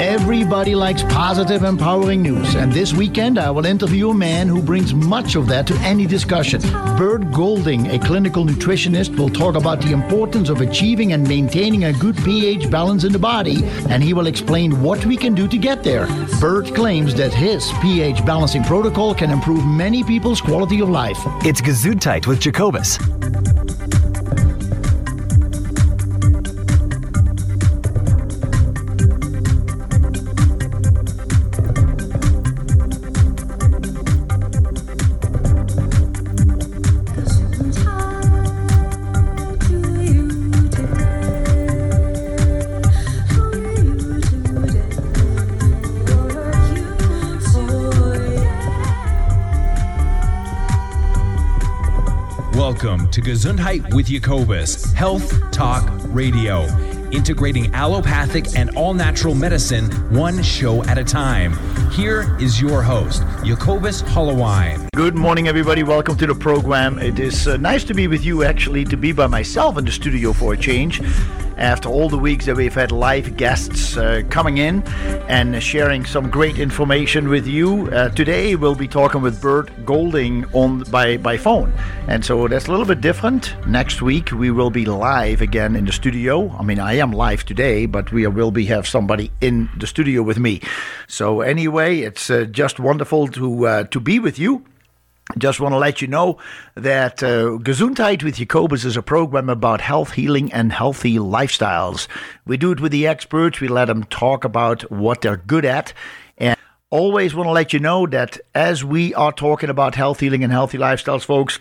Everybody likes positive, empowering news, and this weekend I will interview a man who brings much of that to any discussion. Bert Golding, a clinical nutritionist, will talk about the importance of achieving and maintaining a good pH balance in the body, and he will explain what we can do to get there. Bert claims that his pH balancing protocol can improve many people's quality of life. It's Gesundheit with Jacobus. To Gesundheit with Jacobus, Health Talk Radio, integrating allopathic and all natural medicine one show at a time. Here is your host, Jacobus Hollowine. Good morning, everybody. Welcome to the program. It is uh, nice to be with you, actually, to be by myself in the studio for a change after all the weeks that we've had live guests uh, coming in and sharing some great information with you. Uh, today we'll be talking with Bert Golding on by by phone, and so that's a little bit different. Next week we will be live again in the studio. I mean, I am live today, but we will be have somebody in the studio with me. So anyway, it's uh, just wonderful to uh, to be with you. Just want to let you know that uh, Gesundheit with Jacobus is a program about health, healing, and healthy lifestyles. We do it with the experts. We let them talk about what they're good at. And always want to let you know that as we are talking about health, healing, and healthy lifestyles, folks,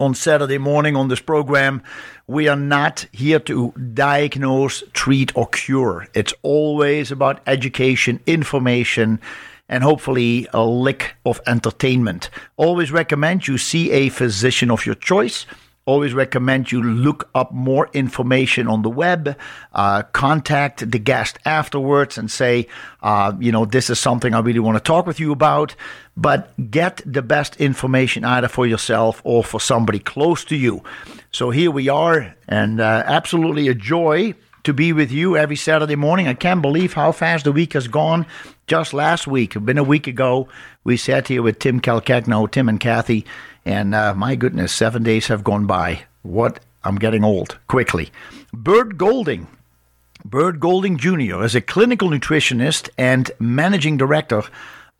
on Saturday morning on this program, we are not here to diagnose, treat, or cure. It's always about education, information, and hopefully a lick of entertainment. Always recommend you see a physician of your choice. Always recommend you look up more information on the web, uh, contact the guest afterwards and say, uh, you know, this is something I really want to talk with you about. But get the best information either for yourself or for somebody close to you. So here we are, and uh, absolutely a joy to be with you every Saturday morning. I can't believe how fast the week has gone. Just last week, been a week ago, we sat here with Tim Calcagno, Tim and Kathy, and uh, my goodness, seven days have gone by. What? I'm getting old quickly. Bert Golding. Bert Golding Jr. is a clinical nutritionist and managing director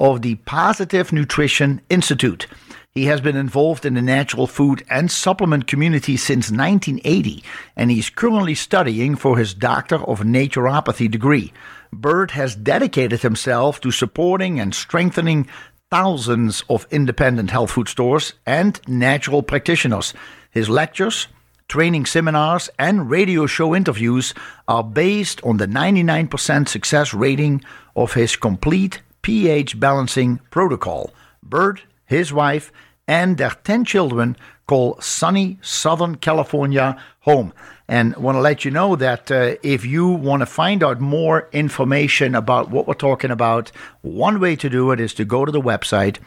of the Positive Nutrition Institute. He has been involved in the natural food and supplement community since 1980, and he's currently studying for his Doctor of Naturopathy degree. Bert has dedicated himself to supporting and strengthening thousands of independent health food stores and natural practitioners. His lectures, training seminars, and radio show interviews are based on the 99% success rating of his complete pH balancing protocol. Bert, his wife, and their 10 children call sunny Southern California home. And want to let you know that uh, if you want to find out more information about what we're talking about, one way to do it is to go to the website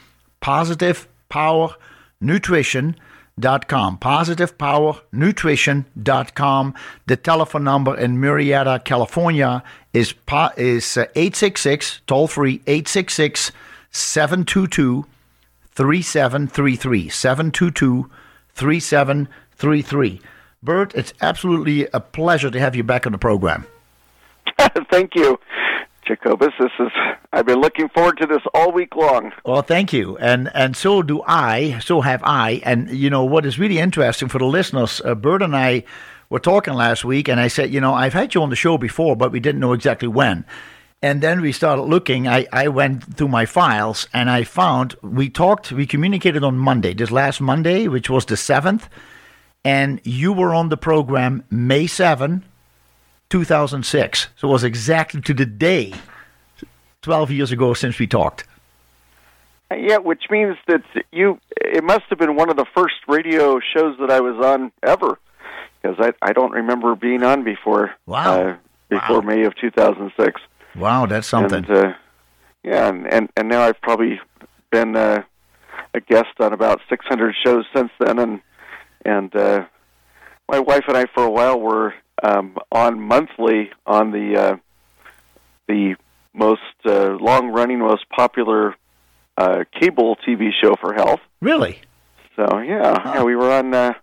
positivepowernutrition.com. Positivepowernutrition.com. The telephone number in Murrieta, California is is 866 toll free 866 722 3733 722 3733. Bert, it's absolutely a pleasure to have you back on the program. Thank you, Jacobus. This is I've been looking forward to this all week long. Well, thank you, and and so do I. So have I. And you know what is really interesting for the listeners, uh, Bert and I were talking last week, and I said, you know, I've had you on the show before, but we didn't know exactly when. And then we started looking. I, I went through my files and I found we talked, we communicated on Monday, this last Monday, which was the 7th and you were on the program May 7, 2006. So it was exactly to the day 12 years ago since we talked. Yeah, which means that you it must have been one of the first radio shows that I was on ever because I I don't remember being on before wow. Uh, before wow. May of 2006. Wow, that's something. And, uh, yeah, and, and and now I've probably been uh, a guest on about 600 shows since then and and uh, my wife and I for a while were um, on monthly on the uh, the most uh, long-running, most popular uh, cable TV show for health. Really? So yeah, yeah, we were on uh,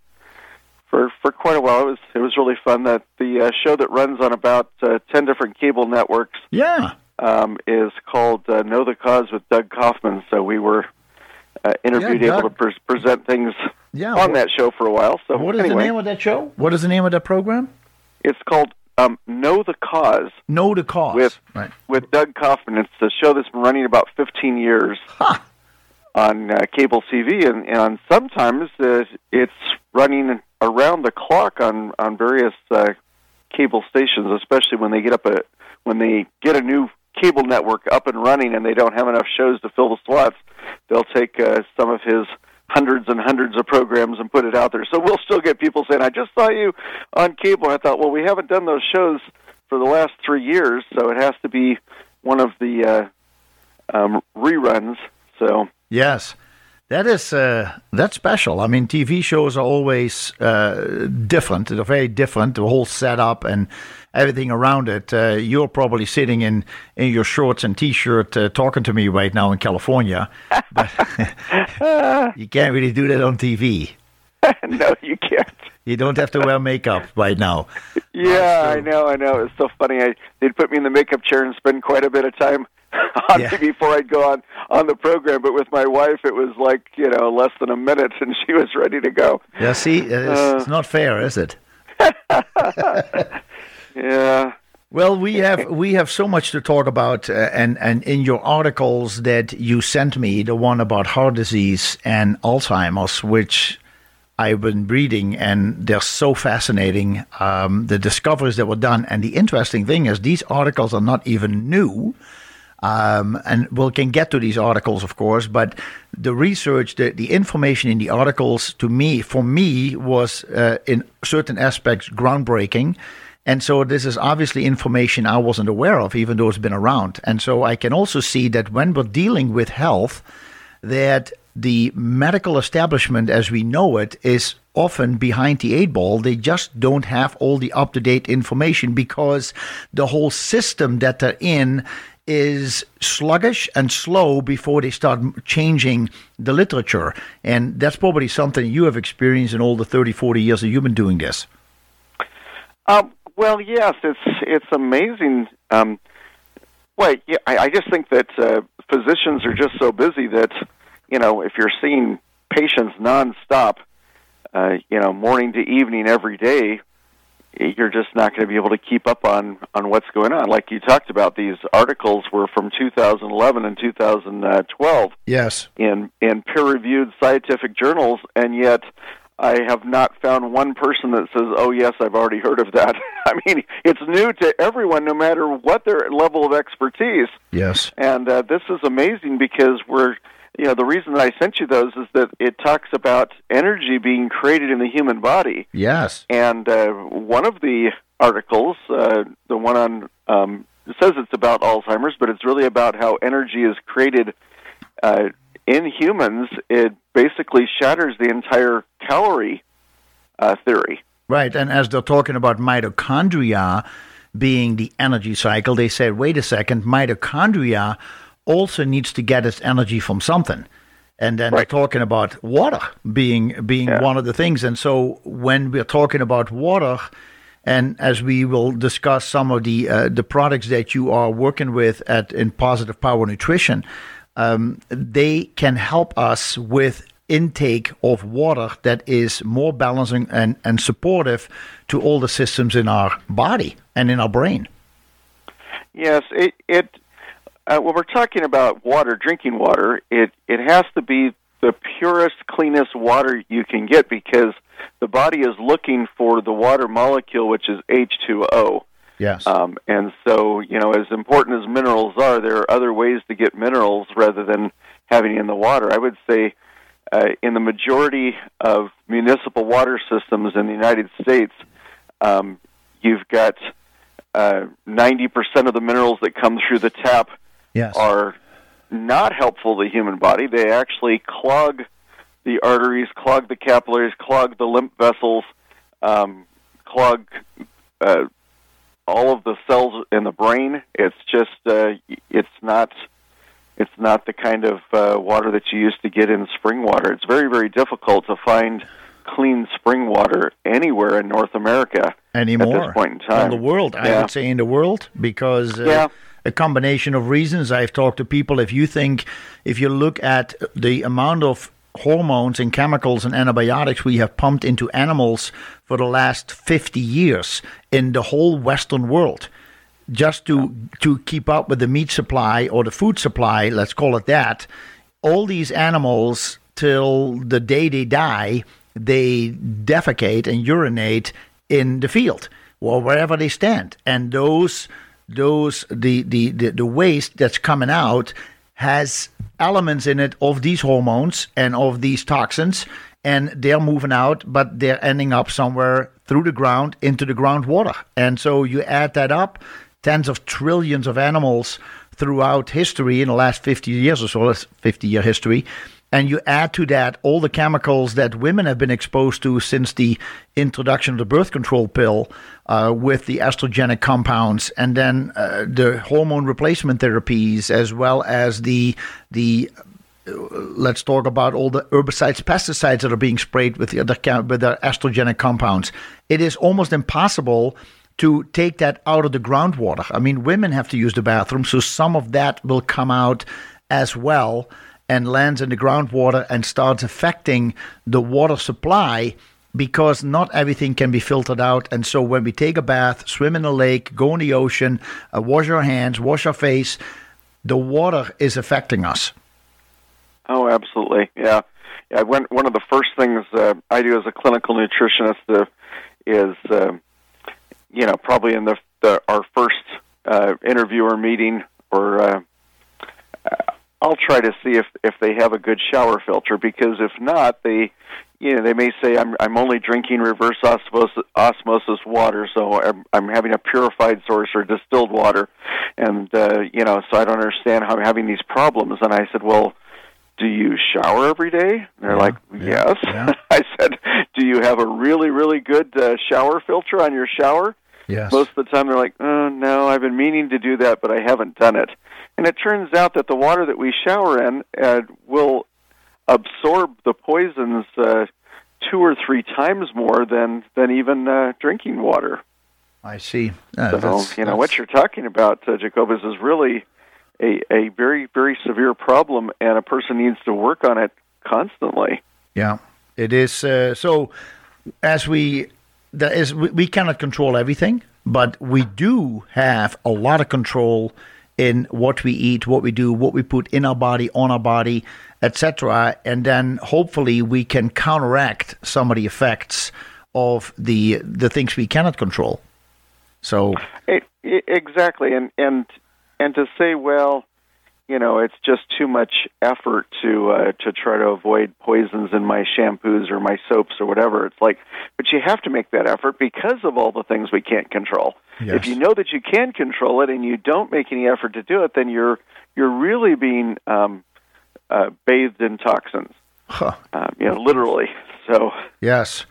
for for quite a while. It was it was really fun. That the uh, show that runs on about uh, ten different cable networks Yeah. um, is called uh, Know the Cause with Doug Kaufmann. So we were uh, interviewed, Yeah, able to pre- present things Yeah. on that show for a while. So What is anyway, the name of that show? What is the name of that program? it's called um, Know the Cause Know the Cause. With- right. with Doug Kaufmann. It's a show that's been running about 15 years Huh. On uh, cable TV, and, and sometimes uh, it's running around the clock on on various uh, cable stations, especially when they get up a when they get a new cable network up and running and they don't have enough shows to fill the slots. They'll take uh, some of his hundreds and hundreds of programs and put it out there. So we'll still get people saying, "I just saw you on cable." I thought, well, we haven't done those shows for the last three years, so it has to be one of the uh, um, reruns. So Yes. That is uh, that's special. I mean, TV shows are always uh, different. They're very different. The whole setup and everything around it. Uh, you're probably sitting in, in your shorts and t-shirt uh, talking to me right now in California, but you can't really do that on TV. no, you can't. You don't have to wear makeup right now. Yeah, That's I know, I know. It's so funny. I they'd put me in the makeup chair and spend quite a bit of time on Yeah. me before I'd go on on the program. But with my wife, it was like you know less than a minute, and she was ready to go. Yeah, see, it's, Uh. it's not fair, is it? Yeah, Well, we have we have so much to talk about, uh, and and in your articles that you sent me, the one about heart disease and Alzheimer's, which I've been reading, and they're so fascinating. Um, the discoveries that were done, and the interesting thing is, these articles are not even new. Um, and we can get to these articles, of course, but the research, the, the information in the articles, to me, for me, was uh, in certain aspects groundbreaking. And so this is obviously information I wasn't aware of, even though it's been around. And so I can also see that when we're dealing with health, that the medical establishment as we know it is often behind the eight ball. They just don't have all the up to date information because the whole system that they're in is sluggish and slow before they start changing the literature. And that's probably something you have experienced in all the 30, 40 years that you've been doing this. Um, well, yes, it's it's amazing. Um, well, yeah, I, I just think that uh, physicians are just so busy that you know if you're seeing patients nonstop, uh, you know, morning to evening every day, you're just not going to be able to keep up on on what's going on. Like you talked about, these articles were from 2011 and 2012 Yes. in in peer reviewed scientific journals, and yet I have not found one person that says, "Oh yes, I've already heard of that." I mean, it's new to everyone, no matter what their level of expertise. Yes. And uh, this is amazing because we're, you know, the reason that I sent you those is that it talks about energy being created in the human body. Yes. And uh, one of the articles, uh, the one on, um, it says it's about Alzheimer's, but it's really about how energy is created uh, in humans. It basically shatters the entire calorie uh, theory. Right. And as they're talking about mitochondria being the energy cycle, they said, wait a second, mitochondria also needs to get its energy from something. And then Right. they're talking about water being being Yeah. one of the things. And so when we're talking about water, and as we will discuss some of the uh, the products that you are working with at in Positive Power Nutrition, um, they can help us with intake of water that is more balancing and, and supportive to all the systems in our body and in our brain. Yes, it. it uh, when we're talking about water, drinking water, it it has to be the purest, cleanest water you can get because the body is looking for the water molecule, which is H2O. Yes. Um, and so, you know, as important as minerals are, there are other ways to get minerals rather than having it in the water. I would say uh, in the majority of municipal water systems in the United States, um, you've got uh, 90% of the minerals that come through the tap yes. are not helpful to the human body. They actually clog the arteries, clog the capillaries, clog the lymph vessels, um, clog uh, all of the cells in the brain. It's just uh, it's not it's not the kind of uh, water that you used to get in spring water. It's very very difficult to find clean spring water anywhere in North America anymore. At this point in time, in the world, yeah. I would say in the world because uh, yeah. A combination of reasons. I've talked to people. If you think, if you look at the amount of hormones and chemicals and antibiotics we have pumped into animals for the last 50 years in the whole Western world just to to keep up with the meat supply or the food supply, let's call it that. All these animals till the day they die, they defecate and urinate in the field or wherever they stand. And those those the the, the, the waste that's coming out has elements in it of these hormones and of these toxins and they're moving out but they're ending up somewhere through the ground into the groundwater. And so you add that up tens of trillions of animals throughout history in the last 50 years or so 50 year history and you add to that all the chemicals that women have been exposed to since the introduction of the birth control pill uh, with the estrogenic compounds and then uh, the hormone replacement therapies as well as the the uh, let's talk about all the herbicides pesticides that are being sprayed with the other with the estrogenic compounds. It is almost impossible to take that out of the groundwater. I mean women have to use the bathroom so some of that will come out as well and lands in the groundwater and starts affecting the water supply because not everything can be filtered out. And so when we take a bath, swim in a lake, go in the ocean, uh, wash our hands, wash our face, the water is affecting us. Oh, absolutely. Yeah. one, one of the first things uh, I do as a clinical nutritionist uh, is, uh, you know, probably in the, the our first uh, interviewer meeting or uh, I'll try to see if if they have a good shower filter because if not, they you know they may say I'm I'm only drinking reverse osmosis, osmosis water, so I'm, I'm having a purified source or distilled water, and uh, you know so I don't understand how I'm having these problems. And I said, well. Do you shower every day? And they're Yeah, like, yes. yeah. I said, do you have a really, really good uh, shower filter on your shower? Yes. Most of the time, they're like, "Oh no, I've been meaning to do that, but I haven't done it." And it turns out that the water that we shower in uh, will absorb the poisons uh, two or three times more than than even uh, drinking water. I see. Uh, So that's- you know that's- what you're talking about, uh, Jacobus, is really a a very very severe problem, and a person needs to work on it constantly. Yeah, it is. Uh, so, as we, there is, we, we cannot control everything, but we do have a lot of control in what we eat, what we do, what we put in our body, on our body, etc. And then hopefully we can counteract some of the effects of the the things we cannot control. So, E- e- exactly, and and and to say, well, you know, it's just too much effort to uh, to try to avoid poisons in my shampoos or my soaps or whatever. It's like, but you have to make that effort because of all the things we can't control. Yes. If you know that you can control it and you don't make any effort to do it, then you're you're really being um, uh, bathed in toxins. huh, Um, you know, literally. So. yes.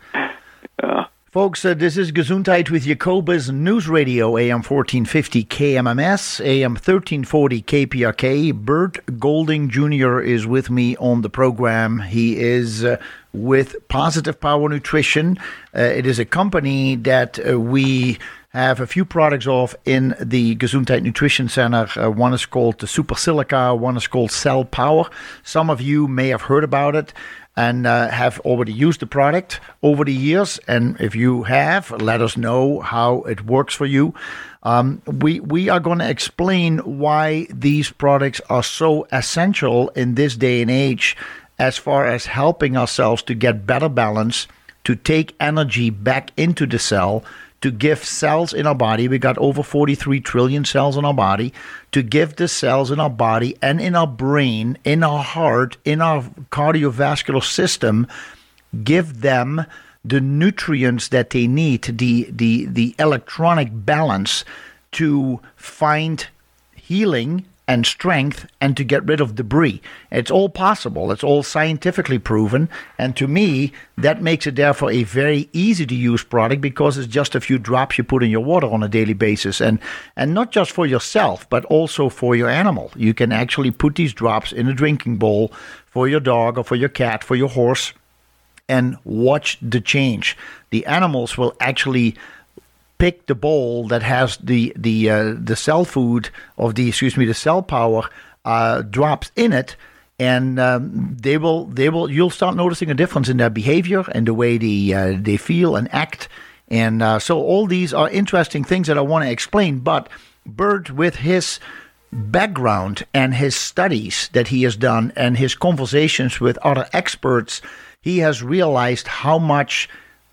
Folks, uh, this is Gesundheit with Jacobus News Radio, AM 1450 KMMS, AM 1340 KPRK. Bert Golding Jr. is with me on the program. He is uh, with Positive Power Nutrition. Uh, it is a company that uh, we have a few products of in the Gesundheit Nutrition Center. Uh, one is called the Super Silica, one is called Cell Power. Some of you may have heard about it and uh, have already used the product over the years. And if you have, let us know how it works for you. Um, we we are going to explain why these products are so essential in this day and age, as far as helping ourselves to get better balance, to take energy back into the cell to give cells in our body. We got over 43 trillion cells in our body. To give the cells in our body and in our brain, in our heart, in our cardiovascular system, give them the nutrients that they need, the the the electronic balance to find healing and strength and to get rid of debris. It's all possible. It's all scientifically proven. And to me, that makes it therefore a very easy to use product because it's just a few drops you put in your water on a daily basis. And, and not just for yourself, but also for your animal. You can actually put these drops in a drinking bowl for your dog or for your cat, for your horse, and watch the change. The animals will actually pick the bowl that has the the uh, the cell food of the excuse me the cell power uh, drops in it and um, they will they will you'll start noticing a difference in their behavior and the way they uh, they feel and act. And uh, so all these are interesting things that I want to explain but Bert with his background and his studies that he has done and his conversations with other experts he has realized how much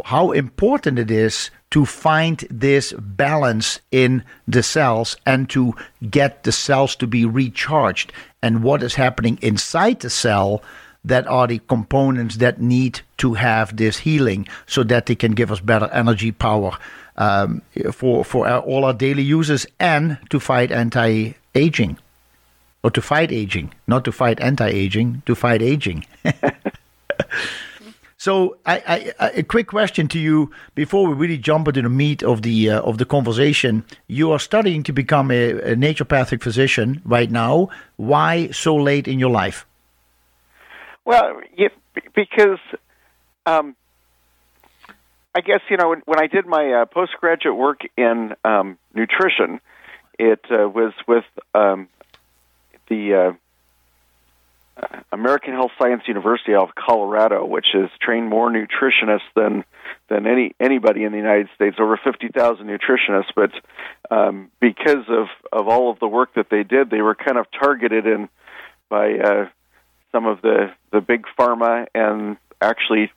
how important it is to find this balance in the cells and to get the cells to be recharged. And what is happening inside the cell that are the components that need to have this healing so that they can give us better energy power um, for for our, all our daily uses and to fight anti-aging. Or to fight aging. Not to fight anti-aging to fight aging So, a quick question to you before we really jump into the meat of the uh, of the conversation. You are studying to become a, a, naturopathic physician right now. Why so late in your life? Well, yeah, because um, I guess you know when, when I did my uh, postgraduate work in um, nutrition, it uh, was with um, the uh, American Health Science University of Colorado, which has trained more nutritionists than than any anybody in the United States, over fifty thousand nutritionists. But um, because of of all of the work that they did, they were kind of targeted in by uh, some of the the big pharma and actually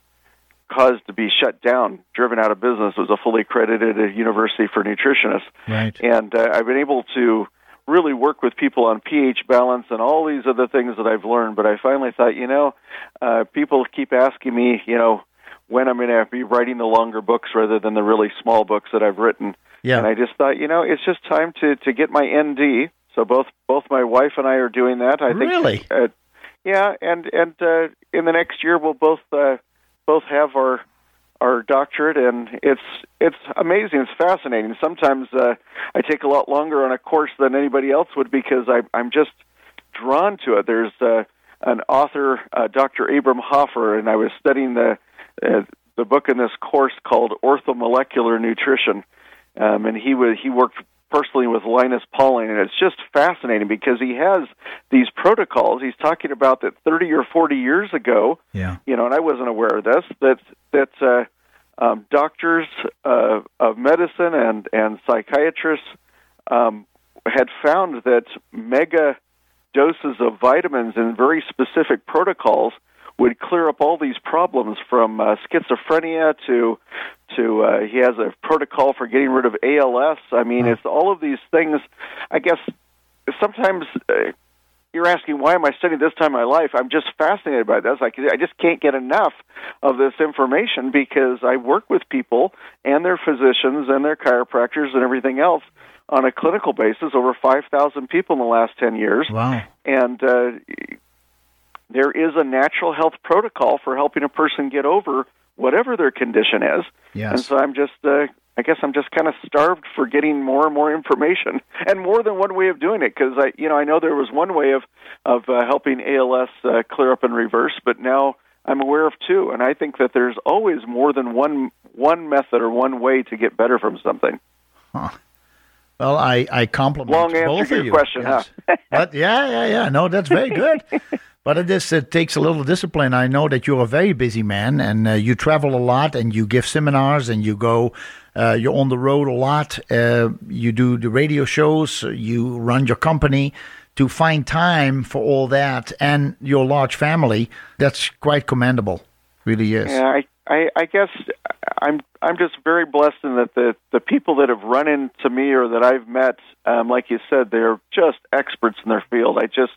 caused to be shut down, driven out of business. It was a fully accredited university for nutritionists, right. and uh, I've been able to really work with people on pH balance and all these other things that I've learned. But I finally thought, you know, uh, people keep asking me, you know, when I'm going to be writing the longer books rather than the really small books that I've written. Yeah. And I just thought, you know, it's just time to to get my ND. So both both my wife and I are doing that. I think. Really? Uh, yeah, and and uh, in the next year we'll both uh, both have our our doctorate, and it's it's amazing. It's fascinating. Sometimes uh, I take a lot longer on a course than anybody else would because I, I'm just drawn to it. There's uh, an author, uh, Dr. Abram Hoffer, and I was studying the uh, the book in this course called Orthomolecular Nutrition, um, and he was he worked personally with Linus Pauling, and it's just fascinating because he has these protocols. He's talking about that 30 or 40 years ago, yeah. you know, and I wasn't aware of this, that, that uh, um, doctors uh, of medicine and, and psychiatrists um, had found that mega doses of vitamins in very specific protocols – would clear up all these problems from uh, schizophrenia to to uh, he has a protocol for getting rid of ALS. I mean, it's all of these things. I guess sometimes. Uh, you're asking why am I studying this time in my life? I'm just fascinated by this. I, I just can't get enough of this information because I work with people and their physicians and their chiropractors and everything else on a clinical basis. Over 5,000 people in the last 10 years. Wow! And uh, there is a natural health protocol for helping a person get over whatever their condition is. Yes. And so I'm just, uh, I guess I'm just kind of starved for getting more and more information and more than one way of doing it because I, you know, I know there was one way of of uh, helping ALS uh, clear up and reverse, but now I'm aware of two, and I think that there's always more than one one method or one way to get better from something. Huh. Well, I I compliment Long answer both to of your you. question, yes. huh? but yeah, yeah, yeah. No, that's very good. But it is it takes a little discipline. I know that you're a very busy man, and uh, you travel a lot, and you give seminars, and you go, uh, you're on the road a lot. Uh, you do the radio shows, you run your company. To find time for all that and your large family, that's quite commendable. Really is. Yeah, I, I, I guess I'm I'm just very blessed in that the the people that have run into me or that I've met, um, like you said, they're just experts in their field. I just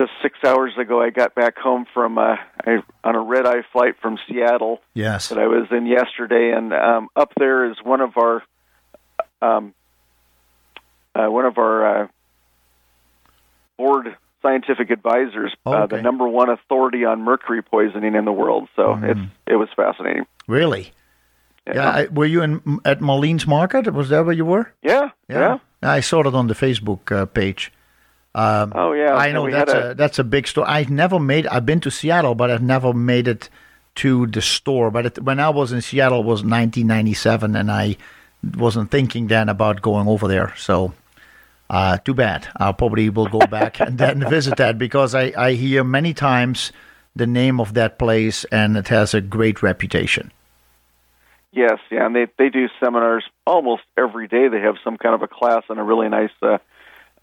just six hours ago, I got back home from uh, I, on a red eye flight from Seattle Yes. that I was in yesterday, and um, up there is one of our um, uh, one of our uh, board scientific advisors, Oh, uh, the number one authority on mercury poisoning in the world. So Mm-hmm. it's it was fascinating. Really? Yeah. I, were you in at Marlene's Market? Was that where you were? yeah, yeah. I saw it on the Facebook uh, page. Oh yeah, I know that's had a, that's a big store. I've never made. I've been to Seattle, but I've never made it to the store. But it, when I was in Seattle, it was 1997, and I wasn't thinking then about going over there. So, uh, too bad. I probably will go back and then visit that because I I hear many times the name of that place, and it has a great reputation. Yes, yeah, and they they do seminars almost every day. They have some kind of a class and a really nice uh,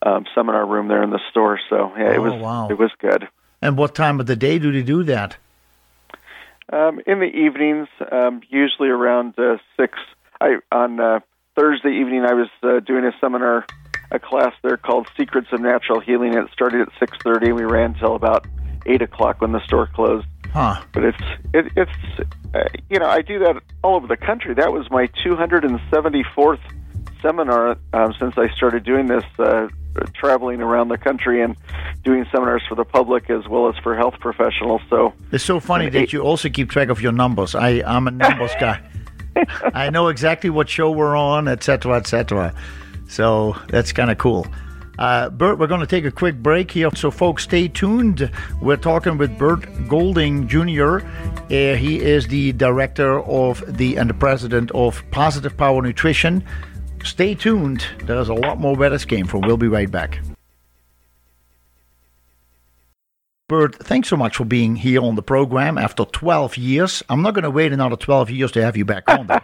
um, seminar room there in the store. So yeah, it Oh, was wow. it was good. And what time of the day do they do that? Um, in the evenings, um, usually around uh, six. I on uh, Thursday evening, I was uh, doing a seminar, a class there called Secrets of Natural Healing. It started at six thirty. We ran till about eight o'clock when the store closed. Huh? But it's it, it's uh, you know I do that all over the country. That was my 274th seminar um, since I started doing this, uh, traveling around the country and doing seminars for the public as well as for health professionals. So It's so funny that you also keep track of your numbers. I, I'm a numbers guy. I know exactly what show we're on, etc., cetera, et cetera. So that's kind of cool. Uh, Bert, we're going to take a quick break here. So, folks, stay tuned. We're talking with Bert Golding Jr. Uh, he is the director of the and the president of Positive Power Nutrition. Stay tuned. There's a lot more where this came from. We'll be right back. Bert, thanks so much for being here on the program after 12 years. I'm not going to wait another 12 years to have you back on.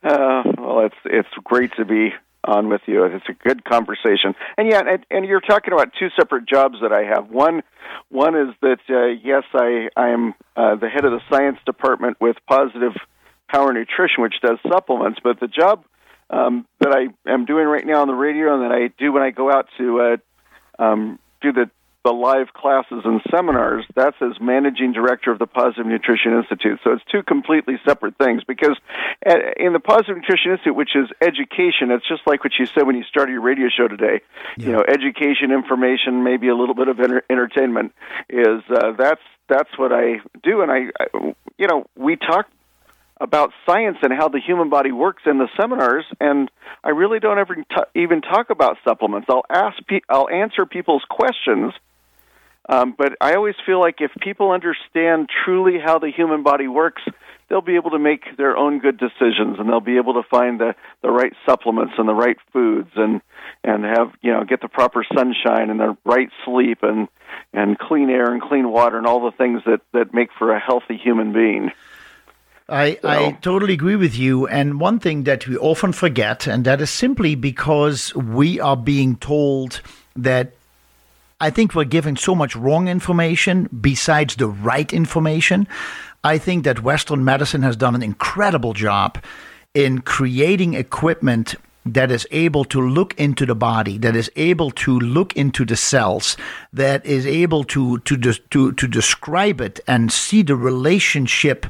Uh, well, it's it's great to be on with you. It's a good conversation, and yeah, and, and you're talking about two separate jobs that I have. One, one is that uh, yes, I I am uh, the head of the science department with Positive Power Nutrition, which does supplements. But the job um, that I am doing right now on the radio, and that I do when I go out to uh, um, do the the live classes and seminars, that's as managing director of the Positive Nutrition Institute. So it's two completely separate things because at, in the Positive Nutrition Institute, which is education, it's just like what you said when you started your radio show today. You know, education, information, maybe a little bit of enter- entertainment is uh, that's that's what I do, and I, I you know we talk about science and how the human body works in the seminars, and I really don't ever t- even talk about supplements. I'll ask, pe- I'll answer people's questions, um, but I always feel like if people understand truly how the human body works, they'll be able to make their own good decisions, and they'll be able to find the the right supplements and the right foods, and and have you know get the proper sunshine and the right sleep and and clean air and clean water and all the things that that make for a healthy human being. I, I totally agree with you. And one thing that we often forget, and that is simply because we are being told that I think we're given so much wrong information besides the right information. I think that Western medicine has done an incredible job in creating equipment that is able to look into the body, that is able to look into the cells, that is able to to des- to to describe it and see the relationship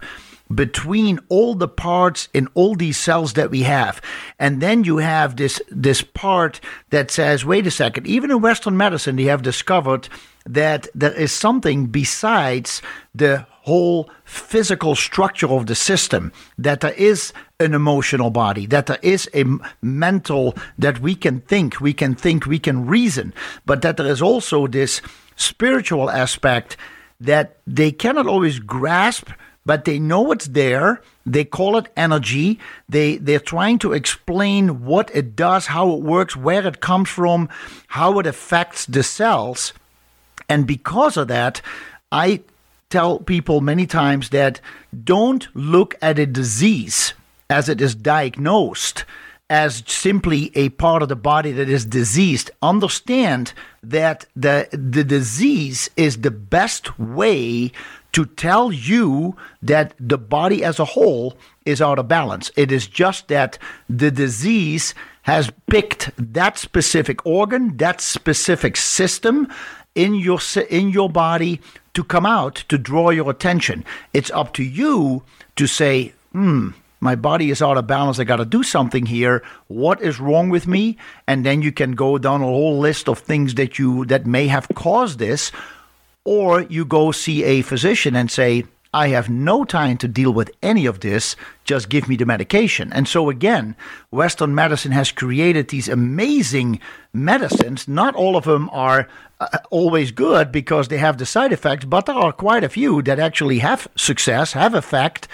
between all the parts in all these cells that we have. And then you have this this part that says wait a second even in western medicine they have discovered that there is something besides the whole physical structure of the system that there is an emotional body that there is a mental that we can think we can think we can reason but that there is also this spiritual aspect that they cannot always grasp but they know it's there. They call it energy. They they're trying to explain what it does, how it works, where it comes from, how it affects the cells. And because of that, I tell people many times that don't look at a disease as it is diagnosed as simply a part of the body that is diseased. Understand that the the disease is the best way to tell you that the body as a whole is out of balance. It is just that the disease has picked that specific organ, that specific system in your in your body to come out to draw your attention. It's up to you to say, "Hmm, my body is out of balance. I got to do something here. What is wrong with me? And then you can go down a whole list of things that you that may have caused this, or you go see a physician and say, I have no time to deal with any of this. Just give me the medication. And so, again, Western medicine has created these amazing medicines. Not all of them are uh, always good because they have the side effects, but there are quite a few that actually have success, have effect,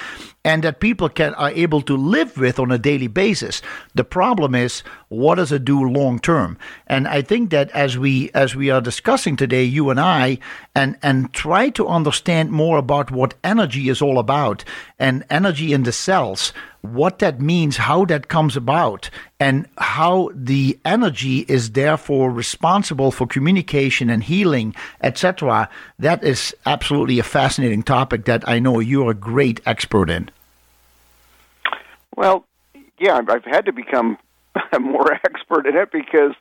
and that people can are able to live with on a daily basis. The problem is what does it do long term? And I think that as we as we are discussing today, you and I, and and try to understand more about what energy is all about and energy in the cells, what that means, how that comes about, and how the energy is therefore responsible for communication and healing, etc. That is absolutely a fascinating topic that I know you're a great expert in. Well, yeah, I've had to become more expert in it because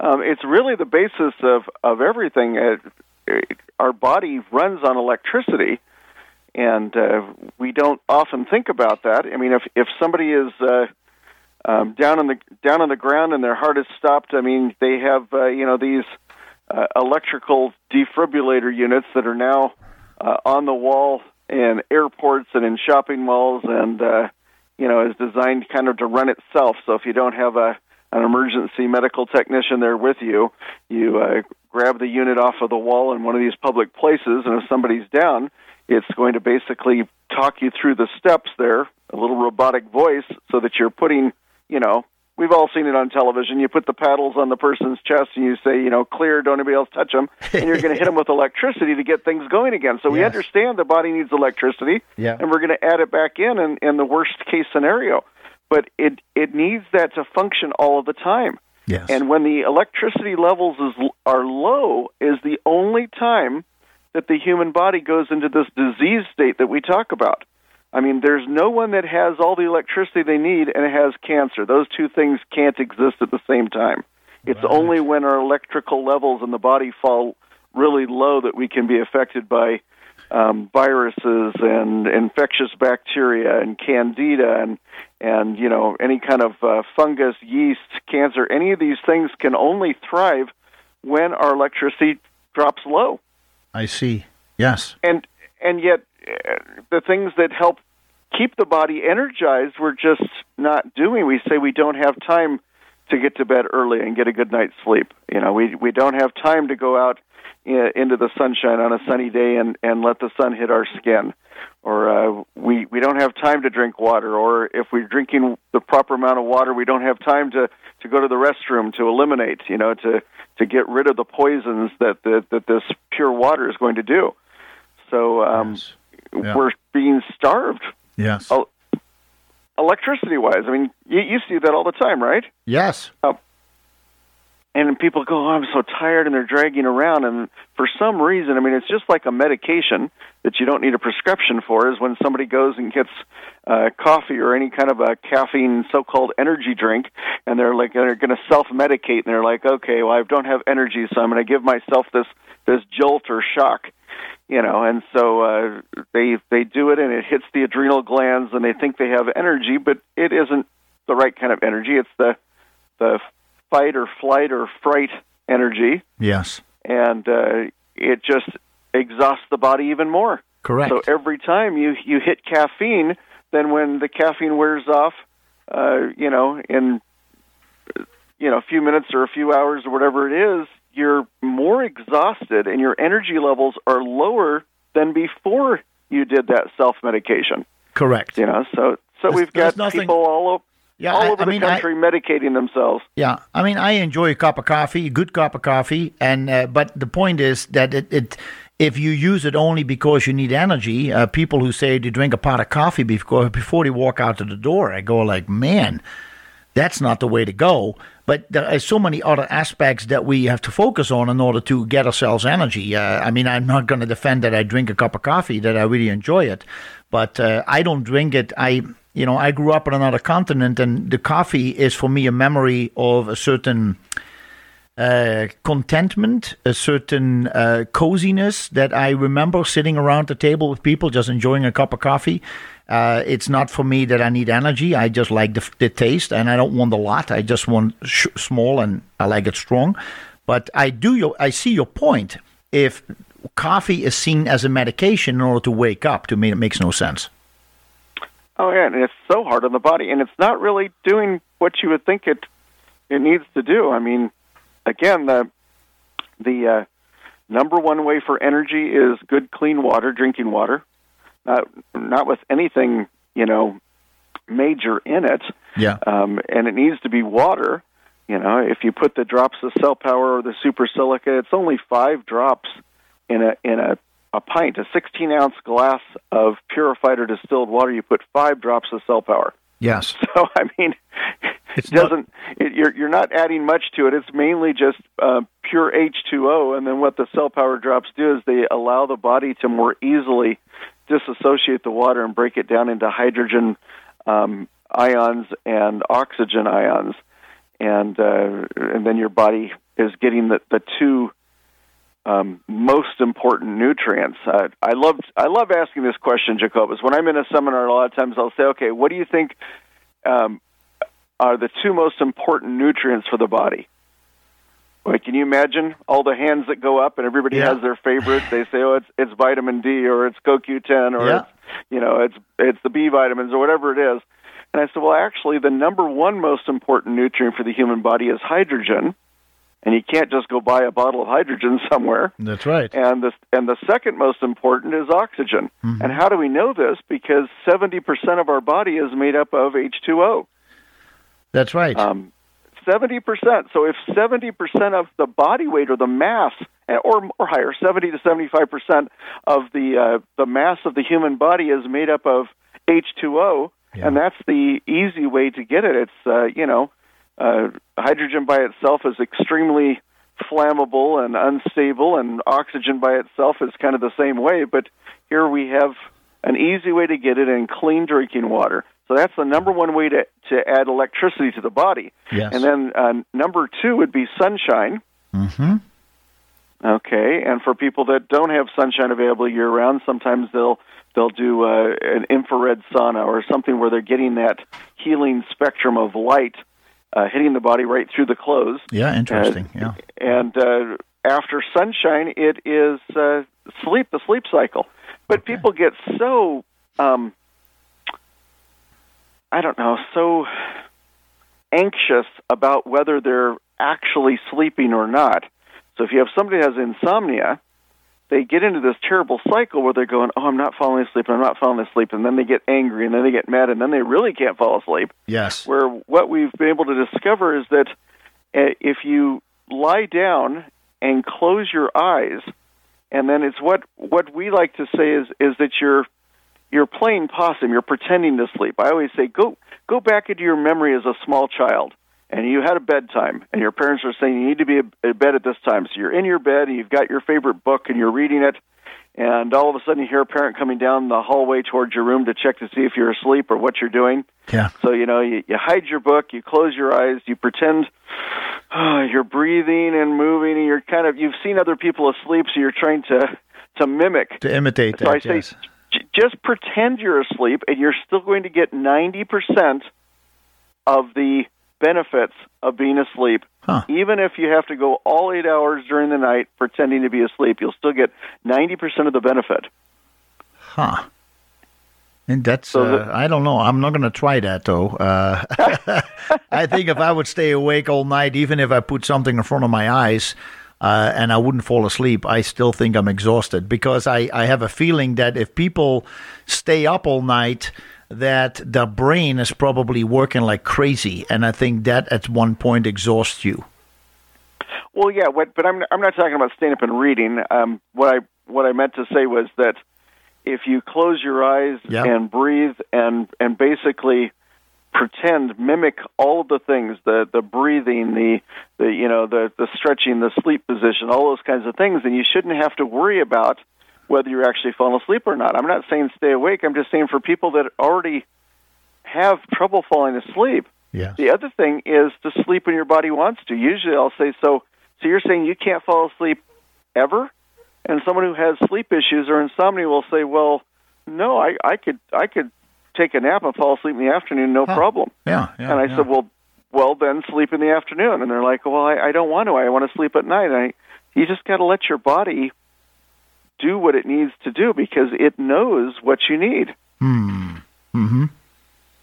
um, it's really the basis of of everything. Uh, our body runs on electricity, and uh, we don't often think about that. I mean, if if somebody is uh, um, down on the down on the ground and their heart is stopped, I mean, they have uh, you know these uh, electrical defibrillator units that are now uh, on the wall in airports and in shopping malls and uh, you know, is designed kind of to run itself. So if you don't have a an emergency medical technician there with you, you uh, grab the unit off of the wall in one of these public places, and if somebody's down, it's going to basically talk you through the steps there, a little robotic voice, so that you're putting, you know, we've all seen it on television. You put the paddles on the person's chest and you say, you know, clear, don't anybody else touch them, and you're going to hit them with electricity to get things going again. So yes. we understand the body needs electricity, yeah. and we're going to add it back in, in in the worst case scenario. But it it needs that to function all of the time. Yes. And when the electricity levels is are low, is the only time that the human body goes into this disease state that we talk about. I mean, there's no one that has all the electricity they need and has cancer. Those two things can't exist at the same time. It's right. only when our electrical levels in the body fall really low that we can be affected by um, viruses and infectious bacteria and candida and and you know any kind of uh, fungus, yeast, cancer. Any of these things can only thrive when our electricity drops low. I see. Yes. And and yet uh, the things that help keep the body energized we're just not doing. We say we don't have time to get to bed early and get a good night's sleep. You know, we we don't have time to go out uh, into the sunshine on a sunny day and and let the sun hit our skin. Or uh, we we don't have time to drink water. Or if we're drinking the proper amount of water, we don't have time to to go to the restroom to eliminate. You know, to to get rid of the poisons that that, that this pure water is going to do. So um, yes yeah. we're being starved. Yes. Oh, electricity wise, I mean, you, you see that all the time, right? Yes. Uh, and people go, oh, I'm so tired, and they're dragging around. And for some reason, I mean, it's just like a medication that you don't need a prescription for. Is when somebody goes and gets uh, coffee or any kind of a caffeine, so-called energy drink, and they're like they're going to self-medicate, and they're like, okay, well, I don't have energy, so I'm going to give myself this this jolt or shock you know and so uh they they do it and it hits the adrenal glands and they think they have energy but it isn't the right kind of energy it's the the fight or flight or fright energy yes and uh it just exhausts the body even more correct so every time you you hit caffeine then when the caffeine wears off uh you know in you know a few minutes or a few hours or whatever it is you're more exhausted and your energy levels are lower than before you did that self medication. Correct. You know, so so there's, we've got nothing... people all over. Yeah, all I, over I the mean, country I, medicating themselves. Yeah, I mean, I enjoy a cup of coffee, a good cup of coffee, and uh, but the point is that it, it if you use it only because you need energy, uh, people who say to drink a pot of coffee before before they walk out to the door, I go like, man, that's not the way to go. But there are so many other aspects that we have to focus on in order to get ourselves energy. Uh, I mean, I'm not going to defend that I drink a cup of coffee, that I really enjoy it, but uh, I don't drink it. I, you know, I grew up on another continent, and the coffee is for me a memory of a certain. Uh, contentment, a certain uh, coziness that I remember sitting around the table with people just enjoying a cup of coffee Uh, it's not for me that I need energy. I just like the, the taste, and I don't want a lot. I just want sh- small, and I like it strong. But I do. Your, I see your point. If coffee is seen as a medication in order to wake up, to me, it makes no sense. Oh yeah, and it's so hard on the body, and it's not really doing what you would think it it needs to do. I mean, again, the the uh, number one way for energy is good, clean water, drinking water, not not with anything you know major in it. Yeah. Um, and it needs to be water. You know, if you put the drops of cell power or the super silica, it's only five drops in a in a a pint, a 16 ounce glass of purified or distilled water. You put five drops of cell power. Yes. So I mean, it doesn't. It, you're you're not adding much to it. It's mainly just uh, pure H2O, and then what the cell power drops do is they allow the body to more easily disassociate the water and break it down into hydrogen um, ions and oxygen ions, and uh, and then your body is getting the the two um, most important nutrients. Uh, I love I love asking this question, Jacobus. When I'm in a seminar, a lot of times I'll say, "Okay, what do you think um, are the two most important nutrients for the body?" Like, can you imagine all the hands that go up, and everybody Yeah. has their favorite? They say, "Oh, it's it's vitamin D, or it's CoQ10, or Yeah. it's you know, it's it's the B vitamins, or whatever it is." And I said, "Well, actually, the number one most important nutrient for the human body is hydrogen." And you can't just go buy a bottle of hydrogen somewhere That's right. and the and the second most important is oxygen. And how do we know this? Because seventy percent of our body is made up of H two O. That's right. Um, Seventy percent. So if seventy percent of the body weight or the mass, eh, or or higher, seventy to seventy five percent of the uh, the mass of the human body is made up of H two O, and that's the easy way to get it. It's uh, you know, uh, hydrogen by itself is extremely flammable and unstable, and oxygen by itself is kind of the same way. But here we have an easy way to get it in clean drinking water. So that's the number one way to, to add electricity to the body. Yes. And then uh, number two would be sunshine. hmm Okay, and for people that don't have sunshine available year round, sometimes they'll they'll do uh, an infrared sauna or something where they're getting that healing spectrum of light uh, hitting the body right through the clothes. Yeah, interesting. yeah. And uh, after sunshine, it is uh, sleep, the sleep cycle. But people get so, um, I don't know, so anxious about whether they're actually sleeping or not. So if you have somebody that has insomnia, they get into this terrible cycle where they're going, "Oh, I'm not falling asleep, and I'm not falling asleep," and then they get angry, and then they get mad, and then they really can't fall asleep Yes. where what we've been able to discover is that uh, if you lie down and close your eyes, and then it's what what we like to say is is that you're you're playing possum, you're pretending to sleep. I always say go go back into your memory as a small child, and you had a bedtime, and your parents are saying you need to be in bed at this time. So you're in your bed, and you've got your favorite book, and you're reading it. And all of a sudden, you hear a parent coming down the hallway towards your room to check to see if you're asleep or what you're doing. Yeah. So you know, you, you hide your book, you close your eyes, you pretend uh, you're breathing and moving, and you're kind of you've seen other people asleep, so you're trying to to mimic. To imitate So that. I say, yes. j- just pretend you're asleep, and you're still going to get ninety percent of the benefits of being asleep. Huh. Even if you have to go all eight hours during the night pretending to be asleep, you'll still get ninety percent of the benefit. Huh. And that's, So uh, I don't know. I'm not going to try that, though. Uh, I think if I would stay awake all night, even if I put something in front of my eyes uh, and I wouldn't fall asleep, I still think I'm exhausted because I, I have a feeling that if people stay up all night, that the brain is probably working like crazy. And I think that at one point exhausts you. Well, yeah, but I'm I'm not talking about staying up and reading. Um, what I what I meant to say was that if you close your eyes Yeah. and breathe and and basically pretend mimic all of the things the the breathing the the you know the the stretching the sleep position all those kinds of things then you shouldn't have to worry about whether you're actually falling asleep or not i'm not saying stay awake i'm just saying for people that already have trouble falling asleep Yeah. the other thing is to sleep when your body wants to. Usually I'll say, so so you're saying you can't fall asleep ever? And someone who has sleep issues or insomnia will say, well, no, I, I could I could take a nap and fall asleep in the afternoon, no Huh. problem. Yeah. yeah and I yeah. said, well, well, then sleep in the afternoon. And they're like, well, I, I don't want to. I want to sleep at night. And I, you just got to let your body do what it needs to do because it knows what you need. Hmm. Mm-hmm.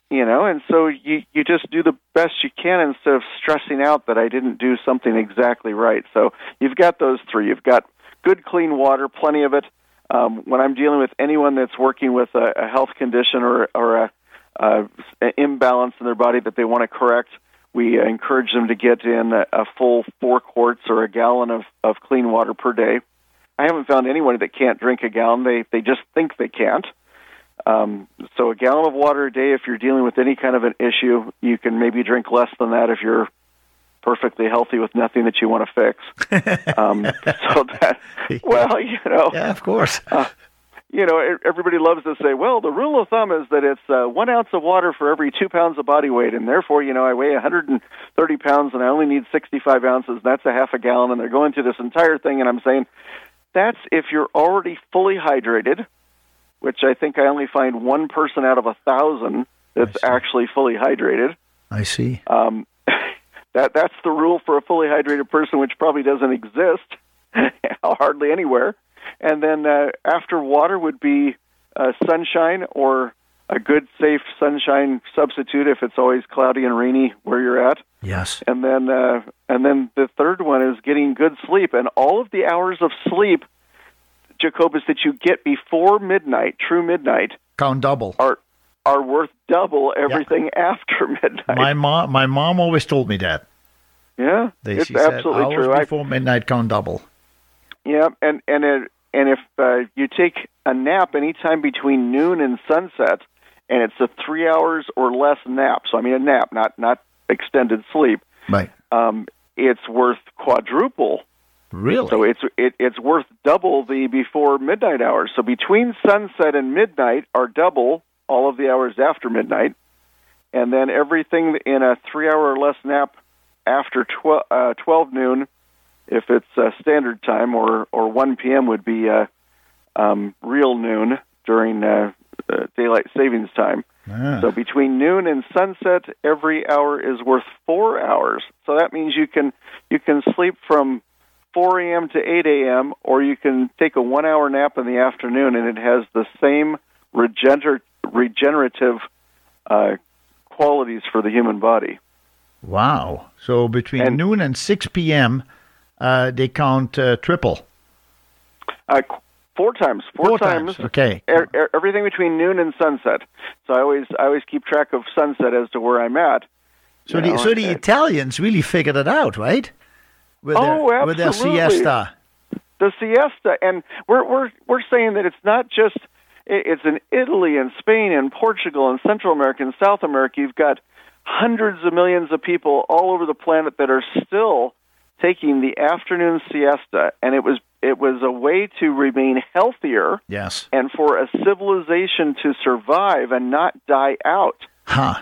You know, and so you you just do the best you can instead of stressing out that I didn't do something exactly right. So you've got those three. You've got good, clean water, plenty of it. Um, when I'm dealing with anyone that's working with a, a health condition or or a, a, an imbalance in their body that they want to correct, we uh, encourage them to get in a, a full four quarts or a gallon of, of clean water per day. I haven't found anyone that can't drink a gallon. They they just think they can't. Um, so a gallon of water a day if you're dealing with any kind of an issue. You can maybe drink less than that if you're perfectly healthy with nothing that you want to fix. um, so that well, you know, Yeah, of course. you know, everybody loves to say, well, the rule of thumb is that it's uh, one ounce of water for every two pounds of body weight, and therefore, you know, I weigh 130 pounds and I only need 65 ounces, and that's a half a gallon, and they're going through this entire thing, and I'm saying, that's if you're already fully hydrated, which I think I only find one person out of a thousand that's actually fully hydrated. I see. Um, that that's the rule for a fully hydrated person, which probably doesn't exist hardly anywhere. And then uh, after water would be uh, sunshine or a good, safe sunshine substitute if it's always cloudy and rainy where you're at. Yes. And then uh, and then the third one is getting good sleep. And all of the hours of sleep, Jacobus, that you get before midnight, true midnight, Count double. are are worth double everything after midnight. My mom, my mom always told me that. yeah, They, it's said absolutely hours true. I, before midnight, count double. Yeah, and and it, and if uh, you take a nap anytime between noon and sunset, and it's a three hours or less nap. So I mean a nap, not not extended sleep. Right. Um, it's worth quadruple. Really? So it's it, it's worth double the before midnight hours. So between sunset and midnight are double all of the hours after midnight, and then everything in a three hour or less nap after 12, uh, 12 noon, if it's uh, standard time, or or 1 p.m. would be uh, um, real noon during uh, daylight savings time. Ah. So between noon and sunset, every hour is worth four hours. So that means you can you can sleep from 4 a.m. to 8 a.m., or you can take a one-hour nap in the afternoon, and it has the same regener- regenerative uh, qualities for the human body. Wow. So between And- noon and 6 p.m., uh, they count uh, triple. Uh, qu- four times, four, Four times, okay. e- e- everything between noon and sunset. So I always I always keep track of sunset as to where I'm at. So the know, so the Italians really figured it out, right? With Oh, their, with their siesta. the siesta, and we're we're we're saying that it's not just it's in Italy and Spain and Portugal and Central America and South America. You've got hundreds of millions of people all over the planet that are still taking the afternoon siesta, and it was it was a way to remain healthier Yes. and for a civilization to survive and not die out Huh.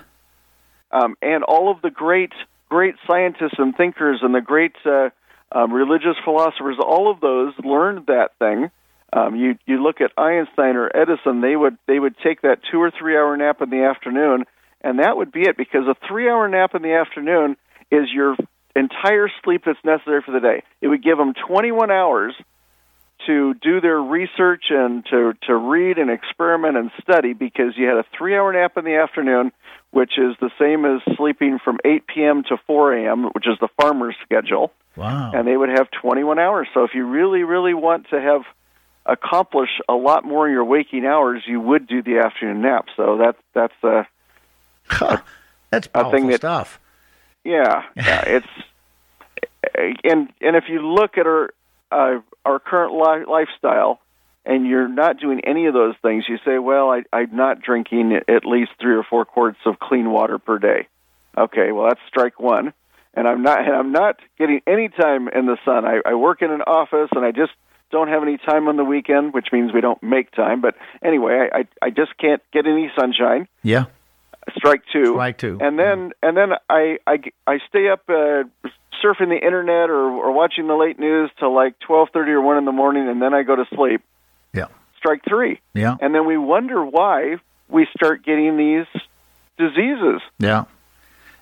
um, and all of the great great scientists and thinkers and the great uh, um, religious philosophers, all of those learned that thing. Um, you you look at Einstein or Edison; they would they would take that two or three hour nap in the afternoon, and that would be it. Because a three hour nap in the afternoon is your entire sleep that's necessary for the day. It would give them 21 hours to do their research and to to read and experiment and study because you had a three hour nap in the afternoon, which is the same as sleeping from 8 p.m. to 4 a.m., which is the farmer's schedule, Wow. and they would have 21 hours. So if you really really want to have accomplish a lot more in your waking hours, you would do the afternoon nap. So that's that's uh Huh. That's powerful think that- stuff. Yeah, yeah, it's and and if you look at our uh, our current li- lifestyle, and you're not doing any of those things, you say, "Well, I, I'm not drinking at least three or four quarts of clean water per day." Okay, well that's strike one, and I'm not and I'm not getting any time in the sun. I, I work in an office, and I just don't have any time on the weekend, which means we don't make time. But anyway, I I, I just can't get any sunshine Yeah. Strike two. Strike two. And then and then I I, I stay up uh, surfing the internet or, or watching the late news till like twelve thirty or one in the morning, and then I go to sleep. Yeah. Strike three. Yeah. And then we wonder why we start getting these diseases. Yeah,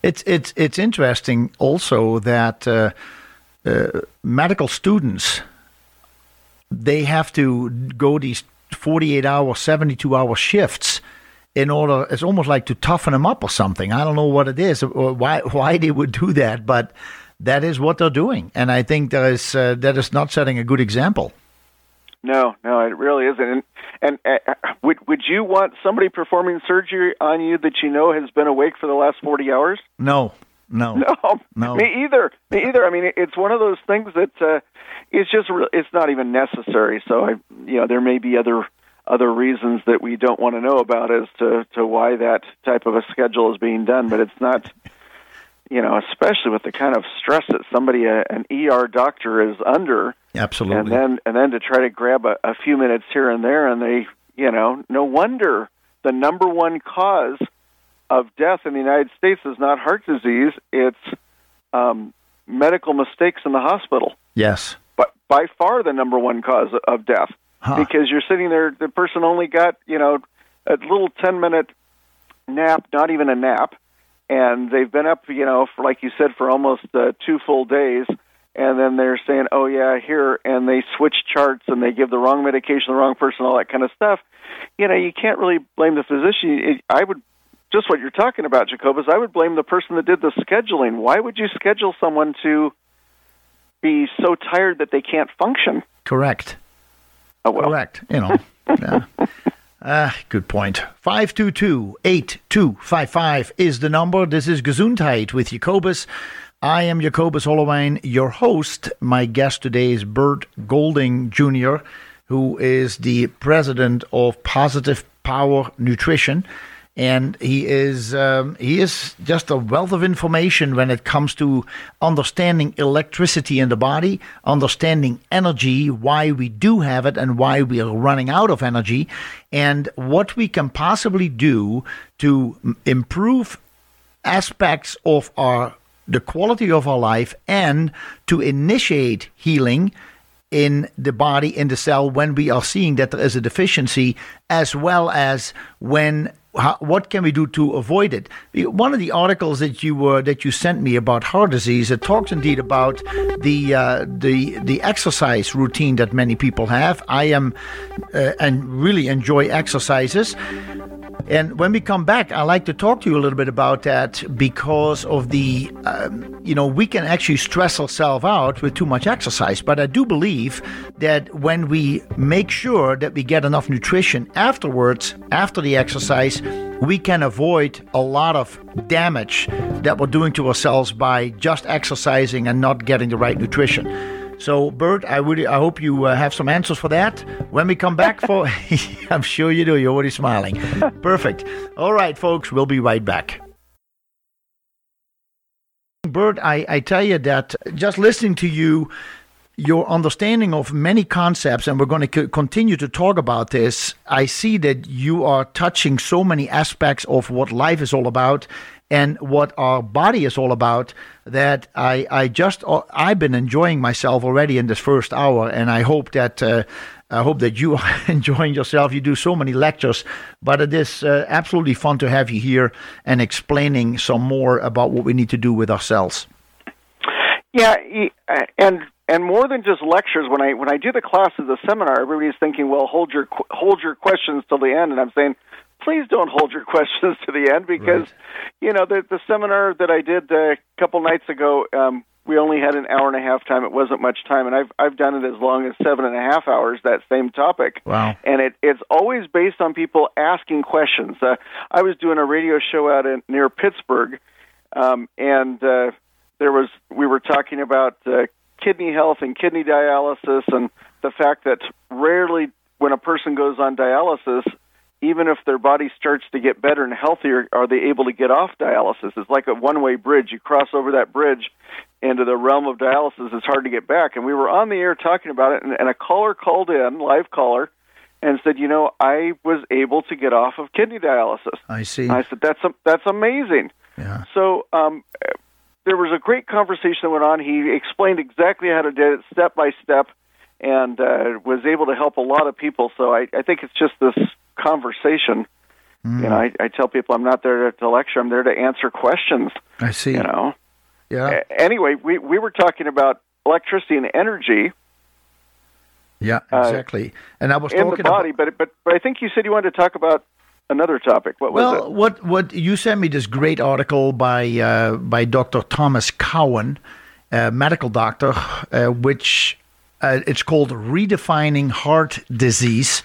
it's it's it's interesting also that uh, uh, medical students they have to go these 48 hour 72 hour shifts in order it's almost like to toughen them up or something. I don't know what it is or why why they would do that but that is what they're doing. And i think that is uh, that is not setting a good example. No no it really isn't. And and uh, would would you want somebody performing surgery on you that you know has been awake for the last 40 hours? No no. No no. me either me either. I mean it's one of those things that uh it's just it's not even necessary. So i you know there may be other other reasons that we don't want to know about as to to why that type of a schedule is being done but it's not you know especially with the kind of stress that somebody uh, an ER doctor is under. Absolutely. And then and then to try to grab a, a few minutes here and there and they you know no wonder the number one cause of death in the United States is not heart disease it's um, medical mistakes in the hospital. Yes. But by far the number one cause of death Huh. because you're sitting there the person only got you know a little 10 minute nap not even a nap and they've been up you know for like you said for almost uh, two full days and then they're saying oh yeah here and they switch charts and they give the wrong medication the wrong person all that kind of stuff. You know you can't really blame the physician. I would just what you're talking about jacobus i would blame the person that did the scheduling. Why would you schedule someone to be so tired that they can't function? Correct oh well Correct. You know. yeah. Ah, good point. 522-8255 is the number. This is Gesundheit with Jacobus. I am Jacobus Holloway, your host. My guest today is Bert Golding Jr., who is the president of Positive Power Nutrition. And he is um, he is just a wealth of information when it comes to understanding electricity in the body, understanding energy, why we do have it, and why we are running out of energy, and what we can possibly do to improve aspects of our the quality of our life and to initiate healing in the body in the cell when we are seeing that there is a deficiency as well as when how, what can we do to avoid it? One of the articles that you were that you sent me about heart disease it talks indeed about the uh, the the exercise routine that many people have. I am uh, and really enjoy exercises and when we come back, I'd like to talk to you a little bit about that because of the, um, you know, we can actually stress ourselves out with too much exercise. But I do believe that when we make sure that we get enough nutrition afterwards, after the exercise, we can avoid a lot of damage that we're doing to ourselves by just exercising and not getting the right nutrition. So, Bert, I really, I hope you uh, have some answers for that when we come back. For I'm sure you do. You're already smiling. Perfect. All right, folks, we'll be right back. Bert, I, I tell you that just listening to you, your understanding of many concepts, and we're going to c- continue to talk about this. I see that you are touching so many aspects of what life is all about and what our body is all about that I, I just uh, I've been enjoying myself already in this first hour, and I hope that uh, I hope that you are enjoying yourself. You do so many lectures, but it is uh, absolutely fun to have you here and explaining some more about what we need to do with ourselves. Yeah, uh, and and more than just lectures. When I when I do the classes, the seminar, everybody's thinking, "Well, hold your hold your questions till the end," and I'm saying, please don't hold your questions to the end because Right. you know the the seminar that I did uh, a couple nights ago. Um, we only had an hour and a half time. It wasn't much time, and I've I've done it as long as seven and a half hours. That same topic. Wow. And it it's always based on people asking questions. Uh, I was doing a radio show out in near Pittsburgh, um, and uh, there was we were talking about uh, kidney health and kidney dialysis, and the fact that rarely when a person goes on dialysis, even if their body starts to get better and healthier, are they able to get off dialysis? It's like a one-way bridge. You cross over that bridge into the realm of dialysis. It's hard to get back. And we were on the air talking about it, and, and a caller called in, live caller, and said, "You know, I was able to get off of kidney dialysis." I see. And I said, "That's a, that's amazing." Yeah. So um, there was a great conversation that went on. He explained exactly how to do it, step by step, and uh, was able to help a lot of people. So I, I think it's just this conversation You know, I, I tell people I'm not there to, lecture. I'm there to answer questions. I see. You know. Yeah. Anyway, we we were talking about electricity and energy Yeah, exactly. and I was in the body, about. but but but I think you said you wanted to talk about another topic. What was Well, it? what what you sent me this great article by uh, by Dr. Thomas Cowan, a medical doctor, uh, which uh, it's called "Redefining Heart Disease,"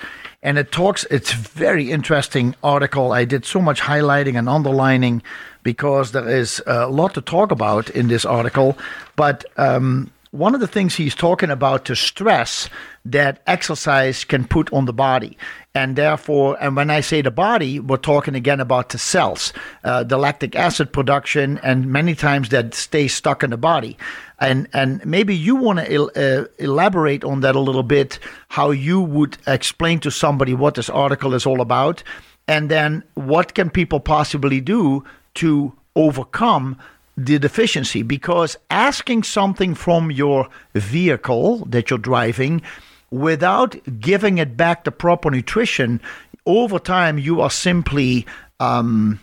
and it talks. It's very interesting article. I did so much highlighting and underlining because there is a lot to talk about in this article, but. Um, one of the things he's talking about to stress that exercise can put on the body. And therefore and when i say the body we're talking again about the cells uh, the lactic acid production and many times that stays stuck in the body. And and maybe you want to el- uh, elaborate on that a little bit how you would explain to somebody what this article is all about and then what can people possibly do to overcome the deficiency because asking something from your vehicle that you're driving without giving it back the proper nutrition over time you are simply um,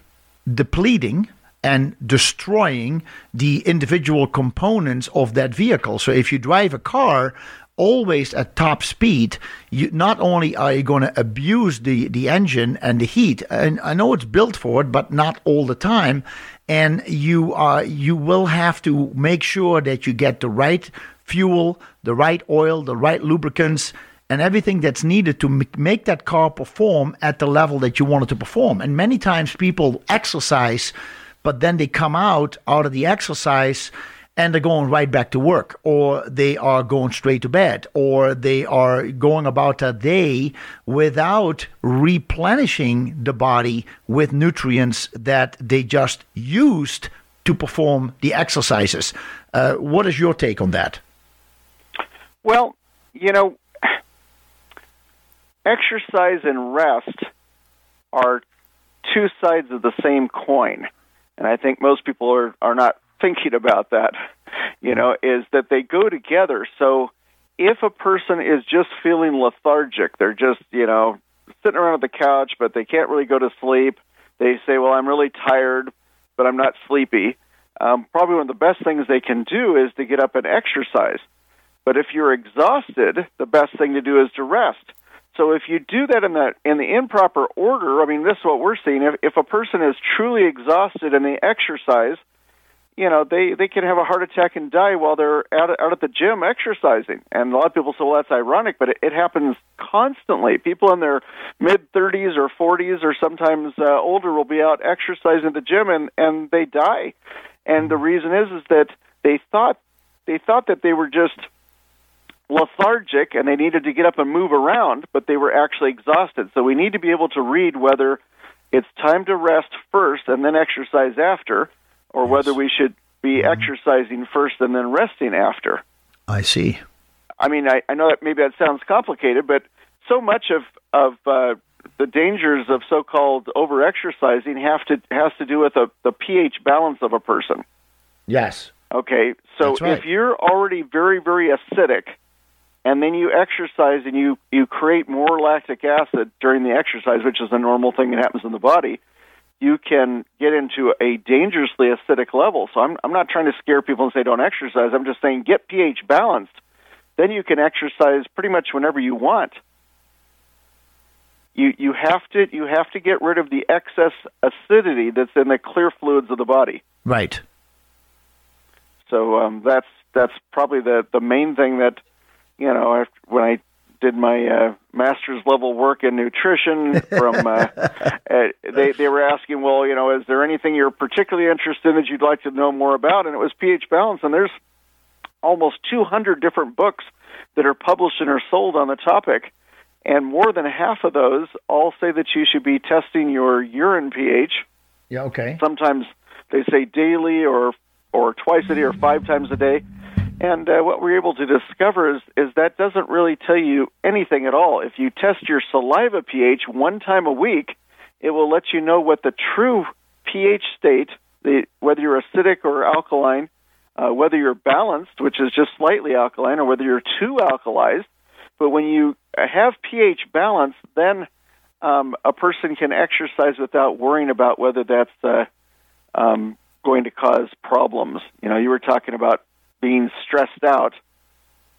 depleting and destroying the individual components of that vehicle. So if you drive a car always at top speed, you not only are you going to abuse the the engine and the heat, and I know it's built for it, but not all the time, and you are you will have to make sure that you get the right fuel, the right oil, the right lubricants. And everything that's needed to m- make that car perform at the level that you want it to perform. And many times people exercise, but then they come out out of the exercise and they're going right back to work, or they are going straight to bed, or they are going about a day without replenishing the body with nutrients that they just used to perform the exercises. Uh, what is your take on that? Well, you know, exercise and rest are two sides of the same coin. And I think most people are, are not thinking about that, you know, is that they go together. So if a person is just feeling lethargic, they're just, you know, sitting around on the couch, but they can't really go to sleep, they say, well, I'm really tired, but I'm not sleepy. Um, probably one of the best things they can do is to get up and exercise. But if you're exhausted, the best thing to do is to rest. So if you do that in the in the improper order, I mean, this is what we're seeing. If if a person is truly exhausted and they exercise, you know, they they can have a heart attack and die while they're out out at the gym exercising. And a lot of people say, well, that's ironic, but it, it happens constantly. People in their mid 30s or 40s or sometimes uh, older will be out exercising at the gym and and they die. And the reason is is that they thought they thought that they were just lethargic and they needed to get up and move around, but they were actually exhausted. So we need to be able to read whether it's time to rest first and then exercise after, or whether we should be exercising first and then resting after. I see. I mean, I, I know that maybe that sounds complicated, but so much of of uh, the dangers of so-called overexercising have to has to do with the, the pH balance of a person. Yes. Okay, so right. if you're already very, very acidic, and then you exercise and you you create more lactic acid during the exercise, which is a normal thing that happens in the body, you can get into a dangerously acidic level. So I'm I'm not trying to scare people and say don't exercise. I'm just saying get pH balanced. Then you can exercise pretty much whenever you want. You you have to you have to get rid of the excess acidity that's in the clear fluids of the body. Right. So um, that's that's probably the the main thing that you know after, when I did my uh, master's level work in nutrition from uh, uh, they they were asking well you know is there anything you're particularly interested in that you'd like to know more about and it was pH balance and there's almost 200 different books that are published and are sold on the topic and more than half of those all say that you should be testing your urine pH Yeah. Okay. sometimes they say daily or or twice a day or five times a day. And uh, what we're able to discover is is that doesn't really tell you anything at all. If you test your saliva pH one time a week, it will let you know what the true pH state, the whether you're acidic or alkaline, uh, whether you're balanced, which is just slightly alkaline, or whether you're too alkalized. But when you have pH balance, then um, a person can exercise without worrying about whether that's uh, um, going to cause problems. You know, you were talking about being stressed out,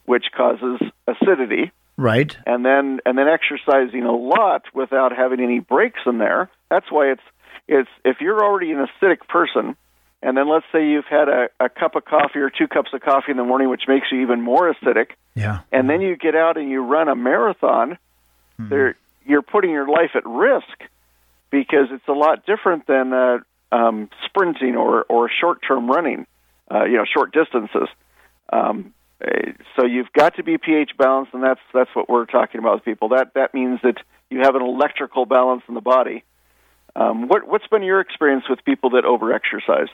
which causes acidity, Right. and then and then exercising a lot without having any breaks in there. That's why it's it's if you're already an acidic person, and then let's say you've had a, a cup of coffee or two cups of coffee in the morning, which makes you even more acidic, Yeah. and then you get out and you run a marathon, there you're putting your life at risk because it's a lot different than uh, um, sprinting or or short term running, uh, you know, short distances. Um, eh, so you've got to be pH balanced, and that's that's what we're talking about with people. That that means that you have an electrical balance in the body. Um, what what's been your experience with people that overexercise?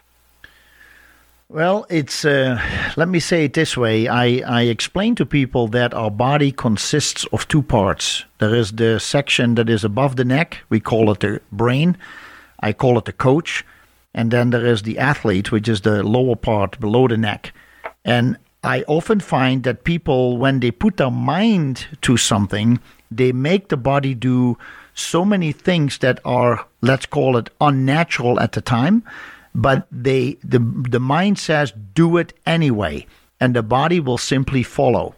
Well, it's uh, let me say it this way. I, I explain to people that our body consists of two parts. There is the section that is above the neck. We call it the brain. I call it the coach. And then there is the athlete, which is the lower part below the neck. And I often find that people, when they put their mind to something, they make the body do so many things that are, let's call it, unnatural at the time but they the the mind says do it anyway and the body will simply follow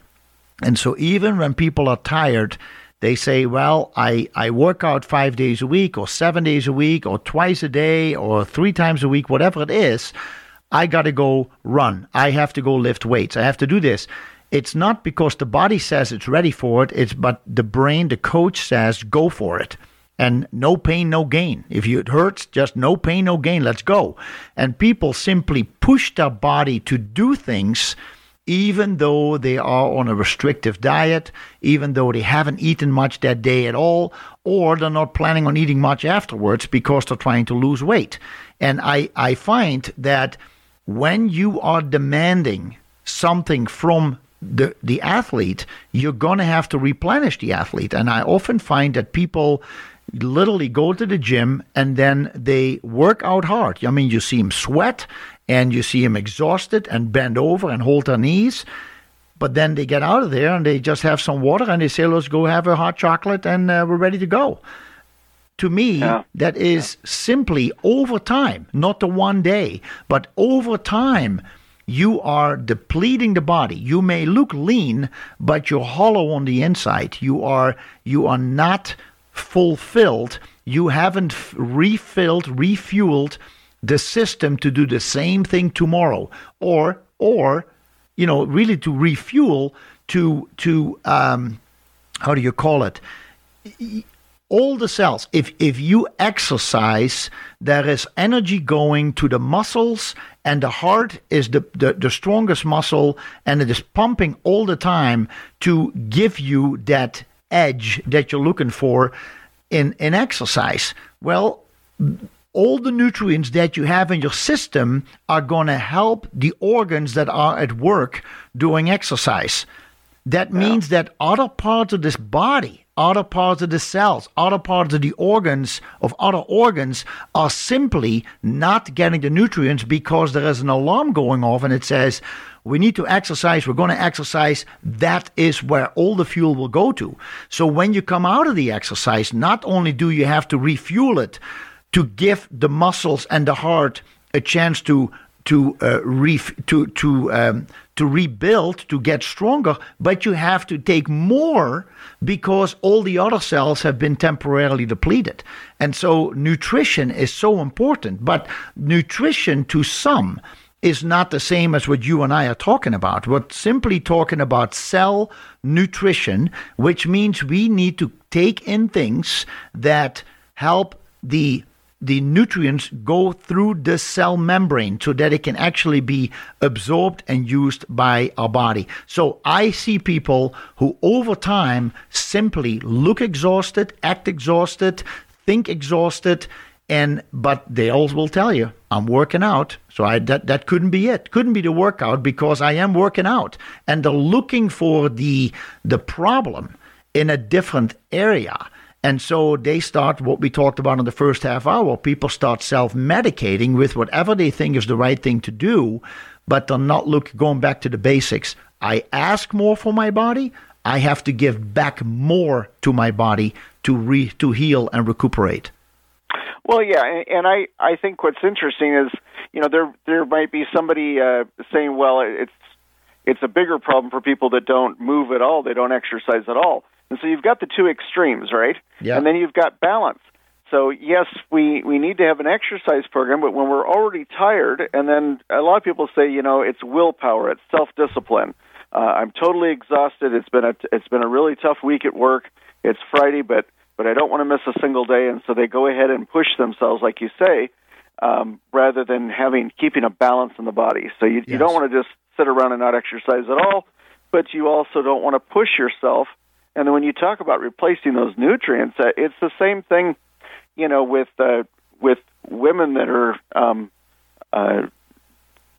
and so even when people are tired they say well i i work out 5 days a week or 7 days a week or twice a day or 3 times a week whatever it is i got to go run i have to go lift weights i have to do this it's not because the body says it's ready for it it's but the brain the coach says go for it and no pain, no gain. If you, it hurts, just no pain, no gain. Let's go. And people simply push their body to do things, even though they are on a restrictive diet, even though they haven't eaten much that day at all, or they're not planning on eating much afterwards because they're trying to lose weight. And I, I find that when you are demanding something from the the athlete, you're going to have to replenish the athlete. And I often find that people literally go to the gym and then they work out hard. I mean, you see them sweat and you see them exhausted and bend over and hold their knees. But then they get out of there and they just have some water and they say, let's go have a hot chocolate and uh, we're ready to go. To me, Yeah. that is simply over time, not the one day, but over time, you are depleting the body. You may look lean, but you're hollow on the inside. You are you are not fulfilled. You haven't f- refilled, refueled the system to do the same thing tomorrow, or or you know really to refuel to to um, how do you call it? all the cells if if you exercise there is energy going to the muscles and the heart is the, the the strongest muscle and it is pumping all the time to give you that edge that you're looking for in in exercise well all the nutrients that you have in your system are going to help the organs that are at work doing exercise that means that other parts of this body, other parts of the cells, other parts of the organs of other organs are simply not getting the nutrients because there is an alarm going off and it says, we need to exercise, we're going to exercise. That is where all the fuel will go to. So when you come out of the exercise, not only do you have to refuel it to give the muscles and the heart a chance to to uh, ref- to to um, to rebuild to get stronger, but you have to take more because all the other cells have been temporarily depleted, and so nutrition is so important. But nutrition to some is not the same as what you and I are talking about. We're simply talking about cell nutrition, which means we need to take in things that help the the nutrients go through the cell membrane so that it can actually be absorbed and used by our body. So I see people who over time simply look exhausted, act exhausted, think exhausted, and but they always will tell you I'm working out. So I that that couldn't be it. Couldn't be the workout because I am working out. And they're looking for the the problem in a different area. And so they start what we talked about in the first half hour. People start self medicating with whatever they think is the right thing to do, but they're not look going back to the basics. I ask more for my body. I have to give back more to my body to re, to heal and recuperate. Well, yeah, and, and I I think what's interesting is you know there there might be somebody uh, saying, well, it's it's a bigger problem for people that don't move at all, they don't exercise at all, and so you've got the two extremes, right? Yeah. And then you've got balance. So yes, we we need to have an exercise program, but when we're already tired, and then a lot of people say, you know, it's willpower, it's self discipline. Uh, I'm totally exhausted. It's been a it's been a really tough week at work. It's Friday, but but I don't want to miss a single day, and so they go ahead and push themselves, like you say, um, rather than having keeping a balance in the body. So you, Yes. you don't want to just sit around and not exercise at all, but you also don't want to push yourself. And then when you talk about replacing those nutrients, uh, it's the same thing, you know, with uh, with women that are um, uh,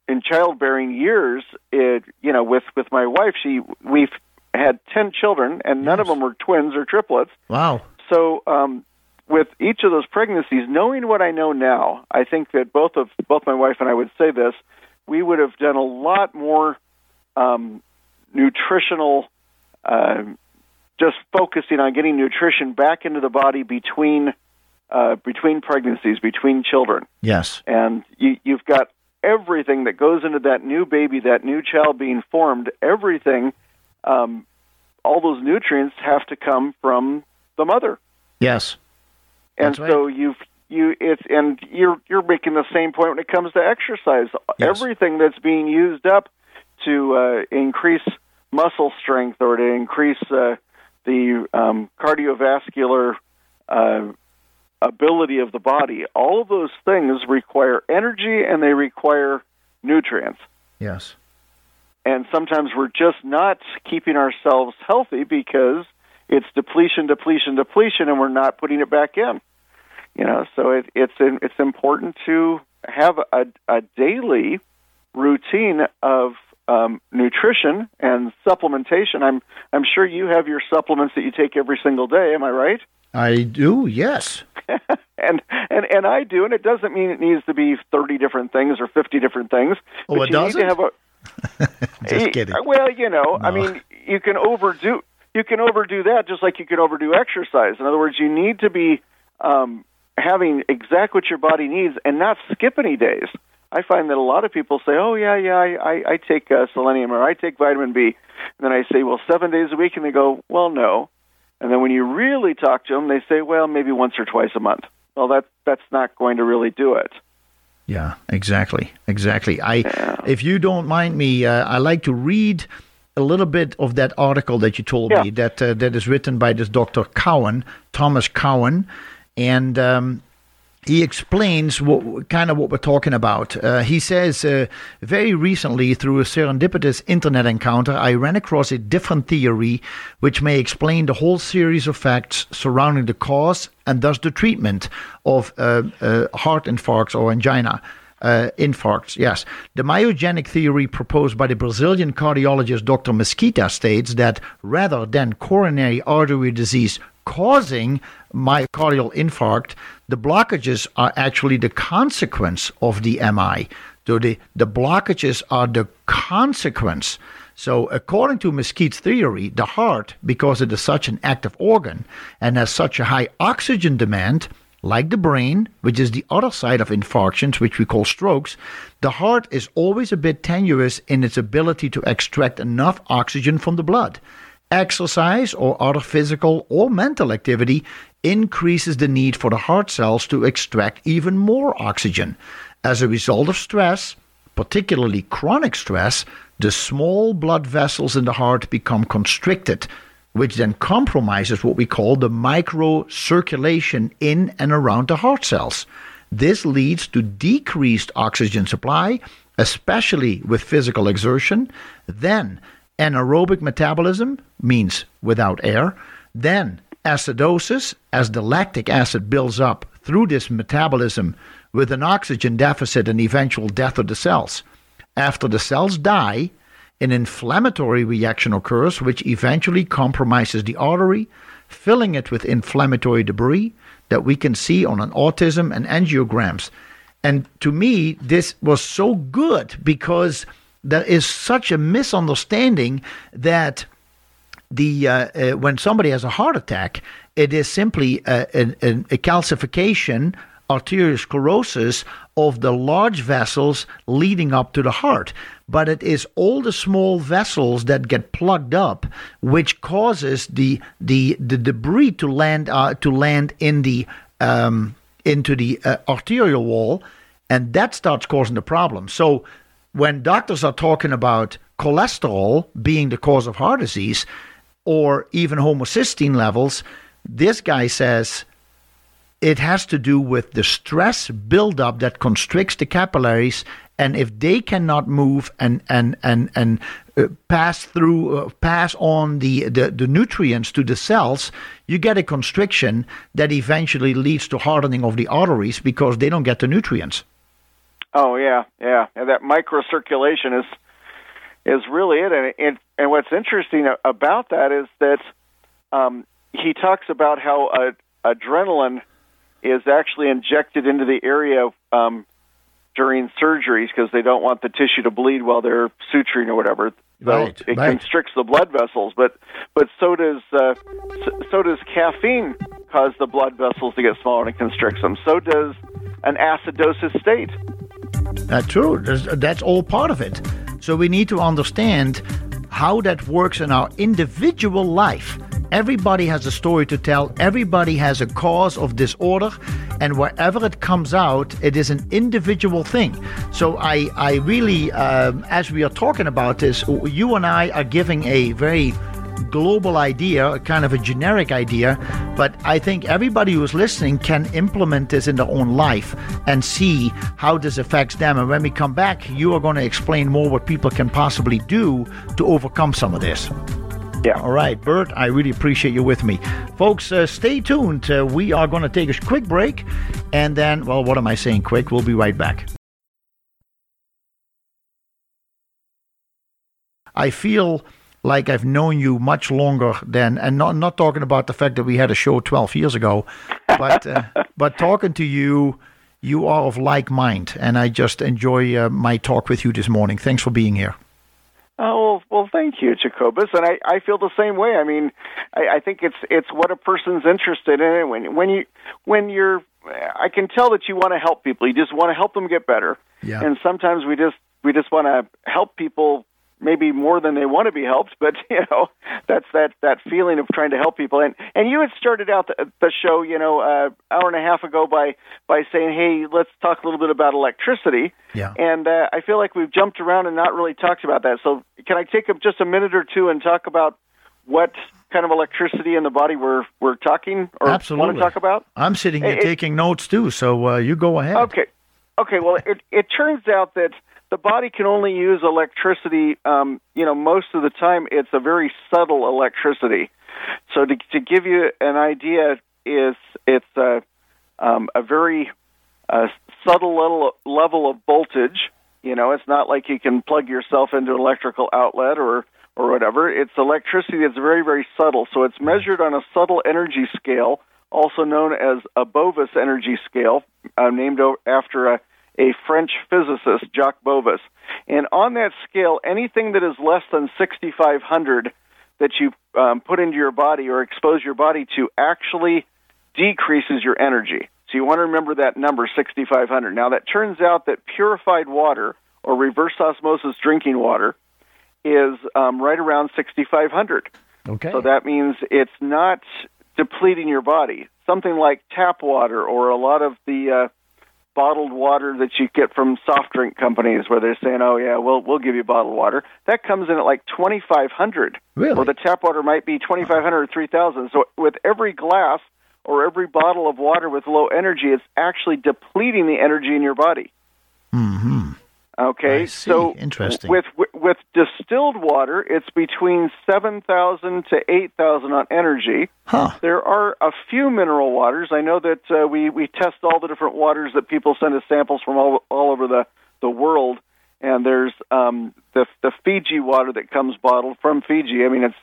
in childbearing years. It, you know, with with my wife, she we've had ten children, and none of them were twins or triplets. Wow. So, um, with each of those pregnancies, knowing what I know now, I think that both of both my wife and I would say this: we would have done a lot more um, nutritional, uh, just focusing on getting nutrition back into the body between uh, between pregnancies, between children, Yes. and you, you've got everything that goes into that new baby, that new child being formed. Everything, um, all those nutrients have to come from the mother Yes. and That's right. so you've you it's and you're you're making the same point when it comes to exercise. Yes. Everything that's being used up to uh, increase muscle strength or to increase uh, the um, cardiovascular uh, ability of the body, all of those things require energy and they require nutrients. Yes. And sometimes we're just not keeping ourselves healthy because it's depletion, depletion, depletion, and we're not putting it back in. You know, so it, it's it's important to have a, a daily routine of um, nutrition and supplementation. I'm I'm sure you have your supplements that you take every single day. Am I right? I do. Yes. and and and I do, and it doesn't mean it needs to be thirty different things or fifty different things. Oh, it you doesn't? have a Just kidding. well, you know, I mean, you can overdo you can overdo that just like you can overdo exercise. In other words, you need to be um, having exactly what your body needs and not skip any days. I find that a lot of people say, "Oh yeah, yeah, I I, I take uh, selenium or I take vitamin B," and then I say, "Well, seven days a week," and they go, "Well, no." And then when you really talk to them, they say, "Well, maybe once or twice a month." Well, that that's not going to really do it. Yeah, exactly, exactly. I, if you don't mind me, uh, I like to read a little bit of that article that you told Yeah. me that uh, that is written by this Dr. Cowan, Thomas Cowan, and um, he explains what kind of what we're talking about. Uh, he says, uh, very recently, through a serendipitous internet encounter, I ran across a different theory which may explain the whole series of facts surrounding the cause and thus the treatment of uh, uh, heart infarcts or angina. Uh, infarcts, yes. The myogenic theory proposed by the Brazilian cardiologist Dr. Mesquita states that rather than coronary artery disease causing myocardial infarct, the blockages are actually the consequence of the MI. So the, the blockages are the consequence. So, according to Mesquita's theory, the heart, because it is such an active organ and has such a high oxygen demand, like the brain, which is the other side of infarctions, which we call strokes, the heart is always a bit tenuous in its ability to extract enough oxygen from the blood. Exercise or other physical or mental activity increases the need for the heart cells to extract even more oxygen. As a result of stress, particularly chronic stress, the small blood vessels in the heart become constricted, which then compromises what we call the microcirculation in and around the heart cells. This leads to decreased oxygen supply, especially with physical exertion. Then, anaerobic metabolism means without air. Then, acidosis, as the lactic acid builds up through this metabolism with an oxygen deficit and eventual death of the cells. After the cells die, an inflammatory reaction occurs, which eventually compromises the artery, filling it with inflammatory debris that we can see on an autopsy and angiograms. And to me, this was so good because there is such a misunderstanding that the uh, uh, when somebody has a heart attack, it is simply a, a, a calcification, arteriosclerosis of the large vessels leading up to the heart. But it is all the small vessels that get plugged up, which causes the the, the debris to land uh, to land in the um, into the uh, arterial wall, and that starts causing the problem. So when doctors are talking about cholesterol being the cause of heart disease, or even homocysteine levels, this guy says it has to do with the stress buildup that constricts the capillaries and if they cannot move and and and and uh, pass through uh, pass on the, the the nutrients to the cells you get a constriction that eventually leads to hardening of the arteries because they don't get the nutrients. Oh yeah yeah. And that microcirculation is is really it. And and, and what's interesting about that is that um, he talks about how uh, adrenaline is actually injected into the area um, during surgeries because they don't want the tissue to bleed while they're suturing or whatever. So right, it right. constricts the blood vessels, but but so does uh, so does caffeine cause the blood vessels to get smaller and constricts them. So does an acidosis state. That's true. That's, that's all part of it. So we need to understand how that works in our individual life. Everybody has a story to tell. Everybody has a cause of disorder, and wherever it comes out, it is an individual thing. So I, I really, um, as we are talking about this, you and I are giving a very global idea, kind of a generic idea, but I think everybody who's listening can implement this in their own life and see how this affects them. And when we come back, you are going to explain more what people can possibly do to overcome some of this. Yeah. All right, Bert, I really appreciate you with me. Folks, uh, stay tuned. Uh, we are going to take a quick break. And then, well, what am I saying quick? We'll be right back. I feel like I've known you much longer than, and not not talking about the fact that we had a show 12 years ago, but uh, but talking to you, you are of like mind, and I just enjoy uh, my talk with you this morning. Thanks for being here. Oh well, thank you, Jacobus, and I, I feel the same way. I mean, I, I think it's it's what a person's interested in. When when you when you're, I can tell that you want to help people. You just want to help them get better. Yeah. And sometimes we just we just want to help people maybe more than they want to be helped but you know that's that that feeling of trying to help people and and you had started out the, the show you know uh hour and a half ago by by saying hey let's talk a little bit about electricity Yeah. and uh, i feel like we've jumped around and not really talked about that so can i take up just a minute or two and talk about what kind of electricity in the body we're we're talking or Absolutely. want to talk about I'm sitting here it- taking notes too, so uh, you go ahead. Okay. Okay. Well, it it turns out that the body can only use electricity. Um, you know, most of the time it's a very subtle electricity. So to to give you an idea, is it's a um, a very uh, subtle level level of voltage. You know, it's not like you can plug yourself into an electrical outlet or or whatever. It's electricity that's very very subtle. So it's measured on a subtle energy scale, also known as a Bovis energy scale, uh, named after a a French physicist, Jacques Bovis. And on that scale, anything that is less than 6,500 that you um, put into your body or expose your body to actually decreases your energy. So you want to remember that number, 6,500. Now, that turns out that purified water or reverse osmosis drinking water is um, right around 6,500. Okay. So that means it's not depleting your body. Something like tap water or a lot of the uh, bottled water that you get from soft drink companies, where they're saying, "Oh yeah, we'll we'll give you bottled water," that comes in at like twenty five hundred. Really? Or the tap water might be twenty five hundred or three thousand. So with every glass or every bottle of water with low energy, it's actually depleting the energy in your body. hmm Okay, so Interesting. with with with distilled water, it's between seven thousand to eight thousand on energy. Huh. There are a few mineral waters. I know that uh, we we test all the different waters that people send us samples from all all over the the world, and there's um, the the Fiji water that comes bottled from Fiji. I mean, it's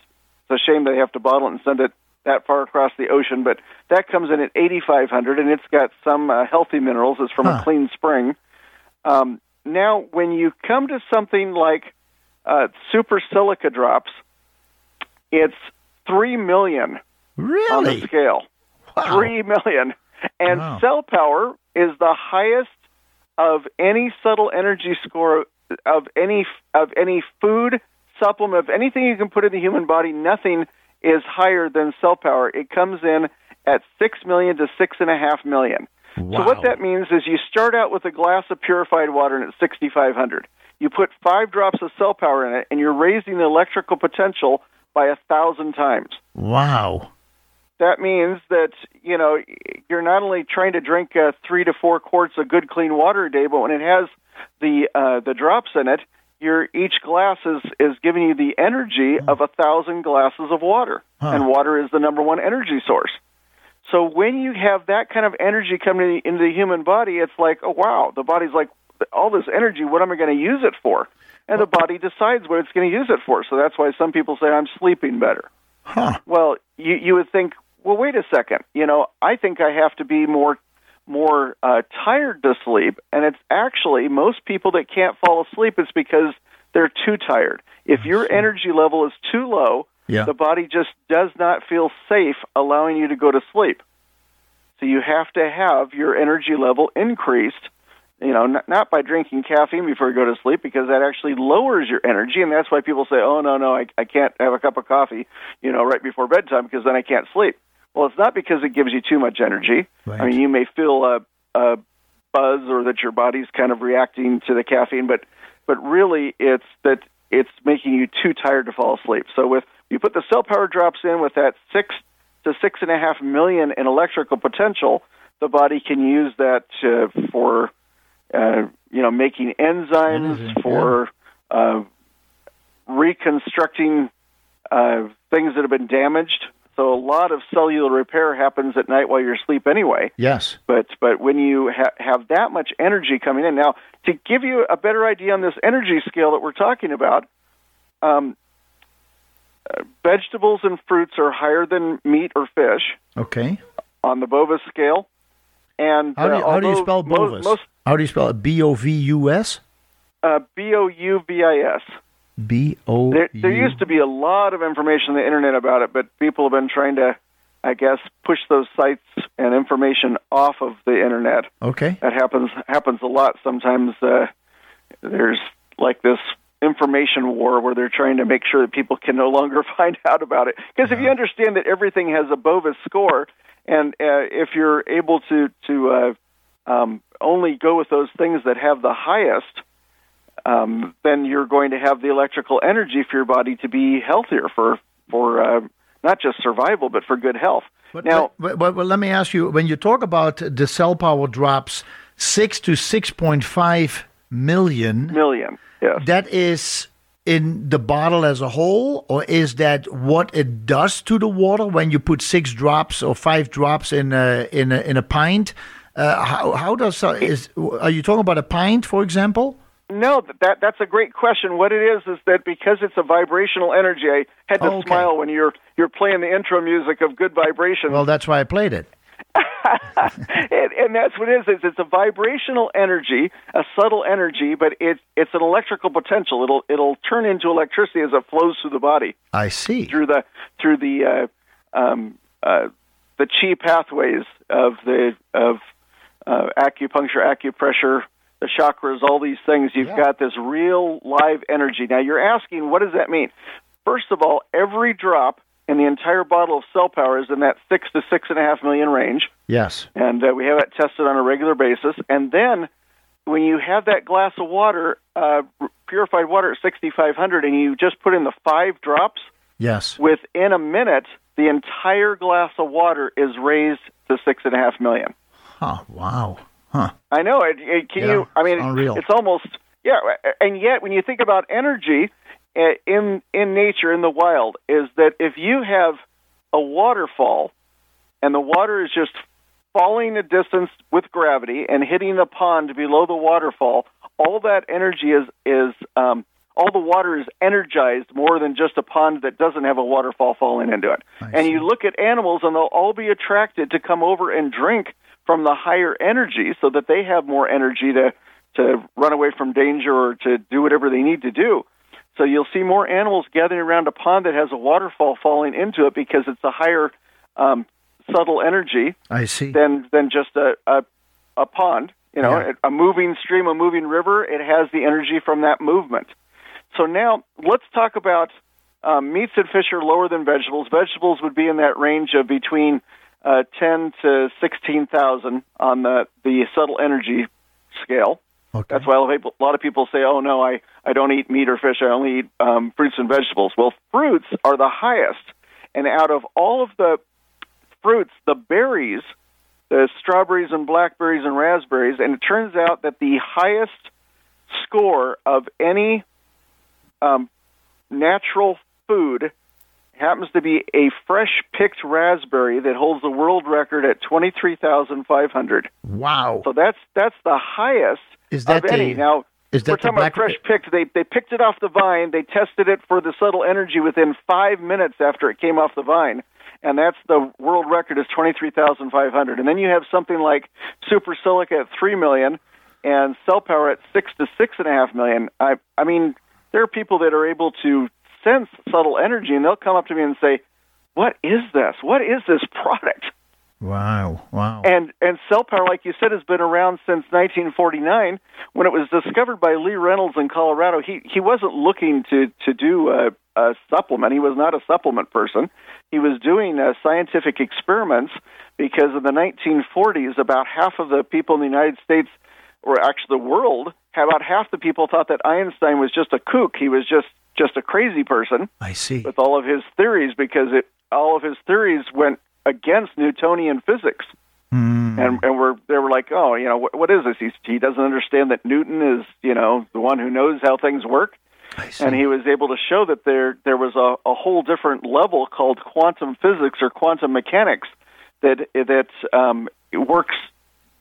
it's a shame they have to bottle it and send it that far across the ocean, but that comes in at 8,500, and it's got some uh, healthy minerals. It's from Huh. a clean spring. Um, now, when you come to something like uh, super silica drops, it's three million on the scale. Wow. Three million. And Wow. cell power is the highest of any subtle energy score of any of any food supplement of anything you can put in the human body. Nothing is higher than cell power. It comes in at six million to six and a half million. So what that means is you start out with a glass of purified water and it's 6,500. You put five drops of cell power in it, and you're raising the electrical potential by a thousand times Wow. that means that you know you're not only trying to drink uh, three to four quarts of good clean water a day, but when it has the uh, the drops in it, your each glass is is giving you the energy of a thousand glasses of water, Huh. and water is the number one energy source. So when you have that kind of energy coming into the human body, it's like, oh wow, the body's like, all this energy, what am I going to use it for? And the body decides what it's going to use it for. So that's why some people say I'm sleeping better. Huh. Well, you you would think, well, wait a second. You know, I think I have to be more more uh, tired to sleep, and it's actually most people that can't fall asleep. It's because they're too tired. If your energy level is too low, Yeah. the body just does not feel safe allowing you to go to sleep. So you have to have your energy level increased. You know, not, not by drinking caffeine before you go to sleep, because that actually lowers your energy, and that's why people say, "Oh no, no, I, I can't have a cup of coffee, you know, right before bedtime because then I can't sleep." Well, it's not because it gives you too much energy. Right. I mean, you may feel a, a buzz or that your body's kind of reacting to the caffeine, but but really, it's that it's making you too tired to fall asleep. So with you put the cell power drops in with that six to six and a half million in electrical potential, the body can use that uh, for uh, you know making enzymes Enzyme, for uh, reconstructing uh, things that have been damaged. So a lot of cellular repair happens at night while you're asleep anyway. Yes. But but when you ha- have that much energy coming in now, to give you a better idea on this energy scale that we're talking about, um, vegetables and fruits are higher than meat or fish Okay. on the Bovis scale. And How do you, uh, how do you spell Bovis? Most how do you spell it? B O V U S? uh, B O U V I S. B O There, there used to be a lot of information on the internet about it, but people have been trying to, I guess, push those sites and information off of the internet. Okay. That happens happens a lot. Sometimes uh, there's like this information war where they're trying to make sure that people can no longer find out about it. Because if you understand that everything has a Bovis score, and uh, if you're able to to uh, um, only go with those things that have the highest, um, then you're going to have the electrical energy for your body to be healthier for for uh, not just survival but for good health. But, now, but, but, but let me ask you: when you talk about the cell power drops, six to six point five million, million, yes. that is in the bottle as a whole, or is that what it does to the water when you put six drops or five drops in a in a, in a pint? Uh, how how does uh, is are you talking about a pint, for example? No, that that's a great question. What it is is that because it's a vibrational energy, I had to Oh, okay. smile when you're you're playing the intro music of Good Vibration, Well, that's why I played it. and, and that's what it is. It's, it's a vibrational energy, a subtle energy, but it's it's an electrical potential. It'll it'll turn into electricity as it flows through the body I see. through the through the uh, um, uh, the chi pathways of the of uh, acupuncture, acupressure, the chakras, all these things. You've Yeah. got this real live energy. Now you're asking, what does that mean? First of all, every drop in the entire bottle of cell power is in that six to six and a half million range, Yes. and uh, we have it tested on a regular basis. And then when you have that glass of water, uh, purified water at 6,500, and you just put in the five drops, Yes. within a minute, the entire glass of water is raised to six and a half million. Huh. Wow. Huh. I know it. it can Yeah, you? I mean, it's unreal. it's almost yeah. And yet, when you think about energy in in nature in the wild, is that if you have a waterfall and the water is just falling a distance with gravity and hitting the pond below the waterfall, all that energy is is um, all the water is energized more than just a pond that doesn't have a waterfall falling into it. And you look at animals, and they'll all be attracted to come over and drink from the higher energy, so that they have more energy to to run away from danger or to do whatever they need to do. So you'll see more animals gathering around a pond that has a waterfall falling into it because it's a higher um, subtle energy I see. than than just a a, a pond. You know, Yeah. a moving stream, a moving river. It has the energy from that movement. So now let's talk about um, meats and fish are lower than vegetables. Vegetables would be in that range of between uh, ten to sixteen thousand on the the subtle energy scale. Okay. That's why a lot of people- a lot of people say, "Oh no, I I don't eat meat or fish. I only eat um, fruits and vegetables." Well, fruits are the highest, and out of all of the fruits, the berries, the strawberries and blackberries and raspberries, and it turns out that the highest score of any um, natural food happens to be a fresh picked raspberry that holds the world record at twenty three thousand five hundred. wow. So that's that's the highest Is that of any. now is that we're talking black- about fresh picked. They they picked it off the vine. They tested it for the subtle energy within five minutes after it came off the vine, and that's the world record is twenty three thousand five hundred. And then you have something like super silica at three million, and cell power at six to six and a half million. I I mean, there are people that are able to sense subtle energy, and they'll come up to me and say, "What is this? What is this product?" Wow. Wow. And and cell power, like you said, has been around since 1949 when it was discovered by Lee Reynolds in Colorado. He he wasn't looking to to do a, a supplement. He was not a supplement person. He was doing uh, scientific experiments because in the 1940s, about half of the people in the United States, or actually the world, about half the people thought that Einstein was just a kook. He was just just a crazy person I see. with all of his theories because it all of his theories went against Newtonian physics. Hmm. And and we're they were like, oh, you know, what, what is this? He's, he doesn't understand that Newton is, you know, the one who knows how things work. And he was able to show that there there was a, a whole different level called quantum physics or quantum mechanics that that um, works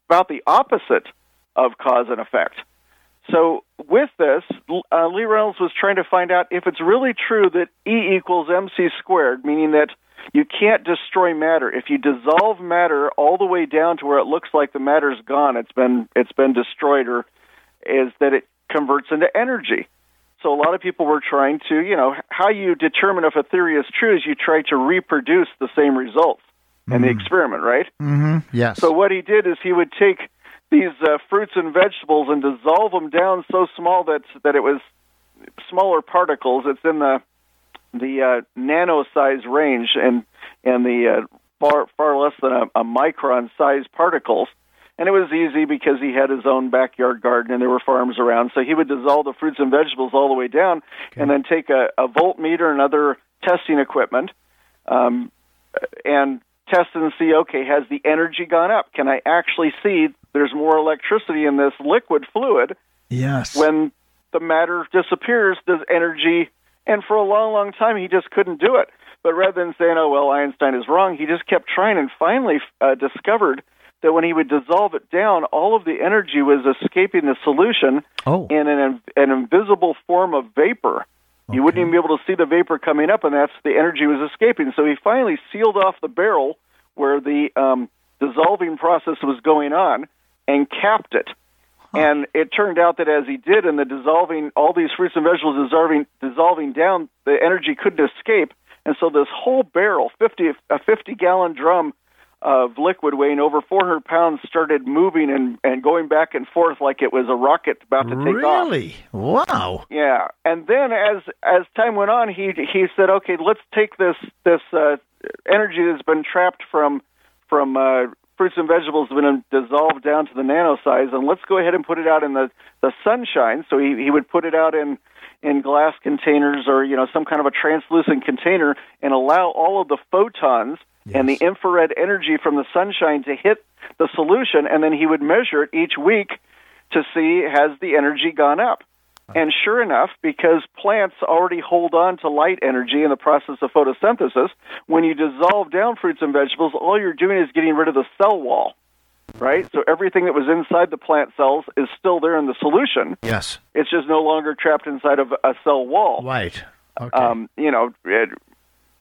about the opposite of cause and effect. So with this, uh, Lee Reynolds was trying to find out if it's really true that E equals mc squared, meaning that you can't destroy matter. If you dissolve matter all the way down to where it looks like the matter's gone, it's been it's been destroyed, or is that it converts into energy. So a lot of people were trying to, you know, how you determine if a theory is true is you try to reproduce the same results in the experiment, right? hmm Yes. So what he did is he would take these uh, fruits and vegetables and dissolve them down so small that that it was smaller particles. It's in the the uh, nano size range and and the uh, far far less than a, a micron size particles. And it was easy because he had his own backyard garden and there were farms around. So he would dissolve the fruits and vegetables all the way down, and then take a, a voltmeter and other testing equipment, um, and test and see. Okay, has the energy gone up? Can I actually see there's more electricity in this liquid fluid? yes. when the matter disappears, does energy? And for a long, long time, he just couldn't do it. But rather than saying, "Oh well, Einstein is wrong," he just kept trying, and finally uh, discovered that when he would dissolve it down, all of the energy was escaping the solution Oh. in an an invisible form of vapor. You wouldn't even be able to see the vapor coming up, and that's the energy was escaping. So he finally sealed off the barrel where the um, dissolving process was going on and capped it. And it turned out that as he did, in the dissolving, all these fruits and vegetables dissolving, dissolving down, the energy couldn't escape, and so this whole barrel, fifty a fifty gallon drum of liquid weighing over 400 pounds, started moving and and going back and forth like it was a rocket about to take off. really? Wow. Yeah, and then as as time went on, he he said, "Okay, let's take this this uh, energy that's been trapped from from uh, fruits and vegetables, has been dissolved down to the nano size, and let's go ahead and put it out in the the sunshine." So he he would put it out in in glass containers or you know some kind of a translucent container and allow all of the photons and the infrared energy from the sunshine to hit the solution, and then he would measure it each week to see has the energy gone up. And sure enough, because plants already hold on to light energy in the process of photosynthesis, when you dissolve down fruits and vegetables, all you're doing is getting rid of the cell wall, right? So everything that was inside the plant cells is still there in the solution. Yes. It's just no longer trapped inside of a cell wall. Right. Okay. Um, you know, it,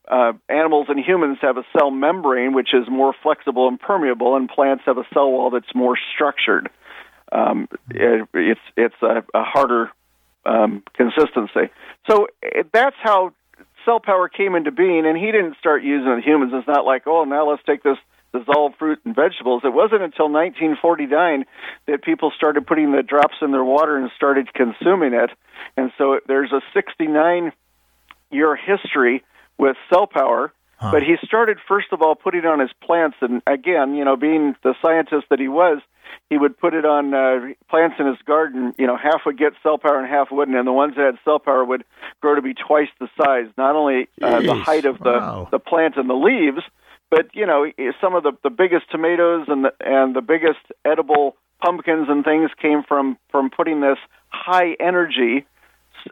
uh, animals and humans have a cell membrane which is more flexible and permeable, and plants have a cell wall that's more structured. Um, it, it's it's a, a harder um, consistency. So that's how cell power came into being, and he didn't start using it humans. It's not like, oh, now let's take this dissolved fruit and vegetables. It wasn't until 1949 that people started putting the drops in their water and started consuming it. And so there's a 69 year history with cell power. Huh. But he started first of all putting on his plants, and again, you know, being the scientist that he was, he would put it on uh, plants in his garden. You know, half would get cell power and half wouldn't, and the ones that had cell power would grow to be twice the size. Not only uh, the height of the wow. the plant and the leaves, but you know, some of the the biggest tomatoes and the and the biggest edible pumpkins and things came from from putting this high energy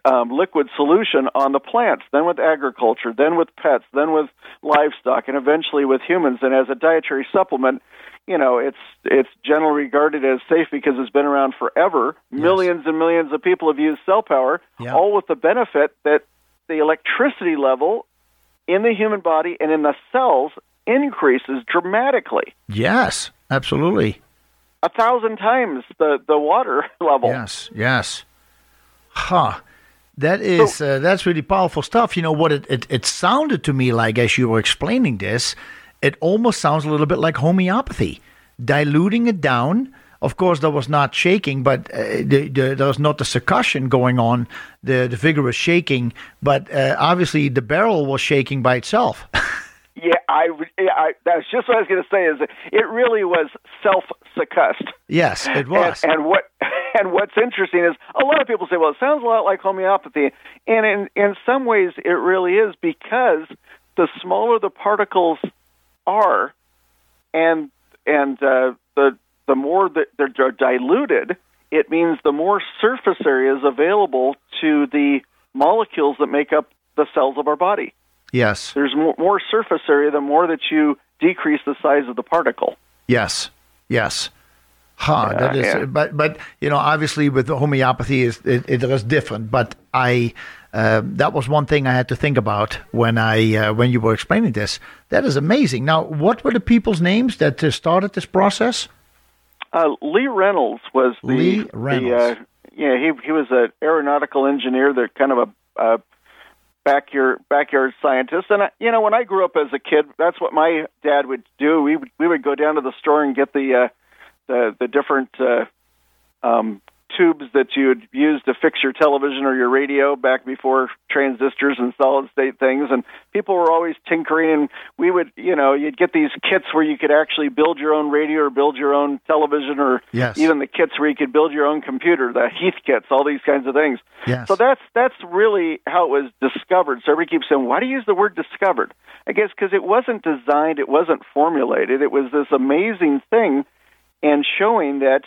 um, liquid solution on the plants, then with agriculture, then with pets, then with livestock, and eventually with humans. And as a dietary supplement, you know, it's it's generally regarded as safe because it's been around forever. Yes. Millions and millions of people have used cell power, yeah. all with the benefit that the electricity level in the human body and in the cells increases dramatically. Yes, absolutely. A thousand times the, the water level. Yes, yes. Huh. That is so, uh, that's really powerful stuff. You know what it, it it sounded to me like as you were explaining this, it almost sounds a little bit like homeopathy, diluting it down. Of course, there was not shaking, but uh, the, the, there was not the succussion going on. The the was shaking, but uh, obviously the barrel was shaking by itself. Yeah, I, I that's just what I was going to say. Is it really was self succussed? Yes, it was. And, and what and what's interesting is a lot of people say, "Well, it sounds a lot like homeopathy," and in in some ways, it really is because the smaller the particles are, and and uh, the the more that they're diluted, it means the more surface area is available to the molecules that make up the cells of our body. Yes. There's more, more surface area the more that you decrease the size of the particle. Yes. Yes. Huh, yeah, that is, yeah. but but you know, obviously with homeopathy is it, it is different. But I uh, that was one thing I had to think about when I uh, when you were explaining this. That is amazing. Now, what were the people's names that uh, started this process? Uh, Lee Reynolds was the, Lee Reynolds. The, uh, yeah, he he was an aeronautical engineer, that kind of a, a backyard backyard scientist. And I, you know, when I grew up as a kid, that's what my dad would do. We would we would go down to the store and get the uh, the the different uh, um, tubes that you would use to fix your television or your radio back before transistors and solid state things. And people were always tinkering and we would you know you'd get these kits where you could actually build your own radio or build your own television or yes. even the kits where you could build your own computer the heath kits all these kinds of things. Yes. so that's that's really how it was discovered. So everybody keeps saying why do you use the word discovered? I guess because it wasn't designed it wasn't formulated. It was this amazing thing and showing that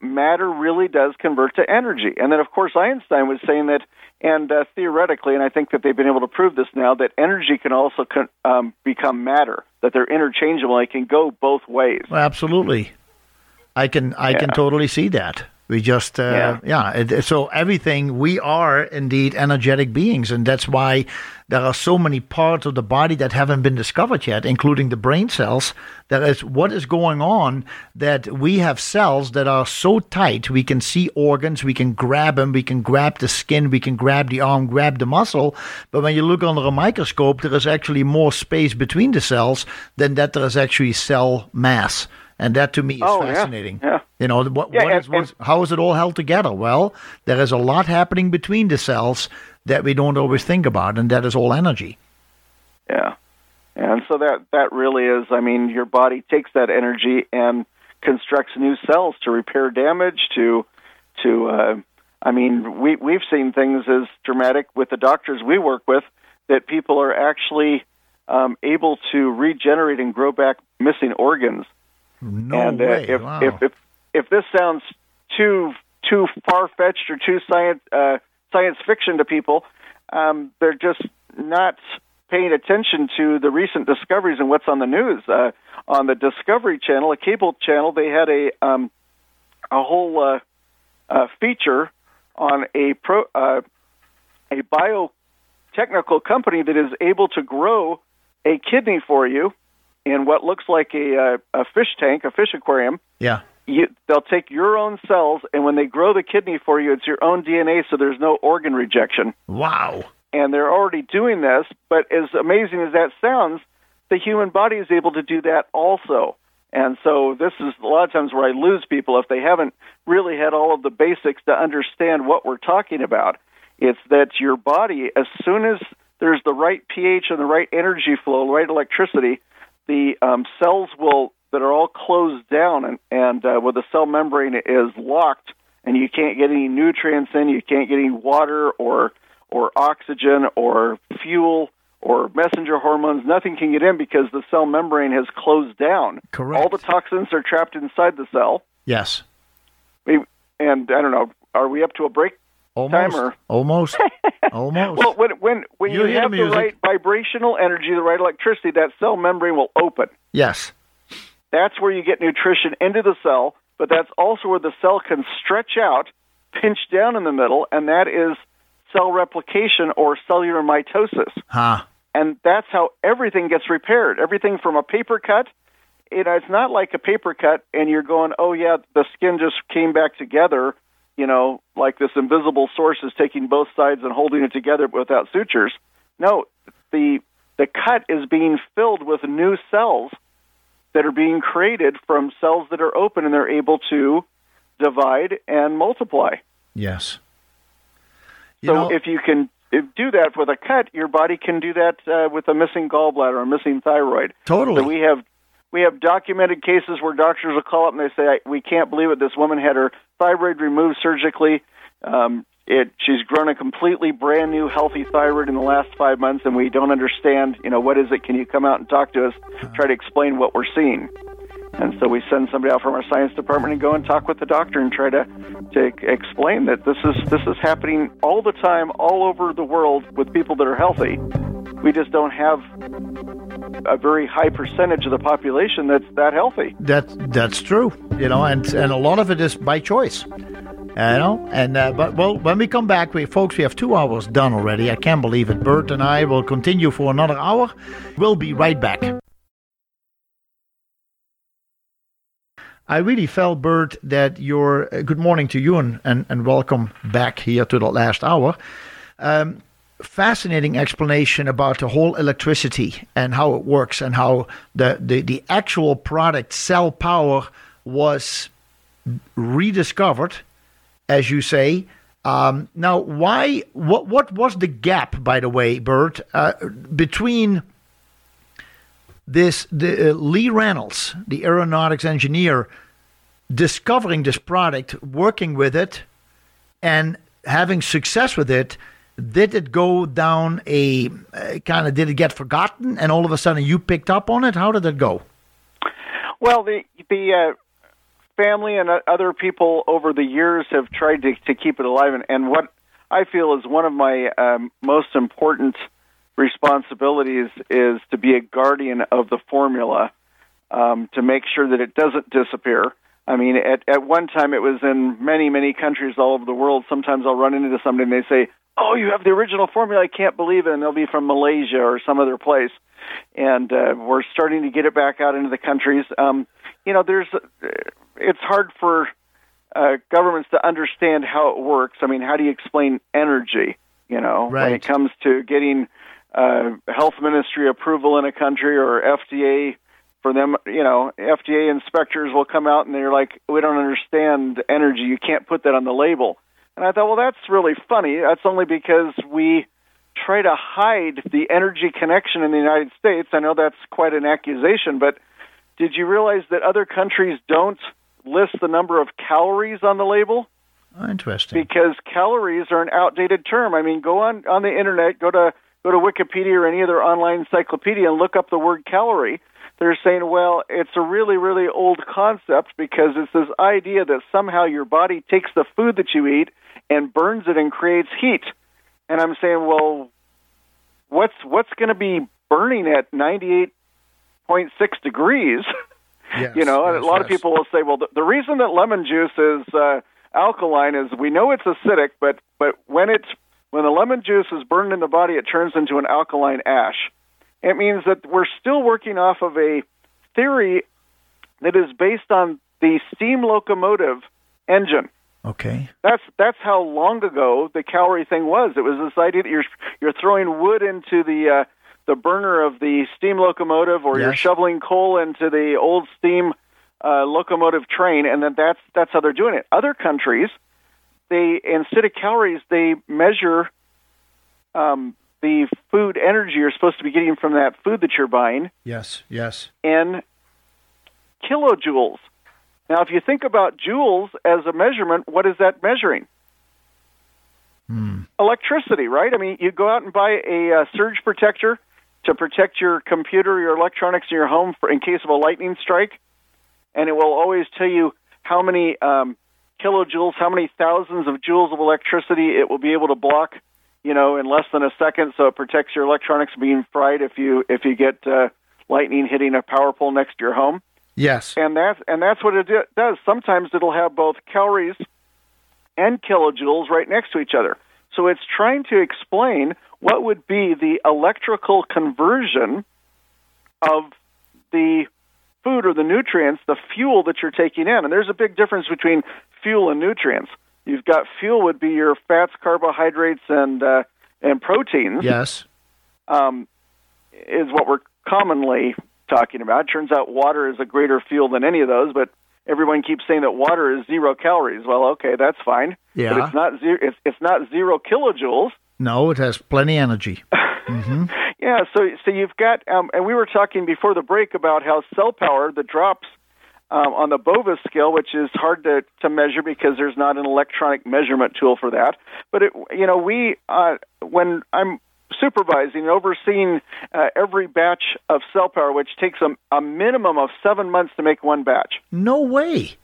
matter really does convert to energy. And then, of course, Einstein was saying that, and uh, theoretically, and I think that they've been able to prove this now, that energy can also con- um, become matter, that they're interchangeable. They can go both ways. Well, absolutely. I can I yeah. can totally see that. We just, uh, yeah. yeah it, so everything, we are indeed energetic beings. And that's why there are so many parts of the body that haven't been discovered yet, including the brain cells. That is what is going on that we have cells that are so tight, we can see organs, we can grab them, we can grab the skin, we can grab the arm, grab the muscle. But when you look under a microscope, there is actually more space between the cells than that there is actually cell mass and that to me is oh, fascinating. Yeah, yeah. You know what? Yeah, what and, is, how is it all held together? Well, there is a lot happening between the cells that we don't always think about, and that is all energy. Yeah, and so that that really is. I mean, your body takes that energy and constructs new cells to repair damage. To to uh, I mean, we we've seen things as dramatic with the doctors we work with that people are actually um, able to regenerate and grow back missing organs no and uh, way. if, wow. if if if this sounds too too far fetched or too science uh, science fiction to people, um, they're just not paying attention to the recent discoveries and what's on the news. Uh, on the Discovery Channel, a cable channel, they had a um, a whole uh, uh, feature on a pro uh, a biotechnical company that is able to grow a kidney for you in what looks like a, a, a fish tank, a fish aquarium. Yeah. you, they'll take your own cells, and when they grow the kidney for you, it's your own DNA, so there's no organ rejection. Wow. And they're already doing this, but as amazing as that sounds, the human body is able to do that also. And so this is a lot of times where I lose people if they haven't really had all of the basics to understand what we're talking about. It's that your body, as soon as there's the right pH and the right energy flow, the right electricity, the um, cells will that are all closed down and, and uh, where the cell membrane is locked and you can't get any nutrients in, you can't get any water or or oxygen or fuel or messenger hormones, nothing can get in because the cell membrane has closed down. Correct. All the toxins are trapped inside the cell. Yes. We, and I don't know, are we up to a break Almost. time or? Almost. Almost. Well, when when when You you, have the the right vibrational energy, the right electricity, that cell membrane will open. yes. That's where you get nutrition into the cell, but that's also where the cell can stretch out, pinch down in the middle, and that is cell replication or cellular mitosis. Huh. And that's how everything gets repaired. Everything from a paper cut, you know, it's not like a paper cut and you're going, oh, yeah, the skin just came back together, you know, like this invisible source is taking both sides and holding it together without sutures. No, the, the cut is being filled with new cells that are being created from cells that are open and they're able to divide and multiply. Yes. You so know, if you can if do that with a cut, your body can do that uh, with a missing gallbladder or a missing thyroid. Totally. So we have we have documented cases where doctors will call up and they say, "We can't believe it. This woman had her thyroid removed surgically. Um, it she's grown a completely brand new healthy thyroid in the last five months, and we don't understand. You know what is it? Can you come out and talk to us? Try to explain what we're seeing." And so we send somebody out from our science department and go and talk with the doctor and try to to explain that this is this is happening all the time, all over the world with people that are healthy. We just don't have a very high percentage of the population that's that healthy. That that's true, you know, and and a lot of it is by choice, you know. And uh, but well, when we come back, we folks, we have two hours done already. I can't believe it. Bert and I will continue for another hour. We'll be right back. I really felt, Bert, that your uh, good morning to you and, and, and welcome back here to the last hour. Um, fascinating explanation about the whole electricity and how it works and how the, the, the actual product cell power was rediscovered, as you say. Um, now, why? What? What was the gap, by the way, Bert, uh, between this the uh, Lee Reynolds, the aeronautics engineer, discovering this product, working with it, and having success with it? Did it go down a uh, kind of? Did it get forgotten, and all of a sudden you picked up on it? How did it go? Well, the the uh, family and other people over the years have tried to to keep it alive, and, and what I feel is one of my um, most important responsibilities is to be a guardian of the formula um, to make sure that it doesn't disappear. I mean, at at one time it was in many many countries all over the world. Sometimes I'll run into somebody and they say, "Oh, you have the original formula! I can't believe it!" And they'll be from Malaysia or some other place, and uh, we're starting to get it back out into the countries. Um, you know, there's it's hard for uh, governments to understand how it works. I mean, how do you explain energy? You know, when Right. it comes to getting uh, health ministry approval in a country or FDA for them, you know, FDA inspectors will come out and they're like, "We don't understand energy. You can't put that on the label." And I thought, well, that's really funny. That's only because we try to hide the energy connection in the United States. I know that's quite an accusation, but did you realize that other countries don't list the number of calories on the label? Oh, interesting. because calories are an outdated term. I mean, go on on the internet, go to go to Wikipedia or any other online encyclopedia and look up the word calorie. They're saying, well, it's a really really old concept because it's this idea that somehow your body takes the food that you eat and burns it and creates heat. And I'm saying, well, what's what's going to be burning at 98.6 degrees? Yes, you know, and yes, a lot of people will say, well, the, the reason that lemon juice is uh, alkaline is we know it's acidic, but but when it's when the lemon juice is burned in the body, it turns into an alkaline ash. It means that we're still working off of a theory that is based on the steam locomotive engine. Okay. That's that's how long ago the calorie thing was. It was this idea that you're you're throwing wood into the uh, the burner of the steam locomotive, or you're shoveling coal into the old steam uh, locomotive train, and then that's that's how they're doing it. Other countries, they instead of calories, they measure um, the food energy you're supposed to be getting from that food that you're buying Yes. Yes. in kilojoules. Now, if you think about joules as a measurement, what is that measuring? Electricity, right? I mean, you go out and buy a uh, surge protector to protect your computer, your electronics in your home for, in case of a lightning strike, and it will always tell you how many um, kilojoules, how many thousands of joules of electricity it will be able to block, you know, in less than a second. So it protects your electronics from being fried if you if you get uh, lightning hitting a power pole next to your home Yes. and that's and that's what it does. Sometimes it'll have both calories and kilojoules right next to each other. So it's trying to explain what would be the electrical conversion of the food or the nutrients, the fuel that you're taking in. And there's a big difference between fuel and nutrients. You've got fuel would be your fats, carbohydrates, and uh, and proteins Yes. um, is what we're commonly talking about. Turns out water is a greater fuel than any of those, but everyone keeps saying that water is zero calories. Well, okay, that's fine. Yeah. But it's not zero. It's, it's not zero kilojoules. No, it has plenty energy. Yeah. So so you've got, um, and we were talking before the break about how cell power, the drops. Um, on the Bovis scale, which is hard to, to measure because there's not an electronic measurement tool for that. But it, you know, we uh, when I'm supervising and overseeing uh, every batch of cell power, which takes a, a minimum of seven months to make one batch. No way.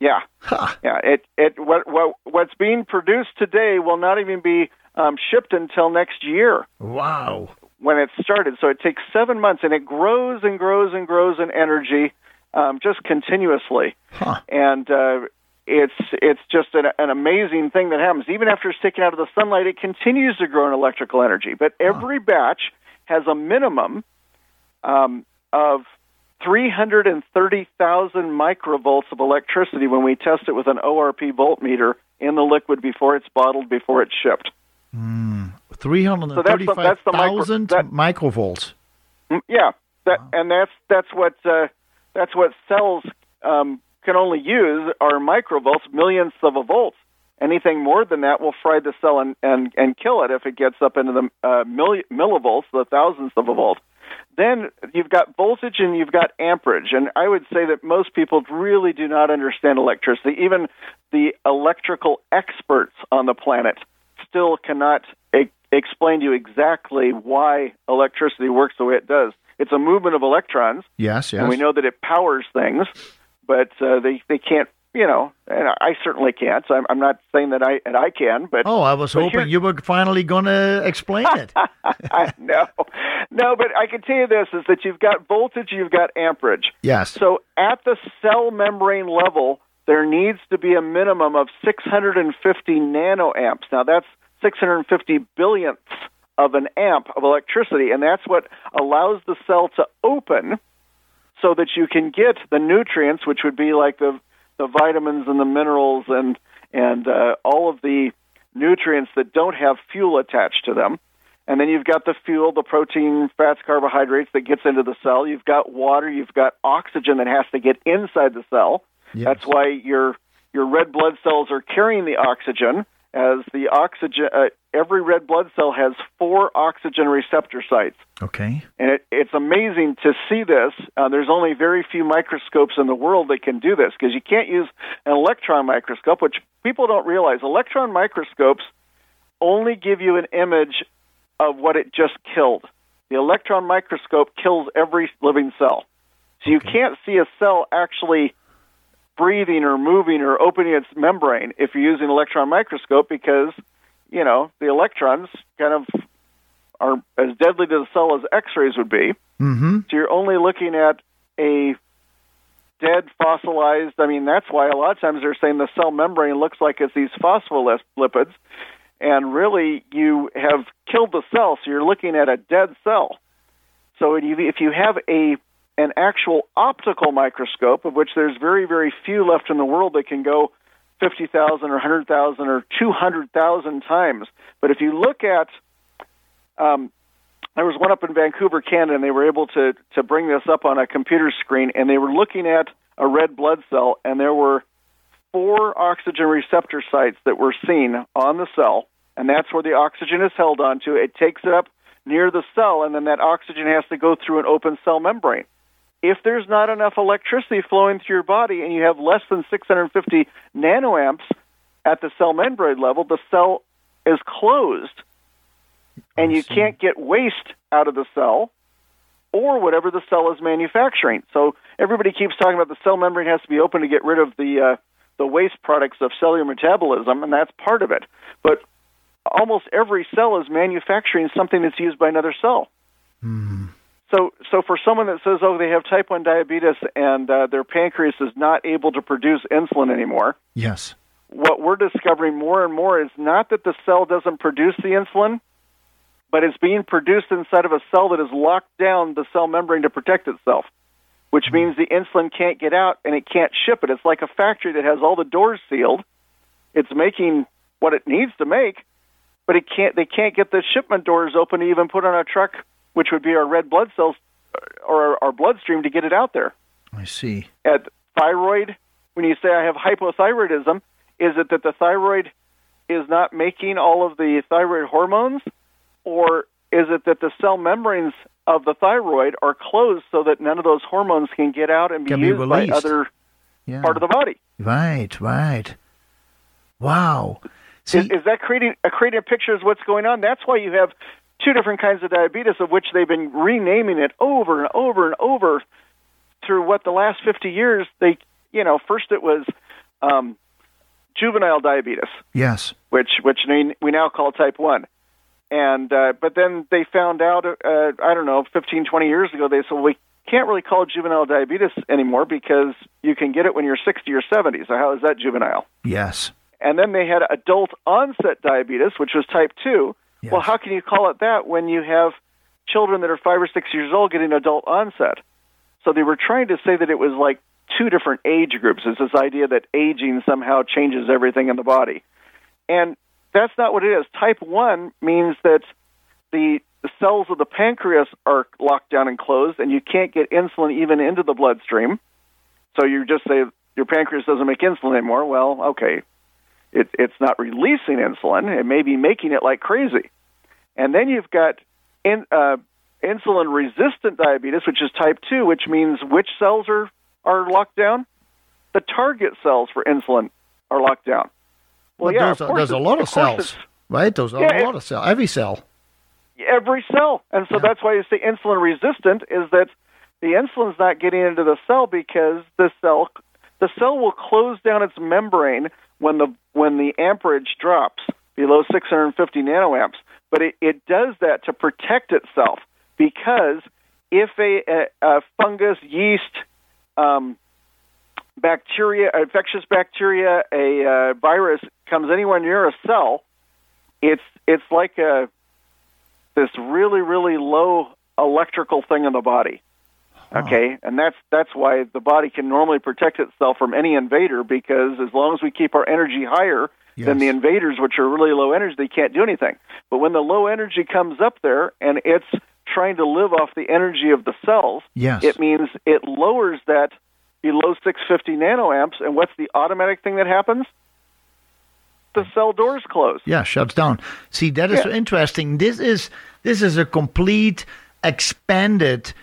Yeah, Ha. yeah. It it what, what what's being produced today will not even be um, shipped until next year Wow. when it started. So it takes seven months, and it grows and grows and grows in energy um, just continuously. Huh. And uh, it's it's just an, an amazing thing that happens. Even after it's taken out of the sunlight, it continues to grow in electrical energy. But every batch has a minimum um, of 330,000 microvolts of electricity when we test it with an ORP voltmeter in the liquid before it's bottled, before it's shipped. Three hundred So and that's the- thirty-five that's the micro- microvolts. Mm, Yeah, that and that's that's what uh, that's what cells um, can only use are microvolts, millionths of a volt. Anything more than that will fry the cell and, and, and kill it if it gets up into the uh, milli, millivolts, the thousandths of a volt. Then you've got voltage and you've got amperage. And I would say that most people really do not understand electricity. Even the electrical experts on the planet still cannot e- explain to you exactly why electricity works the way it does. It's a movement of electrons, Yes. Yes. and we know that it powers things, but uh, they they can't. You know, and I certainly can't. So I'm, I'm not saying that I and I can, but Oh, I was hoping you were finally going to explain it. No, no. But I can tell you this: is that you've got voltage, you've got amperage. yes. So at the cell membrane level, there needs to be a minimum of 650 nanoamps. Now that's 650 billionths of an amp of electricity, and that's what allows the cell to open so that you can get the nutrients, which would be like the the vitamins and the minerals and and uh, all of the nutrients that don't have fuel attached to them. And then you've got the fuel, the protein, fats, carbohydrates that gets into the cell. You've got water. You've got oxygen that has to get inside the cell. Yes. That's why your your red blood cells are carrying the oxygen. As the oxygen, uh, every red blood cell has four oxygen receptor sites. Okay. And it, it's amazing to see this. Uh, there's only very few microscopes in the world that can do this because you can't use an electron microscope, which people don't realize. Electron microscopes only give you an image of what it just killed. The electron microscope kills every living cell. So you can't see a cell actually breathing or moving or opening its membrane if you're using an electron microscope because, you know, the electrons kind of are as deadly to the cell as X-rays would be. Mm-hmm. So you're only looking at a dead fossilized. I mean, that's why a lot of times they're saying the cell membrane looks like it's these phospholipids, and really you have killed the cell. So you're looking at a dead cell. So if you if you have a an actual optical microscope, of which there's very, very few left in the world that can go 50,000 or 100,000 or 200,000 times. But if you look at, um, there was one up in Vancouver, Canada, and they were able to, to bring this up on a computer screen, and they were looking at a red blood cell, and there were four oxygen receptor sites that were seen on the cell, and that's where the oxygen is held onto. It takes it up near the cell, and then that oxygen has to go through an open cell membrane. If there's not enough electricity flowing through your body and you have less than 650 nanoamps at the cell membrane level, the cell is closed, and you can't get waste out of the cell or whatever the cell is manufacturing. So everybody keeps talking about the cell membrane has to be open to get rid of the uh, the waste products of cellular metabolism, and that's part of it. But almost every cell is manufacturing something that's used by another cell. Mm. So, so for someone that says, "Oh, they have type one diabetes and uh, their pancreas is not able to produce insulin anymore," yes, what we're discovering more and more is not that the cell doesn't produce the insulin, but it's being produced inside of a cell that has locked down the cell membrane to protect itself, which mm. means the insulin can't get out and it can't ship it. It's like a factory that has all the doors sealed. It's making what it needs to make, but it can't. They can't get the shipment doors open to even put on a truck, which would be our red blood cells uh, or our bloodstream to get it out there. I see. At thyroid, when you say I have hypothyroidism, is it that the thyroid is not making all of the thyroid hormones, or is it that the cell membranes of the thyroid are closed so that none of those hormones can get out and be can used be by other yeah. part of the body? Right, right. Wow. See, is, is that creating a creating a picture of what's going on? That's why you have two different kinds of diabetes, of which they've been renaming it over and over and over through what the last 50 years. They, you know, first it was um, juvenile diabetes. Yes. Which which we now call type one. And uh, but then they found out, uh, I don't know, 15, 20 years ago, they said well, we can't really call it juvenile diabetes anymore because you can get it when you're 60 or 70. So how is that juvenile? Yes. And then they had adult onset diabetes, which was type 2. Yes. Well, how can you call it that when you have children that are five or six years old getting adult onset? So they were trying to say that it was like two different age groups. It's this idea that aging somehow changes everything in the body. And that's not what it is. Type 1 means that the, the cells of the pancreas are locked down and closed, and you can't get insulin even into the bloodstream. So you just say your pancreas doesn't make insulin anymore. Well, okay, it, it's not releasing insulin. It may be making it like crazy. And then you've got in, uh, insulin resistant diabetes, which is type 2, which means which cells are, are locked down? The target cells for insulin are locked down. Well, yeah, there's, a, there's a lot of, of cells, right? There's a lot of cells. Every cell. Every cell. And so yeah. that's why you say insulin resistant is that the insulin's not getting into the cell because the cell the cell will close down its membrane when the when the amperage drops below 650 nanoamps. But it, it does that to protect itself because if a, a, a fungus, yeast, um, bacteria, infectious bacteria, a uh, virus comes anywhere near a cell, it's it's like a this really really low electrical thing in the body. Okay, and that's that's why the body can normally protect itself from any invader because as long as we keep our energy higher yes. than the invaders, which are really low energy, they can't do anything. But when the low energy comes up there and it's trying to live off the energy of the cells, yes. it means it lowers that below 650 nanoamps. And what's the automatic thing that happens? The cell doors close. Yeah, shuts down. See, that is yeah. interesting. This is this is a complete expanded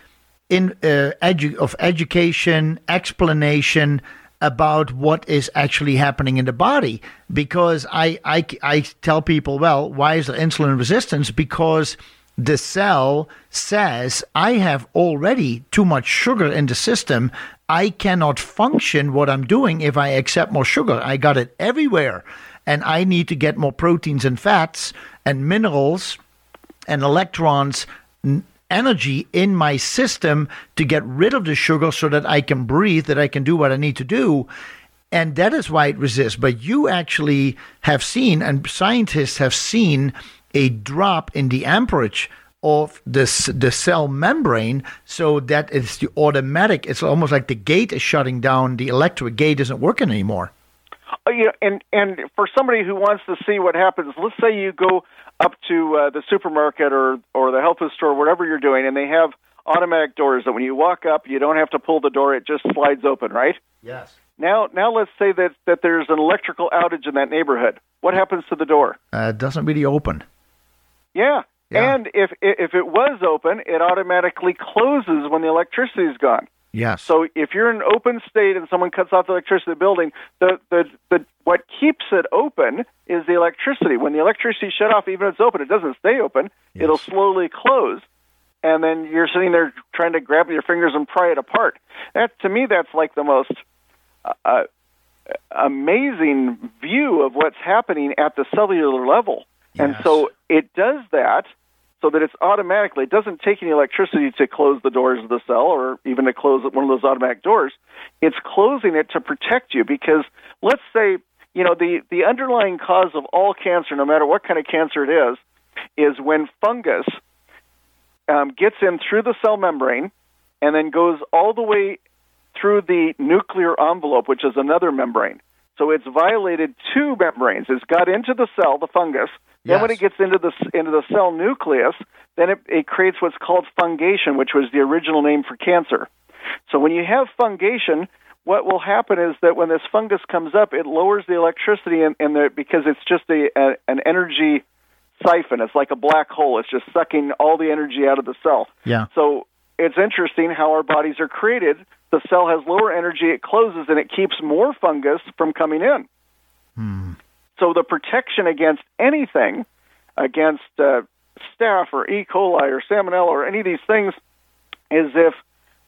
in uh, edu- of education explanation about what is actually happening in the body. Because I, I, I tell people well why is there insulin resistance? Because the cell says i have already too much sugar in the system. I cannot function what i'm doing if i accept more sugar. I got it everywhere. And i need to get more proteins and fats and minerals and electrons energy in my system to get rid of the sugar so that I can breathe, that I can do what I need to do. And that is why it resists. But you actually have seen, and scientists have seen, a drop in the amperage of this the cell membrane so that it's the automatic it's almost like the gate is shutting down the electric gate isn't working anymore uh, and and for somebody who wants to see what happens let's say you go up to uh, the supermarket or or the health food store whatever you're doing and they have automatic doors that when you walk up you don't have to pull the door it just slides open right? Yes. Now now let's say that that there's an electrical outage in that neighborhood. What happens to the door? Uh, it doesn't really open. Yeah. Yeah. And if if it was open, it automatically closes when the electricity is gone. Yes. So if you're in an open state and someone cuts off the electricity of the building, the, the the what keeps it open is the electricity. When the electricity shut off, even if it's open, it doesn't stay open. Yes. It'll slowly close, and then you're sitting there trying to grab your fingers and pry it apart. That to me, that's like the most uh, uh amazing view of what's happening at the cellular level. Yes. And so it does that so that it's automatically it doesn't take any electricity to close the doors of the cell or even to close one of those automatic doors. It's closing it to protect you because let's say you know the the underlying cause of all cancer no matter what kind of cancer it is is when fungus um, gets in through the cell membrane and then goes all the way through the nuclear envelope which is another membrane. So it's violated two membranes. It's got into the cell the fungus then yes. when it gets into the into the cell nucleus, then it, it creates what's called fungation, which was the original name for cancer. So when you have fungation, what will happen is that when this fungus comes up, it lowers the electricity in, in the because it's just a, a an energy siphon. It's like a black hole. It's just sucking all the energy out of the cell. Yeah. So it's interesting how our bodies are created. The cell has lower energy, it closes, and it keeps more fungus from coming in. Hmm. So the protection against anything, against uh, staph or E. coli or salmonella or any of these things, is if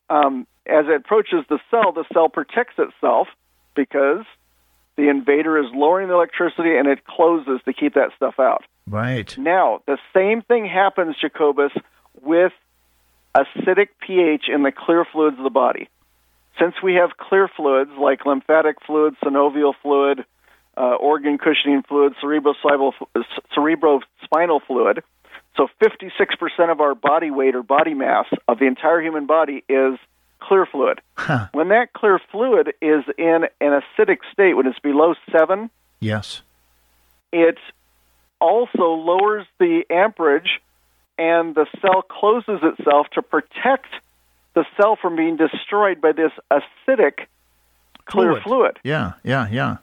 um, as it approaches the cell, the cell protects itself because the invader is lowering the electricity and it closes to keep that stuff out. Right. Now, the same thing happens, Jacobus, with acidic pH in the clear fluids of the body. Since we have clear fluids like lymphatic fluid, synovial fluid, uh, organ cushioning fluid, cerebrospinal, cerebrospinal fluid. So 56% of our body weight or body mass of the entire human body is clear fluid. Huh. When that clear fluid is in an acidic state, when it's below 7, yes, it also lowers the amperage and the cell closes itself to protect the cell from being destroyed by this acidic clear fluid. fluid. Yeah, yeah, yeah.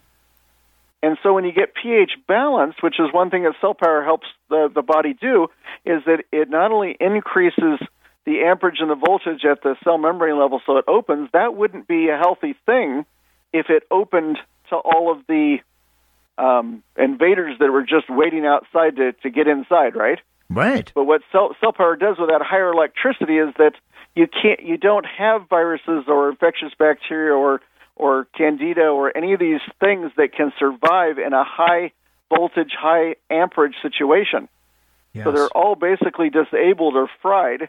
And so when you get pH balanced, which is one thing that cell power helps the, the body do, is that it not only increases the amperage and the voltage at the cell membrane level so it opens, that wouldn't be a healthy thing if it opened to all of the um, invaders that were just waiting outside to, to get inside, right? Right. But what cell, cell power does with that higher electricity is that you can't, you don't have viruses or infectious bacteria or or candida or any of these things that can survive in a high voltage, high amperage situation. Yes. So they're all basically disabled or fried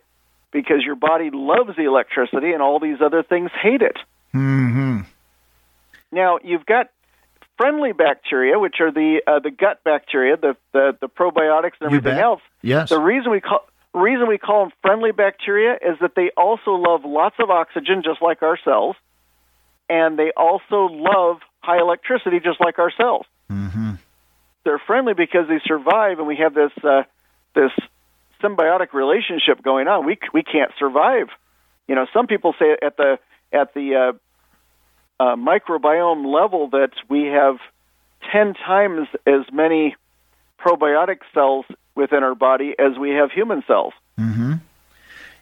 because your body loves the electricity and all these other things hate it. Mm-hmm. Now you've got friendly bacteria, which are the uh, the gut bacteria, the, the the probiotics and everything else. Yes. The reason we call reason we call them friendly bacteria is that they also love lots of oxygen, just like our cells and they also love high electricity just like ourselves. Mm-hmm. They're friendly because they survive, and we have this uh, this symbiotic relationship going on. We we can't survive. You know, some people say at the at the uh, uh, microbiome level that we have ten times as many probiotic cells within our body as we have human cells. Mm-hmm.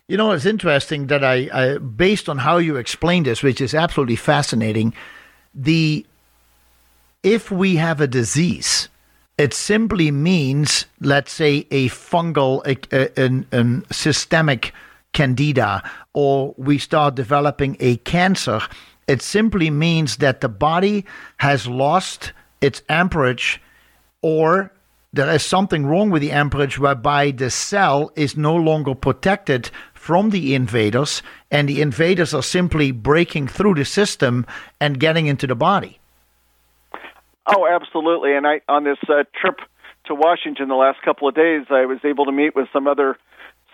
You know, it's interesting that I, I, based on how you explained this, which is absolutely fascinating, the if we have a disease, it simply means, let's say, a fungal, a, a, systemic candida, or we start developing a cancer. It simply means that the body has lost its amperage or there is something wrong with the amperage whereby the cell is no longer protected from the invaders, and the invaders are simply breaking through the system and getting into the body. Oh, absolutely. And I on this uh, trip to Washington the last couple of days, I was able to meet with some other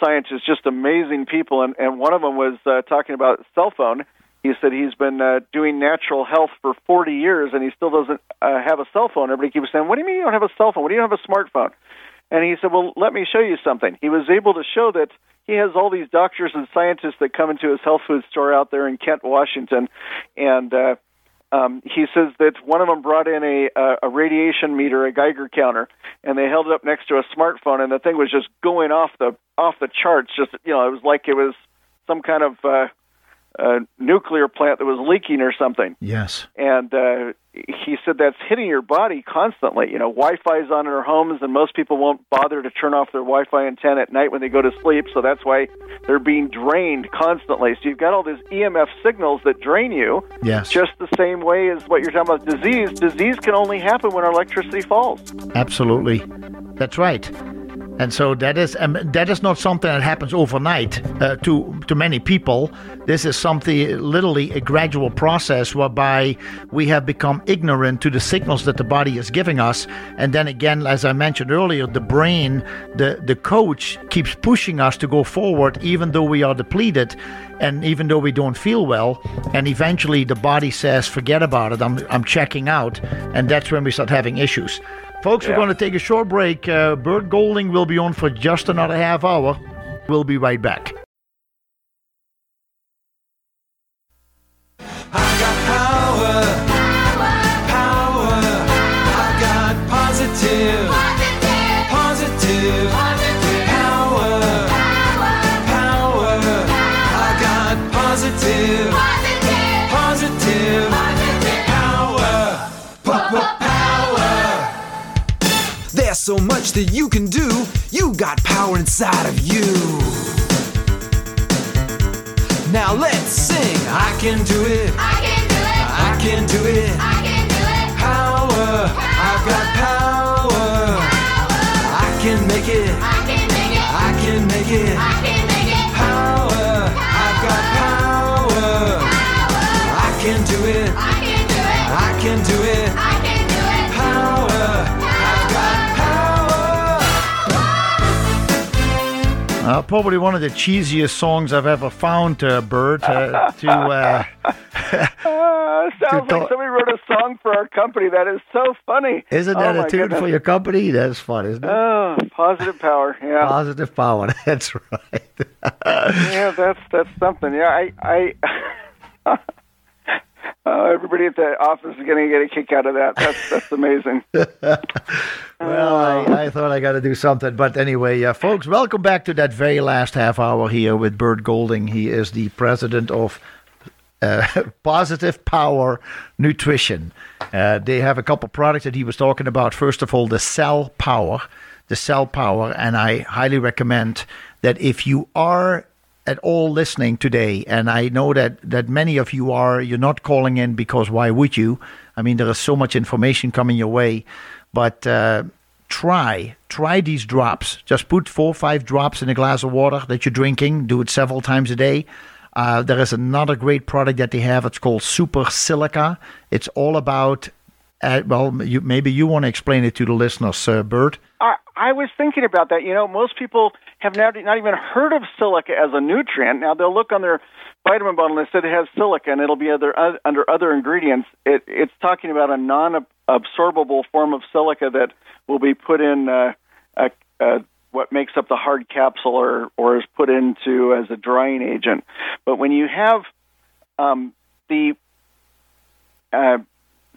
scientists, just amazing people, and and one of them was uh, talking about cell phone. He said he's been uh, doing natural health for 40 years, and he still doesn't uh, have a cell phone. Everybody keeps saying, "What do you mean you don't have a cell phone? What do you have a smartphone?" And he said, "Well, let me show you something." He was able to show that he has all these doctors and scientists that come into his health food store out there in Kent, Washington, and uh, um, he says that one of them brought in a, a a radiation meter, a Geiger counter, and they held it up next to a smartphone, and the thing was just going off the off the charts. Just you know, it was like it was some kind of uh, uh, nuclear plant that was leaking or something. Yes. And uh, he said that's hitting your body constantly. You know, Wi-Fi's on in our homes, and most people won't bother to turn off their Wi-Fi antenna at night when they go to sleep. So that's why they're being drained constantly. So you've got all these EMF signals that drain you. Yes. Just the same way as what you're talking about disease. Disease can only happen when our electricity falls. Absolutely, that's right. And so that is um, that is not something that happens overnight uh, to to many people. This is something literally a gradual process whereby we have become ignorant to the signals that the body is giving us. And then again, as I mentioned earlier, the brain, the the coach keeps pushing us to go forward, even though we are depleted, and even though we don't feel well. And eventually, the body says, "Forget about it. I'm I'm checking out," and that's when we start having issues. Folks, we're going to take a short break. Uh, Bert Golding will be on for just another half hour. We'll be right back. So much that you can do. You got power inside of you. Now let's sing. I can do it. I can do it. I can do it. I can do it. Power. I've got power. I can make it. I can make it. I can make it. I can make it. Power. I've got power. I can do it. I can do it. Power. Uh, probably one of the cheesiest songs I've ever found, uh, Bert. Uh, to uh, Uh, sounds To like somebody wrote a song for our company. That is so funny. isn't Oh, that my a tune goodness. for your company? That's fun, isn't it? Oh, positive power. Yeah. Positive power. That's right. yeah, that's that's something. Yeah, I, I uh, everybody at the office is going to get a kick out of that. That's that's amazing. Well, I, I thought I got to do something. But anyway, uh, folks, welcome back to that very last half hour here with Bert Golding. He is the president of uh, Positive Power Nutrition. Uh, they have a couple products that he was talking about. First of all, the Cell Power. The Cell Power. And I highly recommend that if you are at all listening today, and I know that, that many of you are, you're not calling in because why would you? I mean, there is so much information coming your way, but uh, try, try these drops. Just put four or five drops in a glass of water that you're drinking. Do it several times a day. Uh, there is another great product that they have. It's called Super Silica. It's all about, uh, well, you, maybe you want to explain it to the listeners, uh, Bert. I, I was thinking about that. You know, most people have not, not even heard of silica as a nutrient. Now they'll look on their vitamin bottle and it said it has silica, and it'll be other uh, under other ingredients. It, it's talking about a non-absorbable form of silica that will be put in uh, a, a, what makes up the hard capsule, or or is put into as a drying agent. But when you have um, the uh,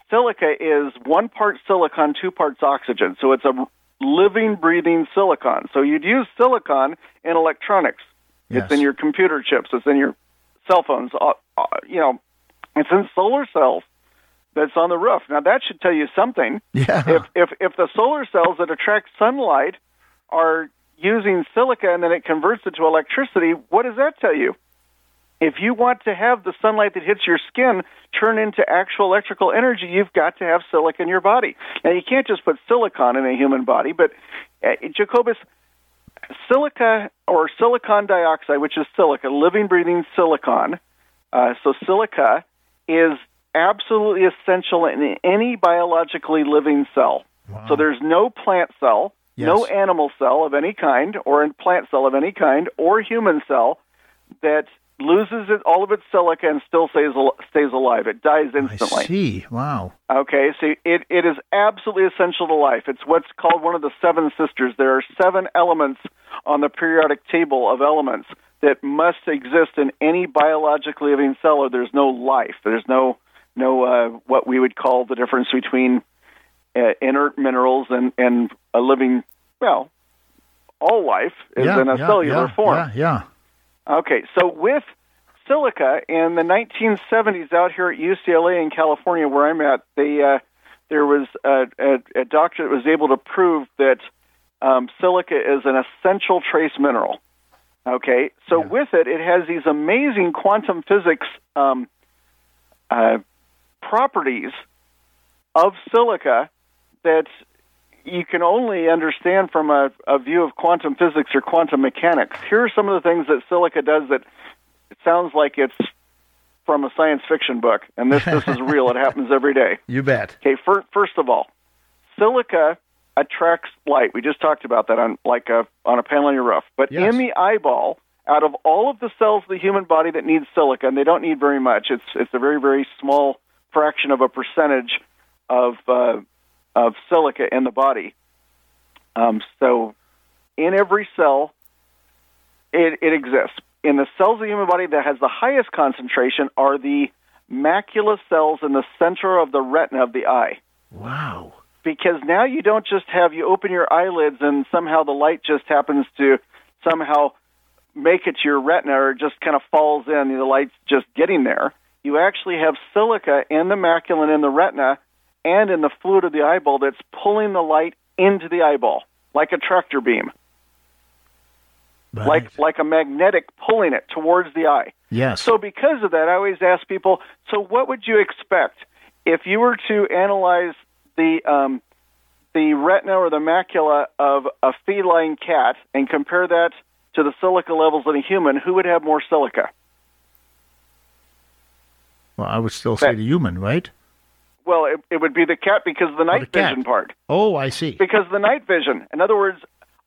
silica is one part silicon, two parts oxygen. So it's a living, breathing silicon. So you'd use silicon in electronics. Yes. It's in your computer chips. It's in your cell phones. Uh, uh, you know, it's in solar cells that's on the roof. Now that should tell you something. Yeah. If if if the solar cells that attract sunlight are using silica and then it converts it to electricity, what does that tell you? If you want to have the sunlight that hits your skin turn into actual electrical energy, you've got to have silica in your body. Now, you can't just put silicon in a human body, but uh, Jacobus, silica or silicon dioxide, which is silica, living, breathing silicon, uh, so silica is absolutely essential in any biologically living cell. So there's no plant cell Yes. no animal cell of any kind, or a plant cell of any kind, or human cell that loses it, all of its silica and still stays stays alive. It dies instantly. I see. Wow. Okay, so it, it is absolutely essential to life. It's what's called one of the seven sisters. There are seven elements on the periodic table of elements that must exist in any biologically living cell, or there's no life. There's no no uh, what we would call the difference between uh, inert minerals and and a living. Well, all life is yeah, in a yeah, cellular yeah, form. Yeah, yeah. Okay, so with silica in the 1970s out here at UCLA in California, where I'm at, they uh, there was a, a, a doctor that was able to prove that um, silica is an essential trace mineral. Okay, so Yeah. with it, it has these amazing quantum physics um, uh, properties of silica that you can only understand from a, a view of quantum physics or quantum mechanics. Here are some of the things that silica does that it sounds like it's from a science fiction book, and this this is real. It happens every day. You bet. Okay, fir- first of all, silica attracts light. We just talked about that on like a on a panel on your roof. But Yes. in the eyeball, out of all of the cells of the human body that need silica, and they don't need very much. It's it's a very very small fraction of a percentage of uh, of silica in the body. Um, so, in every cell, it, it exists. In the cells of the human body that has the highest concentration are the macula cells in the center of the retina of the eye Wow. because now you don't just have you open your eyelids and somehow the light just happens to somehow make it to your retina or just kind of falls in the light's just getting there you actually have silica in the macula and in the retina and in the fluid of the eyeball that's pulling the light into the eyeball like a tractor beam Right. like like a magnetic pulling it towards the eye yes. so because of that, I always ask people, so what would you expect if you were to analyze the um, the retina or the macula of a feline cat and compare that to the silica levels in a human? Who would have more silica? well, I would still say That- the human, right? Well, it, it would be the cat because of the night the cat. vision part. Oh, I see. Because the night vision. In other words,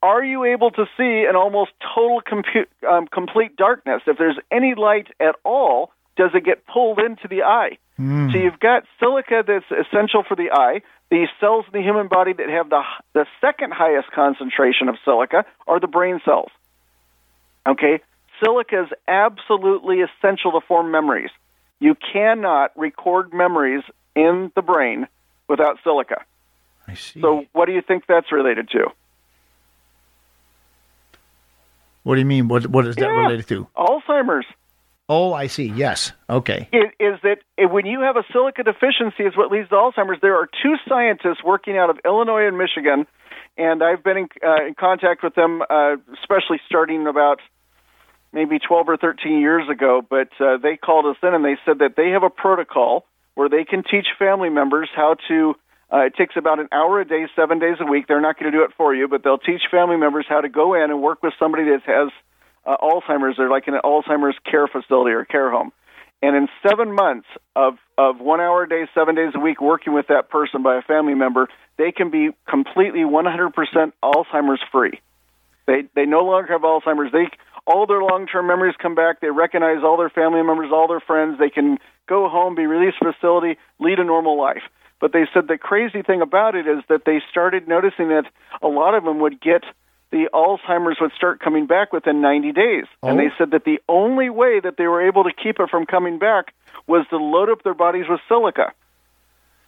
are you able to see an almost total compu- um, complete darkness? If there's any light at all, does it get pulled into the eye? So you've got silica that's essential for the eye. The cells in the human body that have the the second highest concentration of silica are the brain cells. Okay, silica is absolutely essential to form memories. You cannot record memories in the brain without silica. I see. So, what do you think that's related to? what do you mean? What What is that Yeah. related to? Alzheimer's. Oh, I see. Yes. Okay. It, is that it, when you have a silica deficiency is what leads to Alzheimer's. There are two scientists working out of Illinois and Michigan, and I've been in, uh, in contact with them, uh, especially starting about maybe 12 or 13 years ago. But uh, they called us in and they said that they have a protocol where they can teach family members how to. Uh, it takes about an hour a day, seven days a week. They're not going to do it for you, but they'll teach family members how to go in and work with somebody that has uh, Alzheimer's. They're like in an Alzheimer's care facility or care home. And in seven months of, of one hour a day, seven days a week, working with that person by a family member, they can be completely 100% Alzheimer's free. They they no longer have Alzheimer's. They all their long term memories come back. They recognize all their family members, all their friends. They can go home, be released from facility, lead a normal life. But they said the crazy thing about it is that they started noticing that a lot of them would get the Alzheimer's would start coming back within 90 days. And Oh. they said that the only way that they were able to keep it from coming back was to load up their bodies with silica.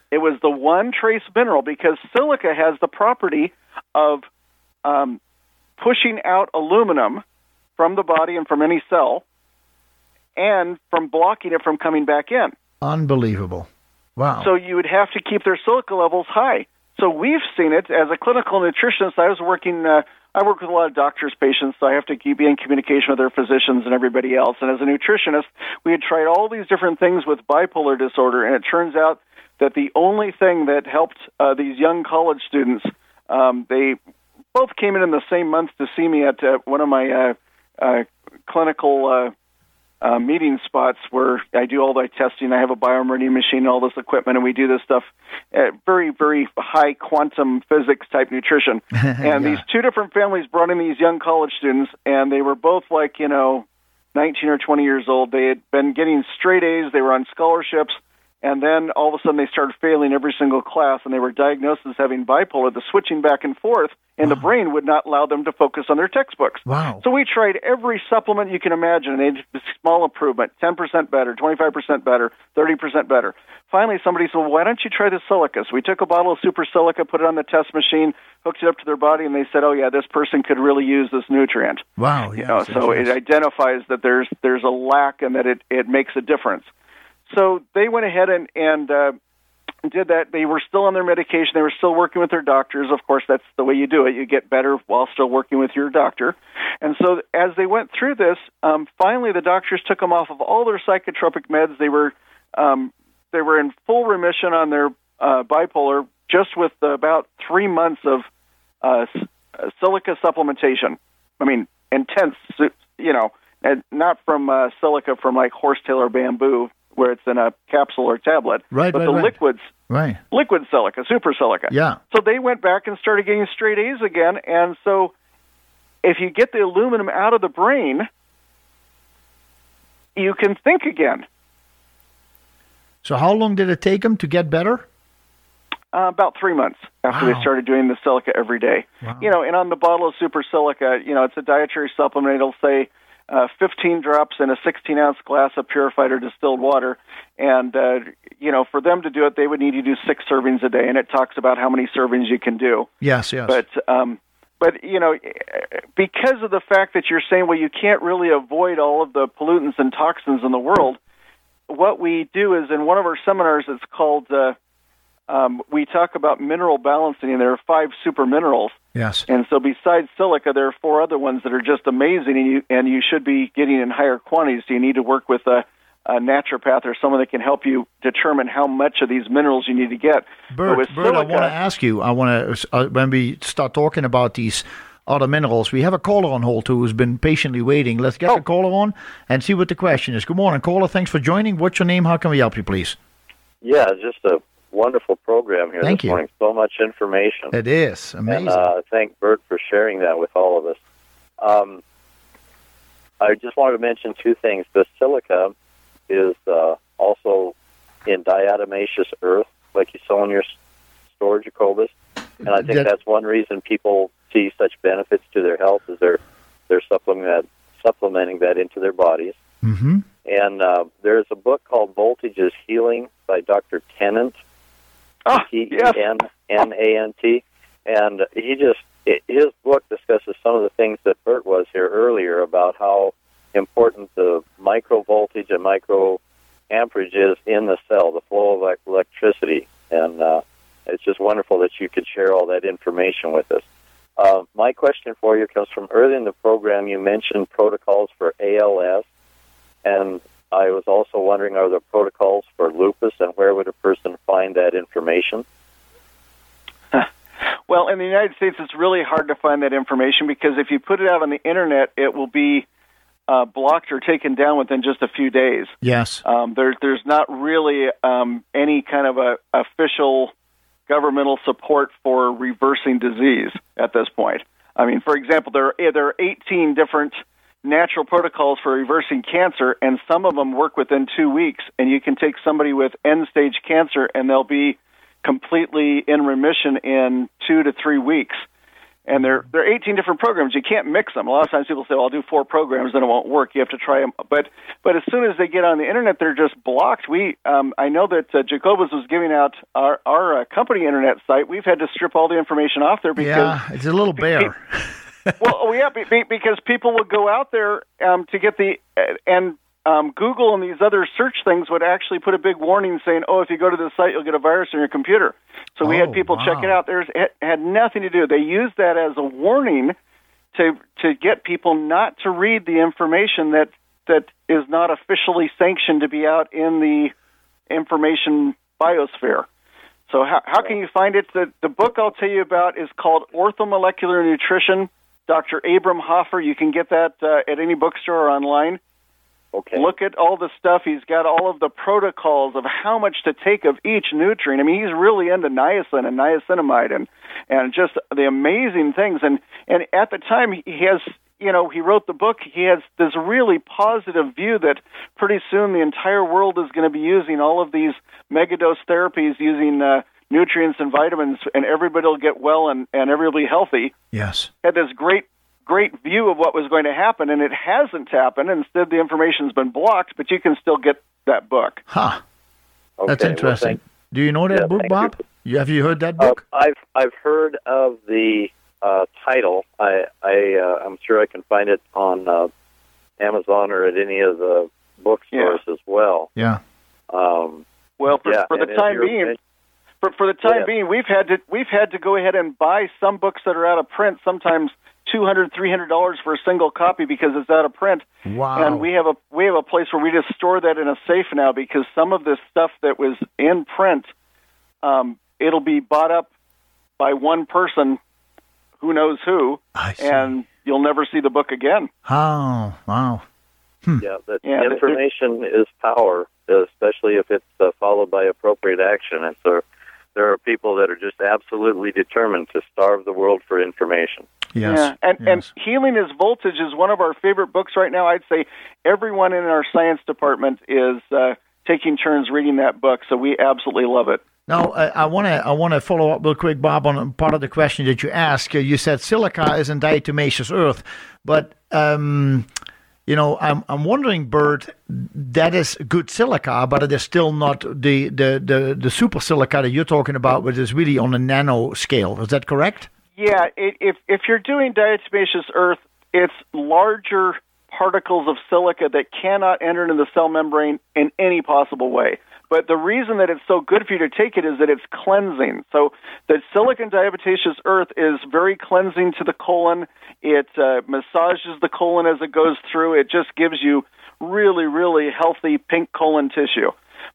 It was the one trace mineral because silica has the property of um, pushing out aluminum from the body and from any cell and from blocking it from coming back in. Unbelievable. Wow. So you would have to keep their silica levels high. So we've seen it as a clinical nutritionist. I was working. Uh, I work with a lot of doctors' patients, so I have to keep be in communication with their physicians and everybody else. And as a nutritionist, we had tried all these different things with bipolar disorder, and it turns out that the only thing that helped uh, these young college students, um, they both came in in the same month to see me at uh, one of my uh, uh, clinical uh, uh, meeting spots where I do all my testing. I have a biomeridian machine and all this equipment, and we do this stuff at very, very high quantum physics type nutrition. and Yeah. these two different families brought in these young college students, and they were both like, you know, 19 or 20 years old. They had been getting straight A's. They were on scholarships. And then all of a sudden they started failing every single class, and they were diagnosed as having bipolar. The switching back and forth in the brain would not allow them to focus on their textbooks. Wow. So we tried every supplement you can imagine, and a small improvement, 10% better, 25% better, 30% better. Finally, somebody said, well, why don't you try the silica? So we took a bottle of super silica, put it on the test machine, hooked it up to their body, and they said, oh, yeah, this person could really use this nutrient. Wow. You know, yes, so yes, it identifies that there's there's a lack and that it, it makes a difference. So they went ahead and and uh, did that. They were still on their medication. They were still working with their doctors. Of course, that's the way you do it. You get better while still working with your doctor. And so as they went through this, um, finally the doctors took them off of all their psychotropic meds. They were um, they were in full remission on their uh, bipolar just with about three months of uh, uh, silica supplementation. I mean, intense, you know, and not from uh, silica from like horsetail or bamboo, where it's in a capsule or tablet, Right, but right, the right. liquids, Right. liquid silica, super silica. Yeah. So they went back and started getting straight A's again, and so if you get the aluminum out of the brain, you can think again. So how long did it take them to get better? Uh, about three months after Wow. they started doing the silica every day. Wow. You know, and on the bottle of super silica, you know, it's a dietary supplement. It'll say uh, 15 drops in a 16 ounce glass of purified or distilled water. And, uh, you know, for them to do it, they would need to do six servings a day. And it talks about how many servings you can do. Yes. Yes. But, um, but you know, because of the fact that you're saying, well, you can't really avoid all of the pollutants and toxins in the world, what we do is in one of our seminars, it's called, uh, um, we talk about mineral balancing, and there are five super minerals. yes. And so, besides silica, there are four other ones that are just amazing, and you and you should be getting in higher quantities. So you need to work with a, a naturopath or someone that can help you determine how much of these minerals you need to get. But Bert, with Bert, I want to ask you. I want to uh, when we start talking about these other minerals, we have a caller on hold who's been patiently waiting. Let's get Oh. the caller on and see what the question is. Good morning, caller. Thanks for joining. What's your name? How can we help you, please? Yeah, just a wonderful program here Thank this you. morning. So much information. It is amazing. And uh, thank Bert for sharing that with all of us. Um, I just wanted to mention two things. The silica is uh, also in diatomaceous earth, like you saw in your store, Jacobus. And I think That- that's one reason people see such benefits to their health is they're they're supplementing that, supplementing that into their bodies. mm-hmm. And uh, there's a book called Voltage is Healing by Dr. Tennant. Ah, T E yes. N N A N T, and he just his book discusses some of the things that Bert was here earlier about how important the micro voltage and micro amperage is in the cell, the flow of electricity, and uh, it's just wonderful that you could share all that information with us. Uh, my question for you comes from early in the program. You mentioned protocols for ALS, and I was also wondering, are there protocols for lupus, and where would a person find that information? Well, in the United States, it's really hard to find that information because if you put it out on the internet, it will be uh, blocked or taken down within just a few days. Yes. Um, there, there's not really um, any kind of a official governmental support for reversing disease at this point. I mean, for example, there are, there are 18 different natural protocols for reversing cancer, and some of them work within two weeks. And you can take somebody with end stage cancer, and they'll be completely in remission in two to three weeks. And there, there are 18 different programs. You can't mix them. A lot of times people say, "Well, I'll do four programs, then it won't work." You have to try them. But, but as soon as they get on the internet, they're just blocked. We, um, I know that uh, Jacobus was giving out our our uh, company internet site. We've had to strip all the information off there because Yeah, it's a little bare. well, oh, yeah, be, be, because people would go out there um, to get the uh, and um, Google and these other search things would actually put a big warning saying, "Oh, if you go to this site, you'll get a virus on your computer." So we Oh, had people check wow. it out. There's it had nothing to do. They used that as a warning to to get people not to read the information that that is not officially sanctioned to be out in the information biosphere. So how how can you find it? The the book I'll tell you about is called Orthomolecular Nutrition. Dr. Abram Hoffer. You can get that uh, at any bookstore or online. Okay. Look at all the stuff. He's got all of the protocols of how much to take of each nutrient. I mean, he's really into niacin and niacinamide and and just the amazing things. And and at the time, he has you know he wrote the book. He has this really positive view that pretty soon the entire world is going to be using all of these megadose therapies using uh, nutrients and vitamins, and everybody will get well and and everybody will be healthy. Yes. Had this great great view of what was going to happen, and it hasn't happened. Instead, the information's been blocked, but you can still get that book. Huh. Okay, That's well, interesting. thank- Do you know that Yeah, book, Bob? You. have you heard that Uh, book? I've I've heard of the uh, title. I I uh, I'm sure I can find it on uh, Amazon or at any of the bookstores as well. yeah. Um, Well, for, yeah, for the time being, for, for the time ahead. being, we've had to we've had to go ahead and buy some books that are out of print. Sometimes two hundred, three hundred dollars for a single copy because it's out of print. Wow. And we have a we have a place where we just store that in a safe now because some of this stuff that was in print, um, it'll be bought up by one person, who knows who, I see. and you'll never see the book again. Oh, wow. yeah, that Yeah, the- information is power, especially if it's uh, followed by appropriate action. And so there are people that are just absolutely determined to starve the world for information. Yes. Yeah, and yes. and healing is voltage is one of our favorite books right now. I'd say everyone in our science department is uh, taking turns reading that book, so we absolutely love it. Now, I- I want to I want to follow up real quick, Bob, on part of the question that you asked. Uh, You said silica is in diatomaceous earth, but um, you know, I'm I'm wondering, Bert, that is good silica, but it is still not the the the, the super silica that you're talking about, which is really on a nano scale. Is that correct? Yeah, it, if if you're doing diatomaceous earth, it's larger particles of silica that cannot enter into the cell membrane in any possible way. But the reason that it's so good for you to take it is that it's cleansing. So the silicon diatomaceous earth is very cleansing to the colon. It uh, massages the colon as it goes through. It just gives you really, really healthy pink colon tissue.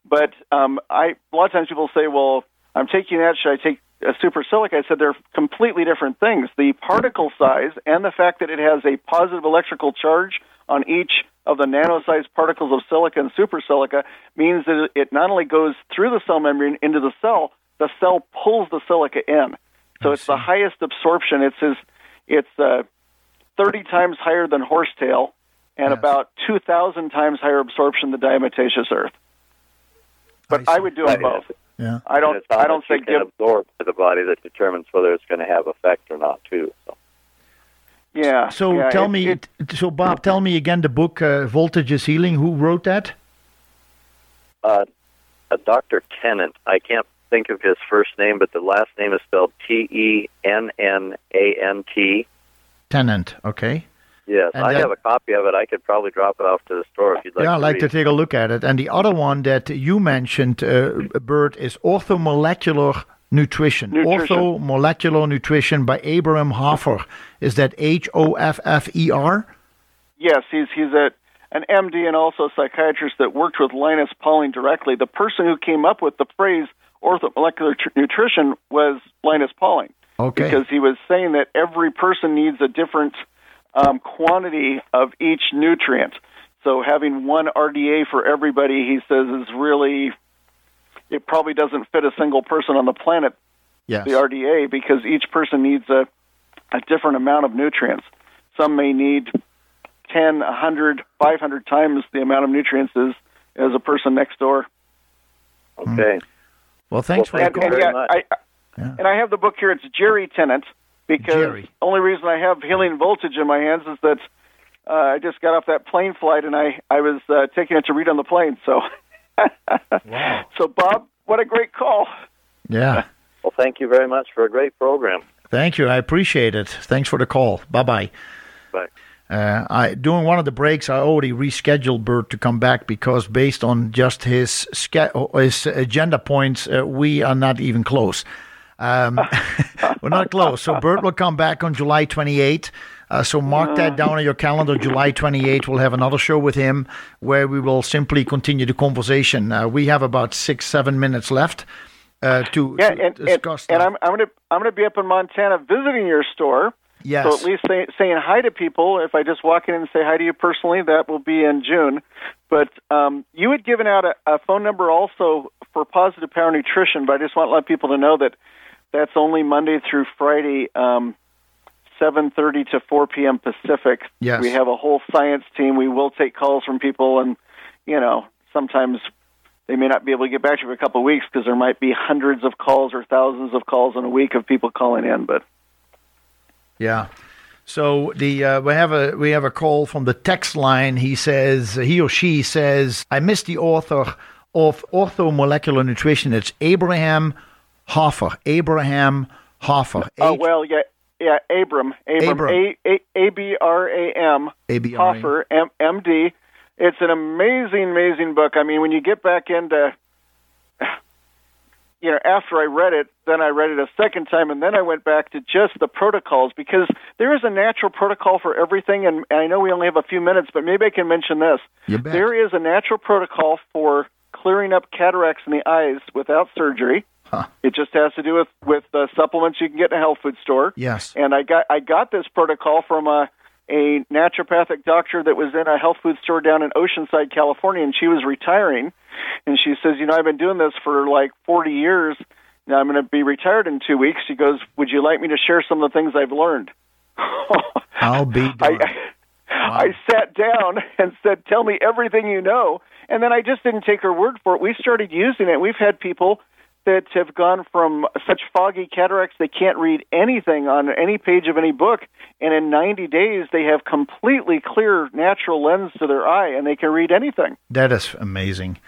But um, I a lot of times people say, "Well, I'm taking that. Should I take a super silica?" I said they're completely different things. The particle size and the fact that it has a positive electrical charge on each of the nano-sized particles of silica and super silica means that it not only goes through the cell membrane into the cell, the cell pulls the silica in. So it's the highest absorption. It's as it's uh, 30 times higher than horsetail and Yes. about 2,000 times higher absorption than diatomaceous earth. But I I, would do them both. Yeah. I don't. And it's I don't much you think can give. absorb to the body that determines whether it's going to have effect or not, too. So. Yeah. So yeah, tell it- me, it- so Bob, tell me again the book uh, Voltage is Healing. Who wrote that? Uh, uh, Dr. Tennant, I can't think of his first name, but the last name is spelled T E N N A N T. Tennant. Okay. Yes, And I that- have a copy of it. I could probably drop it off to the store if you'd like yeah, I'd like read to take a look at it. And the other one that you mentioned, uh, Bert, is Orthomolecular Nutrition. Nutrition. Orthomolecular Nutrition by Abraham Hoffer. Is that H O F F E R? Yes, he's he's a an MD and also a psychiatrist that worked with Linus Pauling directly. The person who came up with the phrase orthomolecular tr- nutrition was Linus Pauling. Okay. Because he was saying that every person needs a different um, quantity of each nutrient. So having one RDA for everybody, he says, is really it probably doesn't fit a single person on the planet yes. the RDA because each person needs a, a different amount of nutrients. Some may need 10, 100, 500 times the amount of nutrients as, as a person next door. Okay. Well, thanks Well, for thank the you And, very yeah, much. I, Yeah. and I have the book here. It's Jerry Tennant because Jerry. only reason I have Healing Voltage in my hands is that uh, I just got off that plane flight and I, I was uh, taking it to read on the plane. So, Wow. so Bob, what a great call. Yeah. Well, thank you very much for a great program. Thank you. I appreciate it. Thanks for the call. Bye bye. Bye. Uh, I during one of the breaks, I already rescheduled Bert to come back because based on just his ske- his agenda points, uh, we are not even close. Um, we're not close. So Bert will come back on July 28. Uh, so mark that down on your calendar. July 28th, we'll have another show with him where we will simply continue the conversation. Uh, we have about six, seven minutes left uh, to, Yeah, to and, and, discuss. and that. I'm I'm gonna I'm gonna be up in Montana visiting your store. Yes. So at least say, saying hi to people, if I just walk in and say hi to you personally, that will be in June. But um, you had given out a, a phone number also for Positive Power Nutrition, but I just want to let people to know that that's only Monday through Friday, um, 7:30 to 4 p.m. Pacific. Yes. We have a whole science team. We will take calls from people, and you know sometimes they may not be able to get back to you for a couple of weeks because there might be hundreds of calls or thousands of calls in a week of people calling in. But Yeah. So the uh, we have a we have a call from the text line. He says he or she says I miss the author of Orthomolecular Nutrition. It's Abraham Hoffer. Abraham Hoffer. oh well, yeah, yeah, Abram, Abram. A B R A M. Hoffer, M M D. It's an amazing, amazing book. I mean, when you get back into, you know, after I read it, then I read it a second time, and then I went back to just the protocols because there is a natural protocol for everything. And, and I know we only have a few minutes, but maybe I can mention this. You bet. There is a natural protocol for clearing up cataracts in the eyes without surgery. Huh. It just has to do with with uh, supplements you can get in a health food store. Yes. And I got I got this protocol from a a naturopathic doctor that was in a health food store down in Oceanside, California, and she was retiring. And she says, you know, I've been doing this for like 40 years. Now I'm going to be retired in two weeks. She goes, would you like me to share some of the things I've learned? I'll be darned. I, I sat down and said, "Tell me everything you know." And then I just didn't take her word for it. We started using it. We've had people that have gone from such foggy cataracts they can't read anything on any page of any book, and in 90 days they have completely clear natural lens to their eye and they can read anything. That is amazing.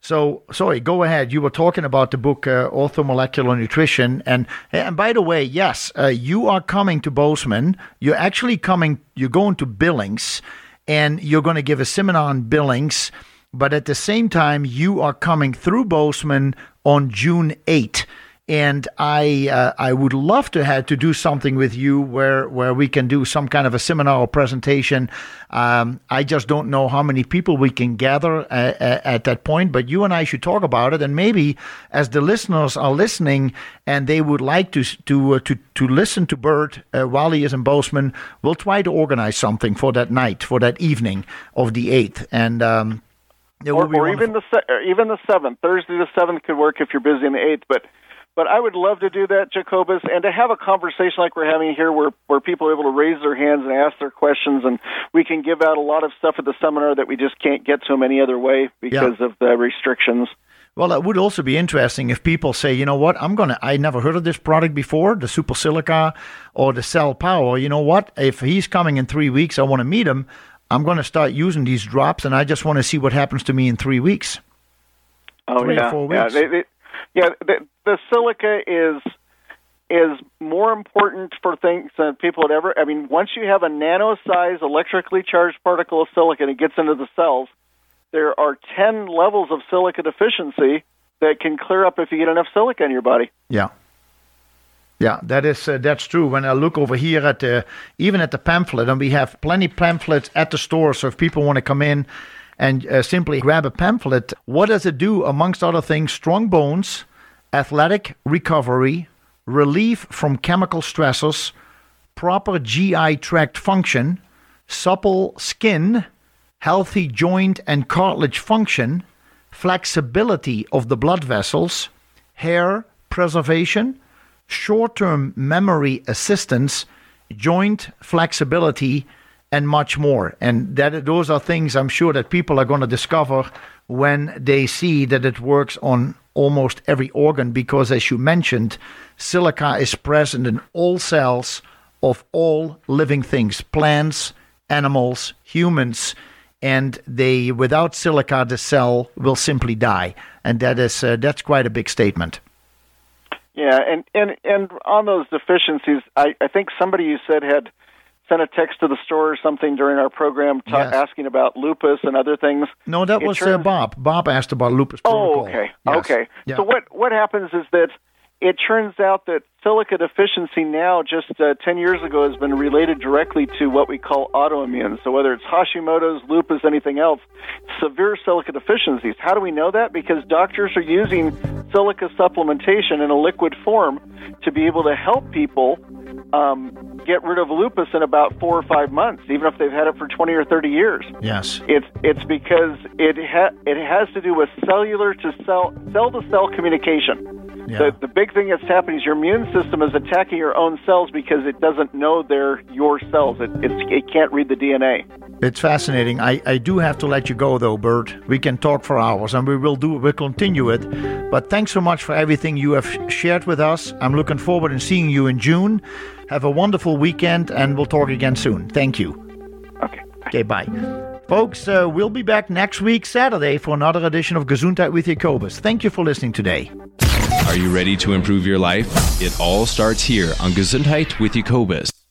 So, sorry, go ahead. You were talking about the book uh, Orthomolecular Nutrition, and and by the way, yes, uh, you are coming to Bozeman. You're actually coming. You're going to Billings, and you're going to give a seminar on Billings. But at the same time, you are coming through Bozeman on June 8th. And I uh, I would love to have to do something with you where where we can do some kind of a seminar or presentation. Um, I just don't know how many people we can gather uh, uh, at that point, but you and I should talk about it. And maybe as the listeners are listening and they would like to to uh, to to listen to Bert uh, while he is in Bozeman, we'll try to organize something for that night, for that evening of the eighth, and. Um, it will Or, or even the se- or even the seventh Thursday the seventh could work if you're busy on the eighth. But but I would love to do that, Jacobus, and to have a conversation like we're having here, where where people are able to raise their hands and ask their questions, and we can give out a lot of stuff at the seminar that we just can't get to them any other way because of the restrictions. Well, it would also be interesting if people say, you know what, I'm gonna, I never heard of this product before, the Super Silica or the Cell Power. You know what? If he's coming in three weeks, I want to meet him. I'm going to start using these drops, and I just want to see what happens to me in three weeks. Oh Three or yeah, four yeah. They, they, yeah, the, the silica is is more important for things than people would ever. I mean, once you have a nano-sized electrically charged particle of silica and it gets into the cells, there are ten levels of silica deficiency that can clear up if you get enough silica in your body. Yeah. Yeah, that is uh, that's true. When I look over here at the even at the pamphlet, and we have plenty pamphlets at the store. So if people want to come in and uh, simply grab a pamphlet, what does it do? Amongst other things, strong bones, athletic recovery, relief from chemical stressors, proper GI tract function, supple skin, healthy joint and cartilage function, flexibility of the blood vessels, hair preservation, short term memory assistance, joint flexibility, and much more. And that those are things I'm sure that people are going to discover when they see that it works on almost every organ because as you mentioned, silica is present in all cells of all living things, plants, animals, humans, and they without silica the cell will simply die. And that is uh, that's quite a big statement. Yeah, and and and on those deficiencies, I I think somebody you said had sent a text to the store or something during our program ta- Yes. asking about lupus and other things. No, that It was uh, Bob. Bob asked about lupus Oh, okay, Yes. okay. Yeah. So what what happens is that it turns out that silica deficiency now, just uh, ten years ago, has been related directly to what we call autoimmune. So whether it's Hashimoto's, lupus, anything else, severe silica deficiencies. How do we know that? Because doctors are using silica supplementation in a liquid form to be able to help people um, get rid of lupus in about four or five months, even if they've had it for 20 or 30 years. Yes. It's it's because it ha- it has to do with cellular to cell cell to cell communication. Yeah. The, the big thing that's happening is your immune system is attacking your own cells because it doesn't know they're your cells. It, it's, it can't read the DNA. It's fascinating. I, I do have to let you go though, Bert. We can talk for hours and we will do we'll continue it. But thanks so much for everything you have shared with us. I'm looking forward to seeing you in June. Have a wonderful weekend and we'll talk again soon. Thank you. Okay. Okay, bye. Folks, uh, we'll be back next week, Saturday, for another edition of Gesundheit with Jacobus. Thank you for listening today. Are you ready to improve your life? It all starts here on Gesundheit with Jacobus.